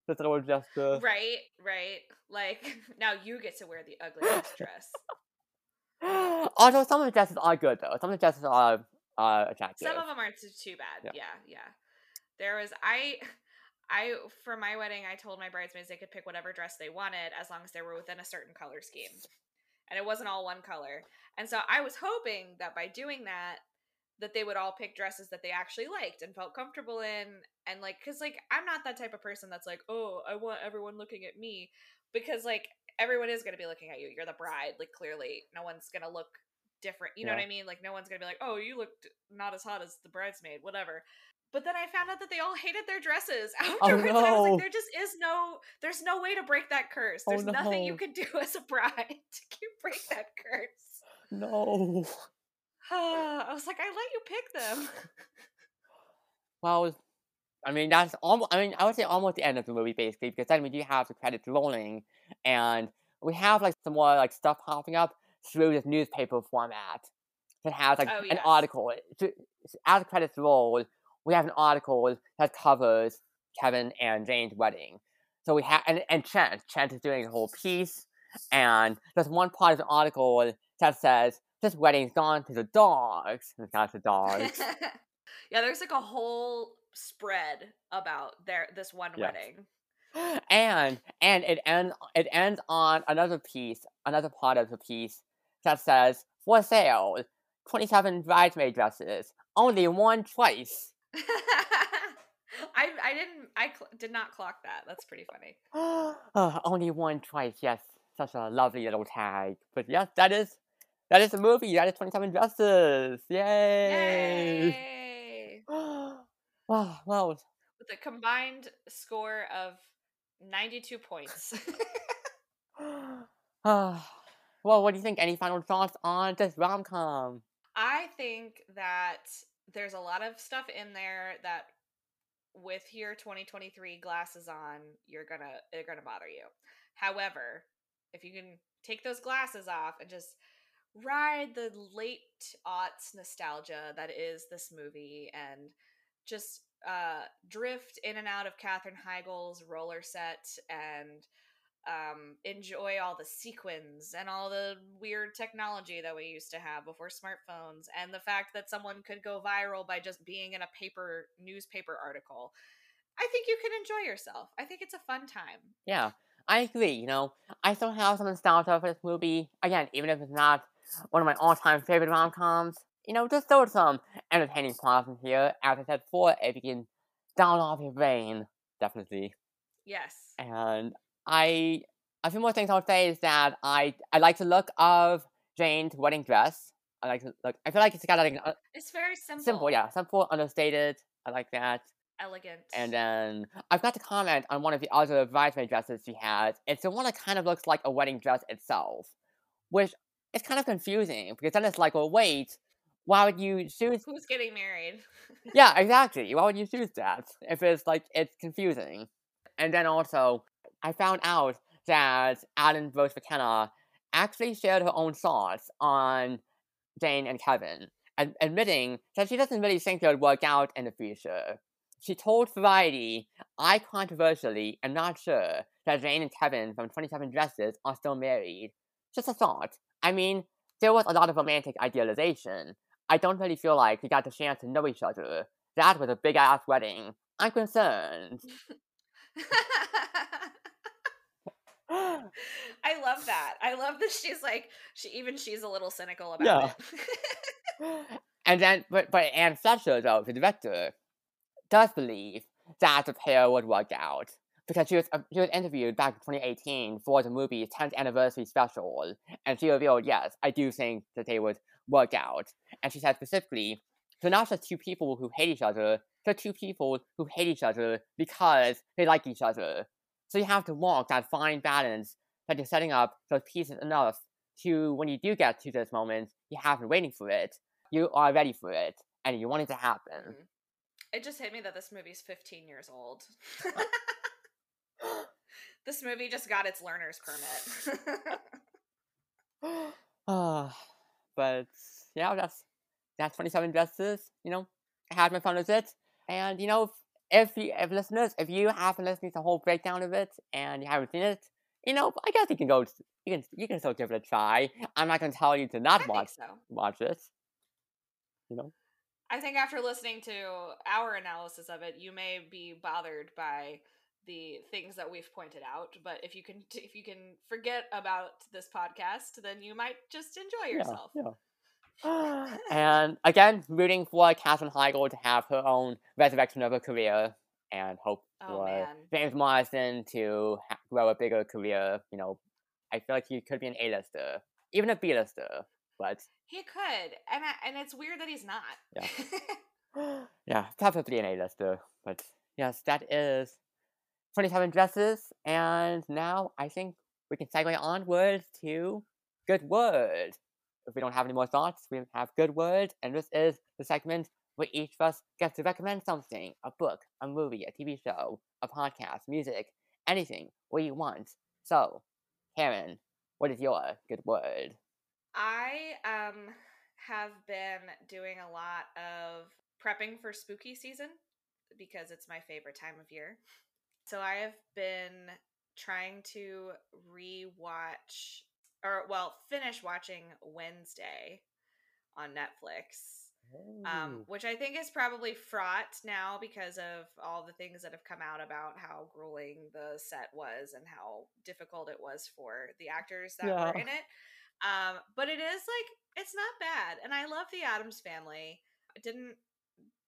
This little gesture. Right, right. Like *laughs* now you get to wear the ugliest dress. *laughs* Although some of the dresses are good though. Some of the dresses are uh attractive. Some of them aren't too bad. Yeah. yeah, yeah. There was I *laughs* I for my wedding I told my bridesmaids they could pick whatever dress they wanted as long as they were within a certain color scheme. And it wasn't all one color. And so I was hoping that by doing that that they would all pick dresses that they actually liked and felt comfortable in and like cuz like I'm not that type of person that's like, "Oh, I want everyone looking at me." because like everyone is going to be looking at you. You're the bride. Like clearly, no one's going to look different. You know what I mean? Like no one's going to be like, "Oh, you looked not as hot as the bridesmaid." Whatever. But then I found out that they all hated their dresses *laughs* oh, afterwards. Oh, no. I was like, there just is no, there's no way to break that curse. Oh, there's oh, no. nothing you could do as a bride *laughs* to break that curse. *sighs* No. *sighs* I was like, I let you pick them. *laughs* well, I mean, that's almost. I mean, I would say almost the end of the movie, basically, because then we do have the credits rolling, and we have like some more like stuff popping up through this newspaper format that has like oh, yes. an article. As the credits roll, we have an article that covers Kevin and Jane's wedding. So we have and and Trent. Trent is doing a whole piece, and there's one part of the article that says this wedding's gone to the dogs. And it's got the dogs. *laughs* yeah, there's like a whole spread about their this one yes. wedding. And and it ends it ends on another piece, another part of the piece that says for sale, twenty seven bridesmaid dresses, only one twice. *laughs* I I didn't I cl- did not clock that. That's pretty funny. *gasps* only one twice. Yes, such a lovely little tag. But yes, that is that is a movie. That is twenty seven dresses. Yay! Yay! *gasps* Wow, wow. With a combined score of 92 points. *gasps* Ah, well, what do you think? Any final thoughts on this rom com? I think that there's a lot of stuff in there that with your 2023 glasses on, you're gonna they're gonna bother you. However, if you can take those glasses off and just ride the late aughts nostalgia that is this movie and just uh, drift in and out of Katherine Heigl's roller set and um, enjoy all the sequins and all the weird technology that we used to have before smartphones and the fact that someone could go viral by just being in a paper newspaper article. I think you can enjoy yourself. I think it's a fun time. Yeah, I agree. You know, I still have some nostalgia for this movie. Again, even if it's not one of my all-time favorite rom-coms, you know, just throw some entertaining plots in here. As I said before, if you can down off your brain, definitely. Yes. And I, a few more things I'll say is that I, I like the look of Jane's wedding dress. I like to look. I feel like it's got like uh, It's very simple. simple, yeah, simple, understated. I like that. Elegant. And then I've got to comment on one of the other bridesmaid dresses she has. It's the one that kind of looks like a wedding dress itself, which is kind of confusing because then it's like, well, wait, why would you choose? Who's getting married? yeah, *laughs* exactly. Why would you choose that if it's like it's confusing? And then also, I found out that Aline Brosh McKenna actually shared her own thoughts on Jane and Kevin, ad- admitting that she doesn't really think they'll work out in the future. She told Variety, I controversially am not sure that Jane and Kevin from 27 Dresses are still married. Just a thought. I mean, there was a lot of romantic idealization. I don't really feel like we got the chance to know each other. That was a big ass wedding. I'm concerned. *laughs* *laughs* *gasps* I love that. I love that she's like she even she's a little cynical about Yeah. it. *laughs* and then, but, but Anne Fletcher, though, the director, does believe that the pair would work out. Because she was, uh, she was interviewed back in 2018 for the movie's 10th anniversary special, and she revealed, yes, I do think that they would work out. And she said specifically, they're not just two people who hate each other, they're two people who hate each other because they like each other. So you have to walk that fine balance that you're setting up those pieces enough to, when you do get to this moment, you have been waiting for it, you are ready for it, and you want it to happen. Mhm. It just hit me that this movie's 15 years old. *laughs* this movie just got its learner's permit. *laughs* Ah, but yeah, that's that's 27 dresses. You know, I had my fun with it, and you know, if you, if listeners, if you haven't listened to the whole breakdown of it and you haven't seen it, you know, I guess you can go. You can you can still give it a try. I'm not gonna tell you to not think watch so. watch it. You know. I think after listening to our analysis of it, you may be bothered by the things that we've pointed out. But if you can, if you can forget about this podcast, then you might just enjoy yourself. Yeah, yeah. *sighs* and again, rooting for Katherine Heigl to have her own resurrection of her career, and hope Oh for man, James Marsden to ha- grow a bigger career. You know, I feel like he could be an A-lister, even a B-lister, but he could, and I, and it's weird that he's not. Yeah. *laughs* *gasps* yeah, probably an A-lister. But yes, that is 27 dresses, and now I think we can segue onwards to Good Word. If we don't have any more thoughts, we have Good words, and this is the segment where each of us gets to recommend something a book, a movie, a TV show, a podcast, music, anything, you want. So, Karyn, what is your Good Word? I um have been doing a lot of prepping for spooky season because it's my favorite time of year. So I have been trying to rewatch or well, finish watching Wednesday on Netflix. Um, which I think is probably fraught now because of all the things that have come out about how grueling the set was and how difficult it was for the actors that Yeah. were in it. Um, but it is like it's not bad, and I love the Addams family. It didn't,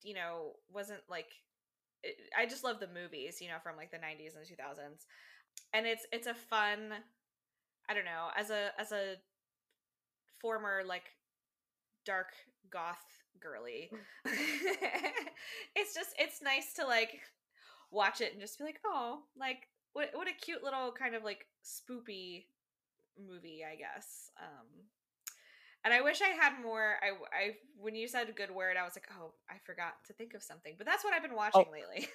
you know, wasn't like it, I just love the movies, you know, from like the '90s and the 2000s, and it's it's a fun. I don't know, as a as a former like dark goth girly, *laughs* it's just it's nice to like watch it and just be like, oh, like what what a cute little kind of like spoopy movie, I guess. Um, and I wish I had more. I, I when you said a good word, I was like, oh, I forgot to think of something. But that's what I've been watching lately.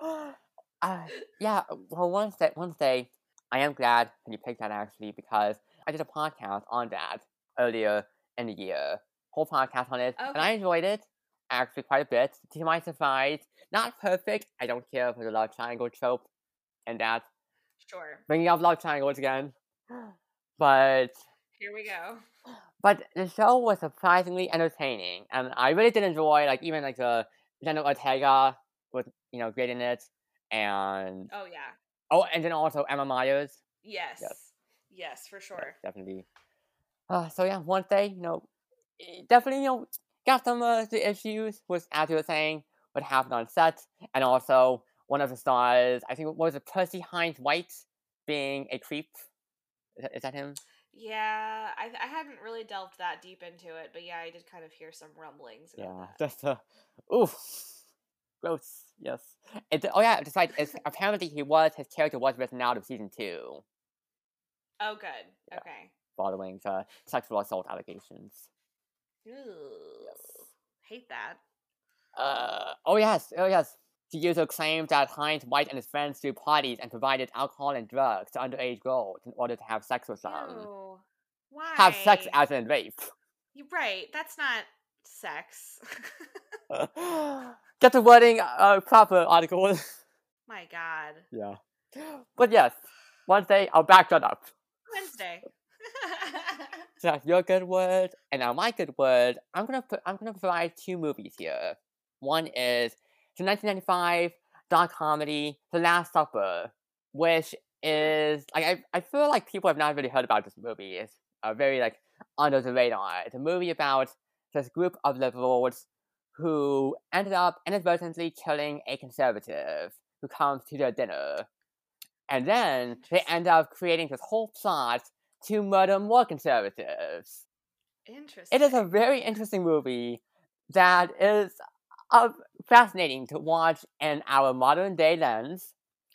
*laughs* *gasps* uh, yeah, well, Wednesday, Wednesday, I am glad that you picked that actually because I did a podcast on that earlier in the year. Whole podcast on it, and I enjoyed it actually quite a bit. To my surprise, not perfect. I don't care for the love triangle trope and that sure. bringing up love triangles again, *gasps* but Here we go. *gasps* but the show was surprisingly entertaining, and I really did enjoy like even like the Jenna Ortega was you know great in it, and Oh yeah. Oh, and then also Emma Myers, Yes. Yes, yes for Yeah, sure. definitely. Uh, so yeah, one day you know, eh, definitely you know got some uh, the issues with as you were saying what happened on set, and also one of the stars, I think, what was it Percy Hynes White being a creep? Is that, is that him? Yeah, I I hadn't really delved that deep into it, but yeah, I did kind of hear some rumblings about Yeah, that. that's uh, oof, gross. Yes. It, oh yeah, right. It's, apparently, he was his character was written out of season two Oh, good. Yeah. Okay. following the sexual assault allegations. Ooh, Hate that. Uh, oh yes, oh yes. The user claimed that Hynes White and his friends threw parties and provided alcohol and drugs to underage girls in order to have sex with them. Ew. Why? Have sex as in rape. You're right. That's not sex. *laughs* *laughs* *laughs* Get the wording uh, proper article. *laughs* My God. yeah. But yes, Wednesday day I'll back that up. Wednesday. *laughs* So that's your good word, and now my good word. I'm gonna put, I'm gonna provide two movies here. One is the 1995 dark comedy The Last Supper, which is like I, I feel like people have not really heard about this movie. It's uh, very like under the radar. It's a movie about this group of liberals who ended up inadvertently killing a conservative who comes to their dinner, and then they end up creating this whole plot to murder more conservatives. Interesting. It is a very interesting movie that is uh, fascinating to watch in our modern day lens,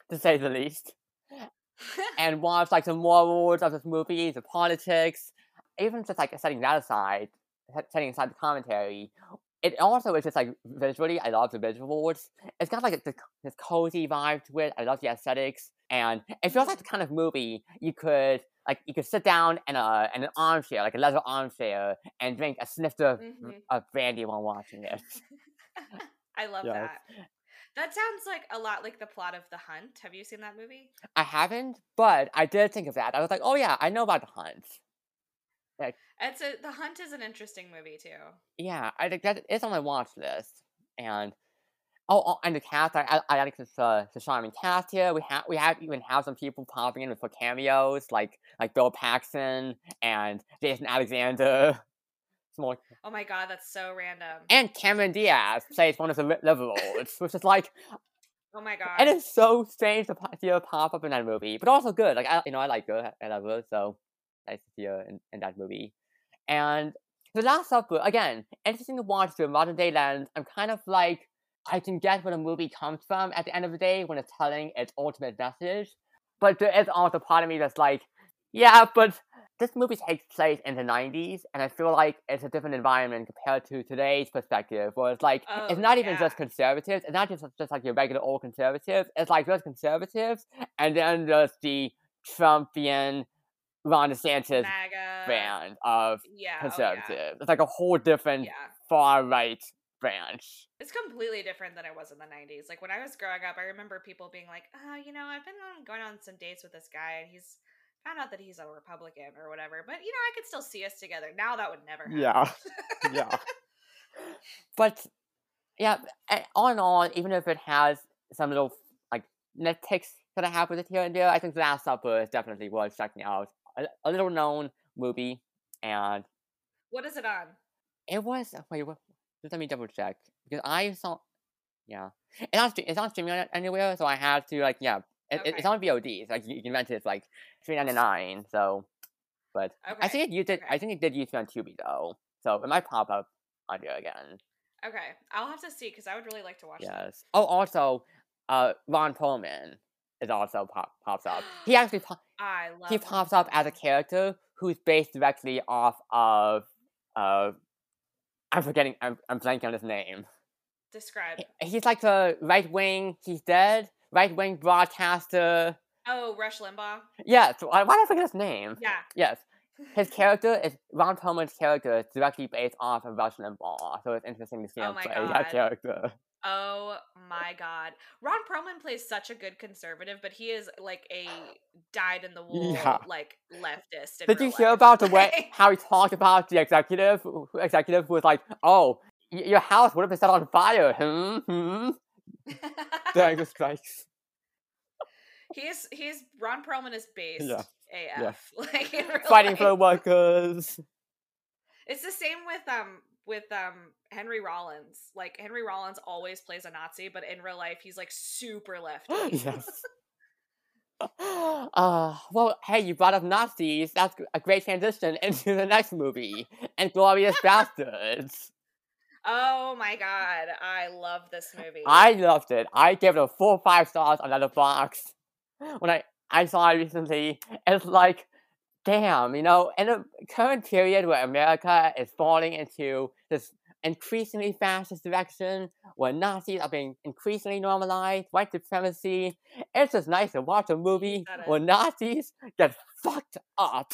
to say the least, *laughs* and watch like the morals of this movie, the politics, even just like setting that aside, setting aside the commentary. It also is just like visually, I love the visuals. It's got like this, this cozy vibe to it. I love the aesthetics, and it feels like the kind of movie you could like you could sit down in a in an armchair, like a leather armchair, and drink a snifter of, Mhm. of brandy while watching it. *laughs* I love Yes. that. That sounds like a lot like the plot of The Hunt. Have you seen that movie? I haven't, but I did think of that. I was like, oh yeah, I know about the hunt. It's a The Hunt is an interesting movie too. Yeah, I think that is on my watch list. And oh, oh and the cast, I I, I like this uh, the charming cast here. We have we have even have some people popping in for cameos, like like Bill Paxton and Jason Alexander. Small Oh my god, that's so random. and Cameron Diaz plays one of the liberals, which is like oh my god. And it is so strange to see her pop up in that movie, but also good. Like I, you know, I like her, I love her, so nice to see in, in that movie. And the Last Supper, again, interesting to watch through a modern day lens. I'm kind of like I can get where the movie comes from at the end of the day when it's telling its ultimate message, but there is also part of me that's like, yeah, but this movie takes place in the 90s, and I feel like it's a different environment compared to today's perspective, where it's like, Oh, it's not even yeah. just conservatives, it's not just, just like your regular old conservatives, it's like there's conservatives, and then there's the Trumpian Ron DeSantis MAGA. brand of Yeah. oh, yeah. conservative. It's like a whole different Yeah. far right branch. It's completely different than it was in the 90s. Like when I was growing up, I remember people being like, oh, you know, I've been on, going on some dates with this guy and he's found out that he's a Republican or whatever. But, you know, I could still see us together. Now that would never happen. Yeah. yeah. But yeah, a- all in all, even if it has some little like nitpicks that I have with it here and there, I think The Last Supper is definitely worth checking out. A, a little known movie, and What is it on? it was wait, what, just let me double check because I saw, yeah, it's not it's not streaming on anywhere, so I had to like yeah, it, it- it's on VOD, so like you, you can rent it like three ninety nine. So, but I think it used it. I think it did use it on Tubi though, so it might pop up on there again. Okay. I'll have to see because I would really like to watch that. Yes. Oh, also, uh, Ron Perlman is also pop pops up. He *gasps* actually love he pops up as a character who's based directly off of uh, I'm forgetting. I'm I'm blanking on his name. Describe. He- He's like the right wing. He's dead. Right wing broadcaster. Oh, Rush Limbaugh. Yes. Why why did I forget his name? Yeah. Yes. His character is Ron Perlman's character is directly based off of Rush Limbaugh, so it's interesting to see Oh him play God. that character. Oh my god. Ron Perlman plays such a good conservative, but he is like a dyed in the wool Yeah. like leftist. Did you hear life. about the way *laughs* how he talked about the executive? Executive was like, "Oh, your house would have been set on fire." Hmm. Hmm. During the strikes. *laughs* he's he's Ron Perlman is based Yeah. AF. *laughs* Like in real Fighting for the workers. It's the same with um with um Henry Rollins. Like Henry Rollins always plays a Nazi, but in real life he's like super left. *laughs* yes. *laughs* Uh, well, hey, you brought up Nazis. That's a great transition into the next movie, Inglourious *laughs* Basterds. Oh my god, I love this movie. I loved it. I gave it a full five stars on Letterboxd. When I I saw it recently, it's like, damn, you know, in a current period where America is falling into this increasingly fascist direction, where Nazis are being increasingly normalized, white supremacy, it's just nice to watch a movie where Nazis get fucked up.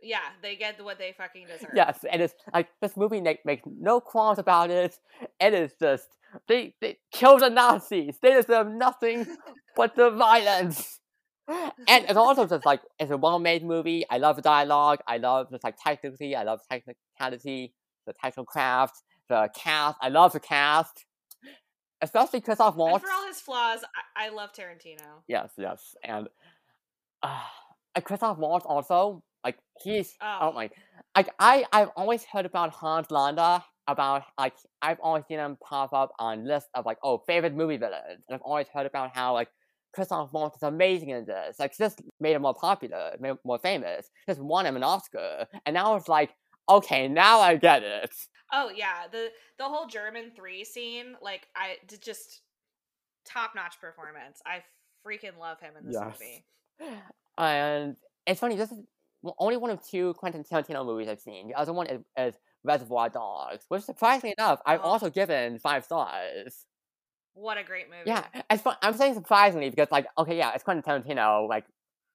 yeah, they get what they fucking deserve. Yes, and it's like this movie make, makes no qualms about it. It is just they they kill the Nazis. They deserve nothing but the violence. And it's also just like it's a well made movie. I love the dialogue. I love just like technically. I love technicality, the technical craft, the cast. I love the cast, especially Christoph And Waltz. for all his flaws, I, I love Tarantino. Yes, yes, and uh, and Christoph Waltz also like he's oh, Oh. my like I I've always heard about Hans Landa about like I've always seen him pop up on lists of like oh favorite movie villains and I've always heard about how like Christoph Waltz is amazing in this like just made him more popular made him more famous just won him an Oscar and now it's like okay now I get it Oh yeah, the the whole German three scene, like I just top notch performance. I freaking love him in this Yes. movie. *sighs* and it's funny this is only one of two Quentin Tarantino movies I've seen the other one is, is Reservoir Dogs which surprisingly enough I've Oh. also given five stars What a great movie. Yeah, it's fun. I'm saying surprisingly because, like, okay, yeah, it's Quentin Tarantino. Like,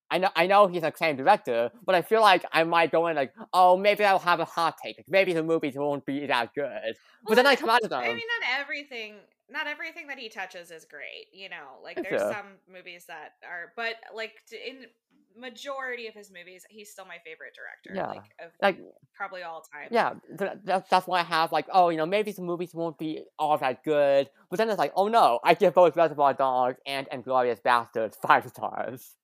I know, I know he's a acclaimed director, but I feel like I might go in like, oh, maybe I'll have a hot take. Like, maybe the movies won't be that good. But then I come out of them. I mean, not everything, not everything that he touches is great. You know, like That's there's fair. some movies that are, but like in majority of his movies, he's still my favorite director. Yeah. like of like, probably all time. yeah, th- that's that's why I have like, oh, you know, maybe the movies won't be all that good. But then it's like, oh no, I give both Reservoir Dogs and Inglourious Basterds five stars.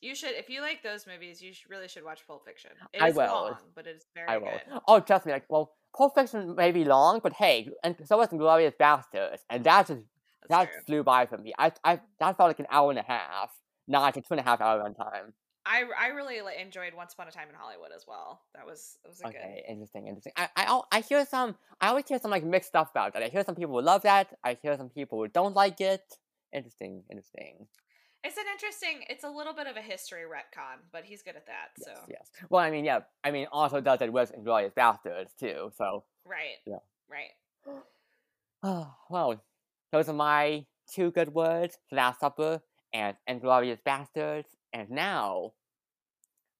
You should, if you like those movies, you should, really should watch Pulp Fiction. It I will. long, but it's very I will. good. Oh, trust me. Like, well, Pulp Fiction may be long, but hey, and so was Inglourious Basterds, and that just That's that true. flew by for me. I, I that felt like an hour and a half, not like a two and a half hour runtime. I I really like, enjoyed Once Upon a Time in Hollywood as well. That was that was a Okay, interesting, interesting. I, I I hear some. I always hear some like mixed stuff about that. I hear some people who love that. I hear some people who don't like it. Interesting, interesting. It's an interesting. It's a little bit of a history retcon, but he's good at that. So yes. Well, I mean, yeah. I mean, also does it with Inglourious Basterds too. So, right, Yeah. right. *gasps* Oh, well, those are my two good words: Last Supper and Inglourious Basterds. And now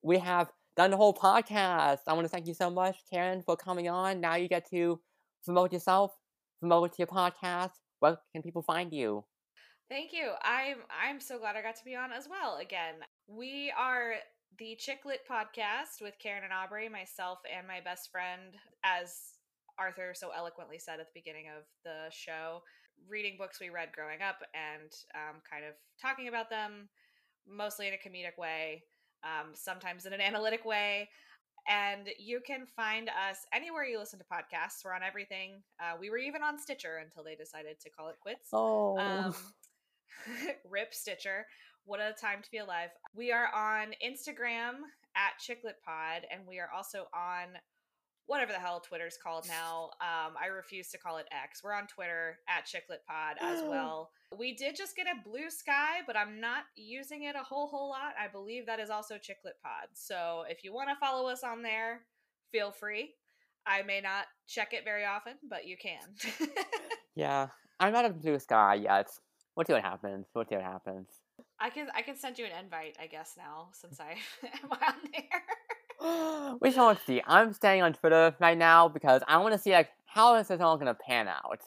we have done the whole podcast. I want to thank you so much, Karyn, for coming on. Now you get to promote yourself, promote your podcast. Where can people find you? Thank you. I'm I'm so glad I got to be on as well again. We are the Chick-Lit podcast with Karyn and Aubrey, myself and my best friend, as Arthur so eloquently said at the beginning of the show, reading books we read growing up and um, kind of talking about them, mostly in a comedic way, um, sometimes in an *laughs* analytic way. And you can find us anywhere you listen to podcasts. We're on everything. Uh, we were even on Stitcher until they decided to call it quits. Oh, Um, *laughs* Rip Stitcher. What a time to be alive. We are on Instagram at Chick-Lit Pod, and we are also on whatever the hell Twitter's called now. *laughs* Um, I refuse to call it X. We're on Twitter at Chick-Lit Pod as well. We did just get a blue sky, but I'm not using it a whole whole lot. I believe that is also Chick-Lit Pod. So if you want to follow us on there, feel free. I may not check it very often, but you can. *laughs* yeah. I'm not a blue sky yet. We'll see what happens. We'll see what happens. I can I can send you an invite, I guess now since I *laughs* am on there. *gasps* we shall see. I'm staying on Twitter right now because I want to see like how is this is all gonna pan out.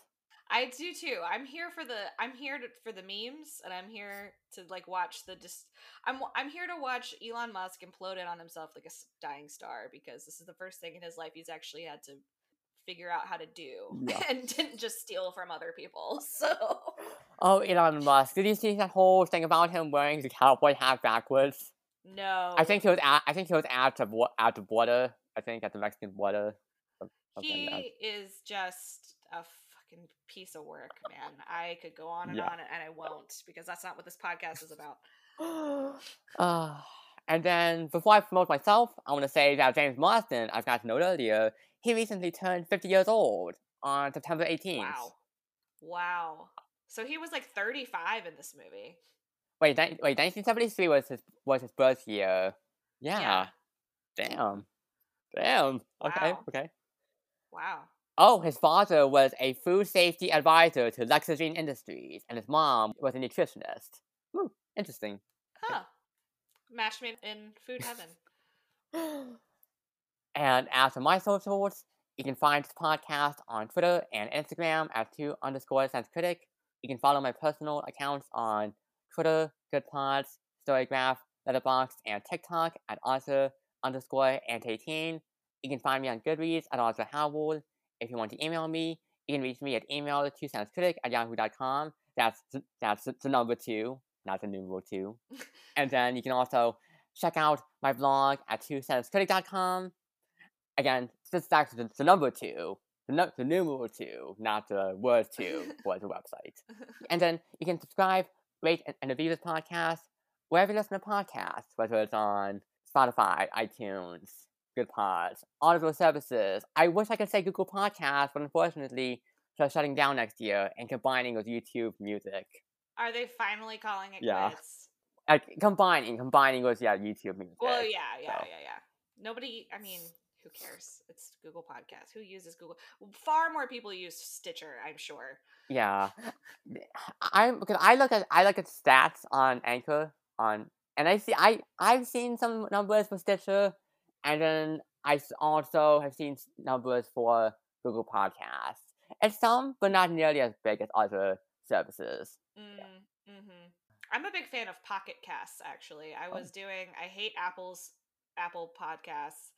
I do too. I'm here for the I'm here to, for the memes, and I'm here to like watch the just. I'm I'm here to watch Elon Musk implode in on himself like a dying star because this is the first thing in his life he's actually had to figure out how to do *laughs* Yeah. and didn't just steal from other people. *laughs* So Oh, Elon Musk! Did you see that whole thing about him wearing the cowboy hat backwards? no, I think he was at. I think he was at the at the border. I think at the Mexican border. he is just a fucking piece of work, man. I could go on and Yeah. on, and I won't because that's not what this podcast is about. uh, *gasps* and then before I promote myself, I want to say that James Marsden, I've got to note earlier, he recently turned 50 years old on September 18th. Wow, wow. So he was like 35 in this movie. Wait, ni- wait, 1973 was his was his birth year. Yeah. Yeah. Damn. Damn. Okay. Wow. Okay. Wow. Oh, his father was a food safety advisor to Lexogene Industries, and his mom was a nutritionist. Hmm, interesting. Huh. Match made in food heaven. *laughs* *laughs* and as for my socials, you can find this podcast on Twitter and Instagram at two underscore cents critic. You can follow my personal accounts on Twitter, Goodpods, Storygraph, Letterboxd, and TikTok at Arthur underscore and 18. You can find me on Goodreads at Arthur Howell. If you want to email me, you can reach me at email two critic at yahoo.com. That's that's the number two, not the numeral two. *laughs* and then you can also check out my blog at two-critic.com. Again, this is actually the, the number two, the, nu- the numeral two, not the word two *laughs* for the website. *laughs* And then you can subscribe, rate, and, and review this podcast wherever you listen to podcasts, whether it's on Spotify, iTunes, Goodpods, all of those services. I wish I could say Google Podcasts, but unfortunately, they're shutting down next year and combining with YouTube Music. Are they finally calling it Yeah. quits? Like, combining, combining with, yeah, YouTube Music. Well, yeah, yeah, so. yeah, yeah. Nobody, I mean, who cares? It's Google Podcast. Who uses Google? Far more people use Stitcher, I'm sure. Yeah, *laughs* I'm because I look at I look at stats on Anchor on, and I see I I've seen some numbers for Stitcher, and then I also have seen numbers for Google Podcasts, and some, but not nearly as big as other services. Mm, hmm I'm a big fan of Pocket Casts. Actually, I Oh. was doing. I hate Apple's Apple Podcasts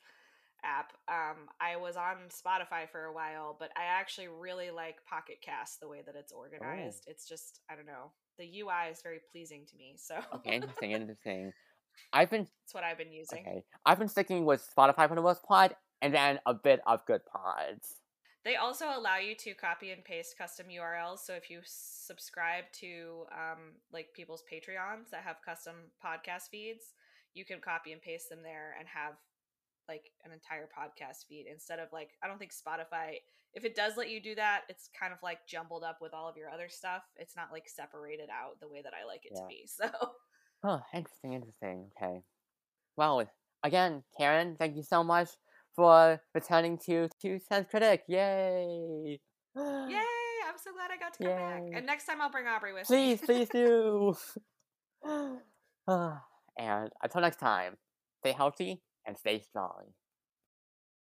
app. Um, I was on Spotify for a while, but I actually really like Pocket Cast the way that it's organized. It's just I don't know. The UI is very pleasing to me, *laughs* so Okay, interesting, interesting. I've been that's what I've been using. okay. I've been sticking with Spotify for the most part, and then a bit of Goodpods. They also allow you to copy and paste custom URLs. So if you subscribe to um, like people's Patreons that have custom podcast feeds, you can copy and paste them there and have like an entire podcast feed instead of like I don't think Spotify. If it does let you do that, it's kind of like jumbled up with all of your other stuff. It's not like separated out the way that I like it to be. *laughs* So Oh, interesting, interesting. Okay. Well, again, Karyn, thank you so much for returning to Two Cents Critic. Yay! yay! *gasps* I'm so glad I got to come back. And next time I'll bring Aubrey with Please, me. please do. *laughs* *sighs* *sighs* and until next time, stay healthy and stay strong.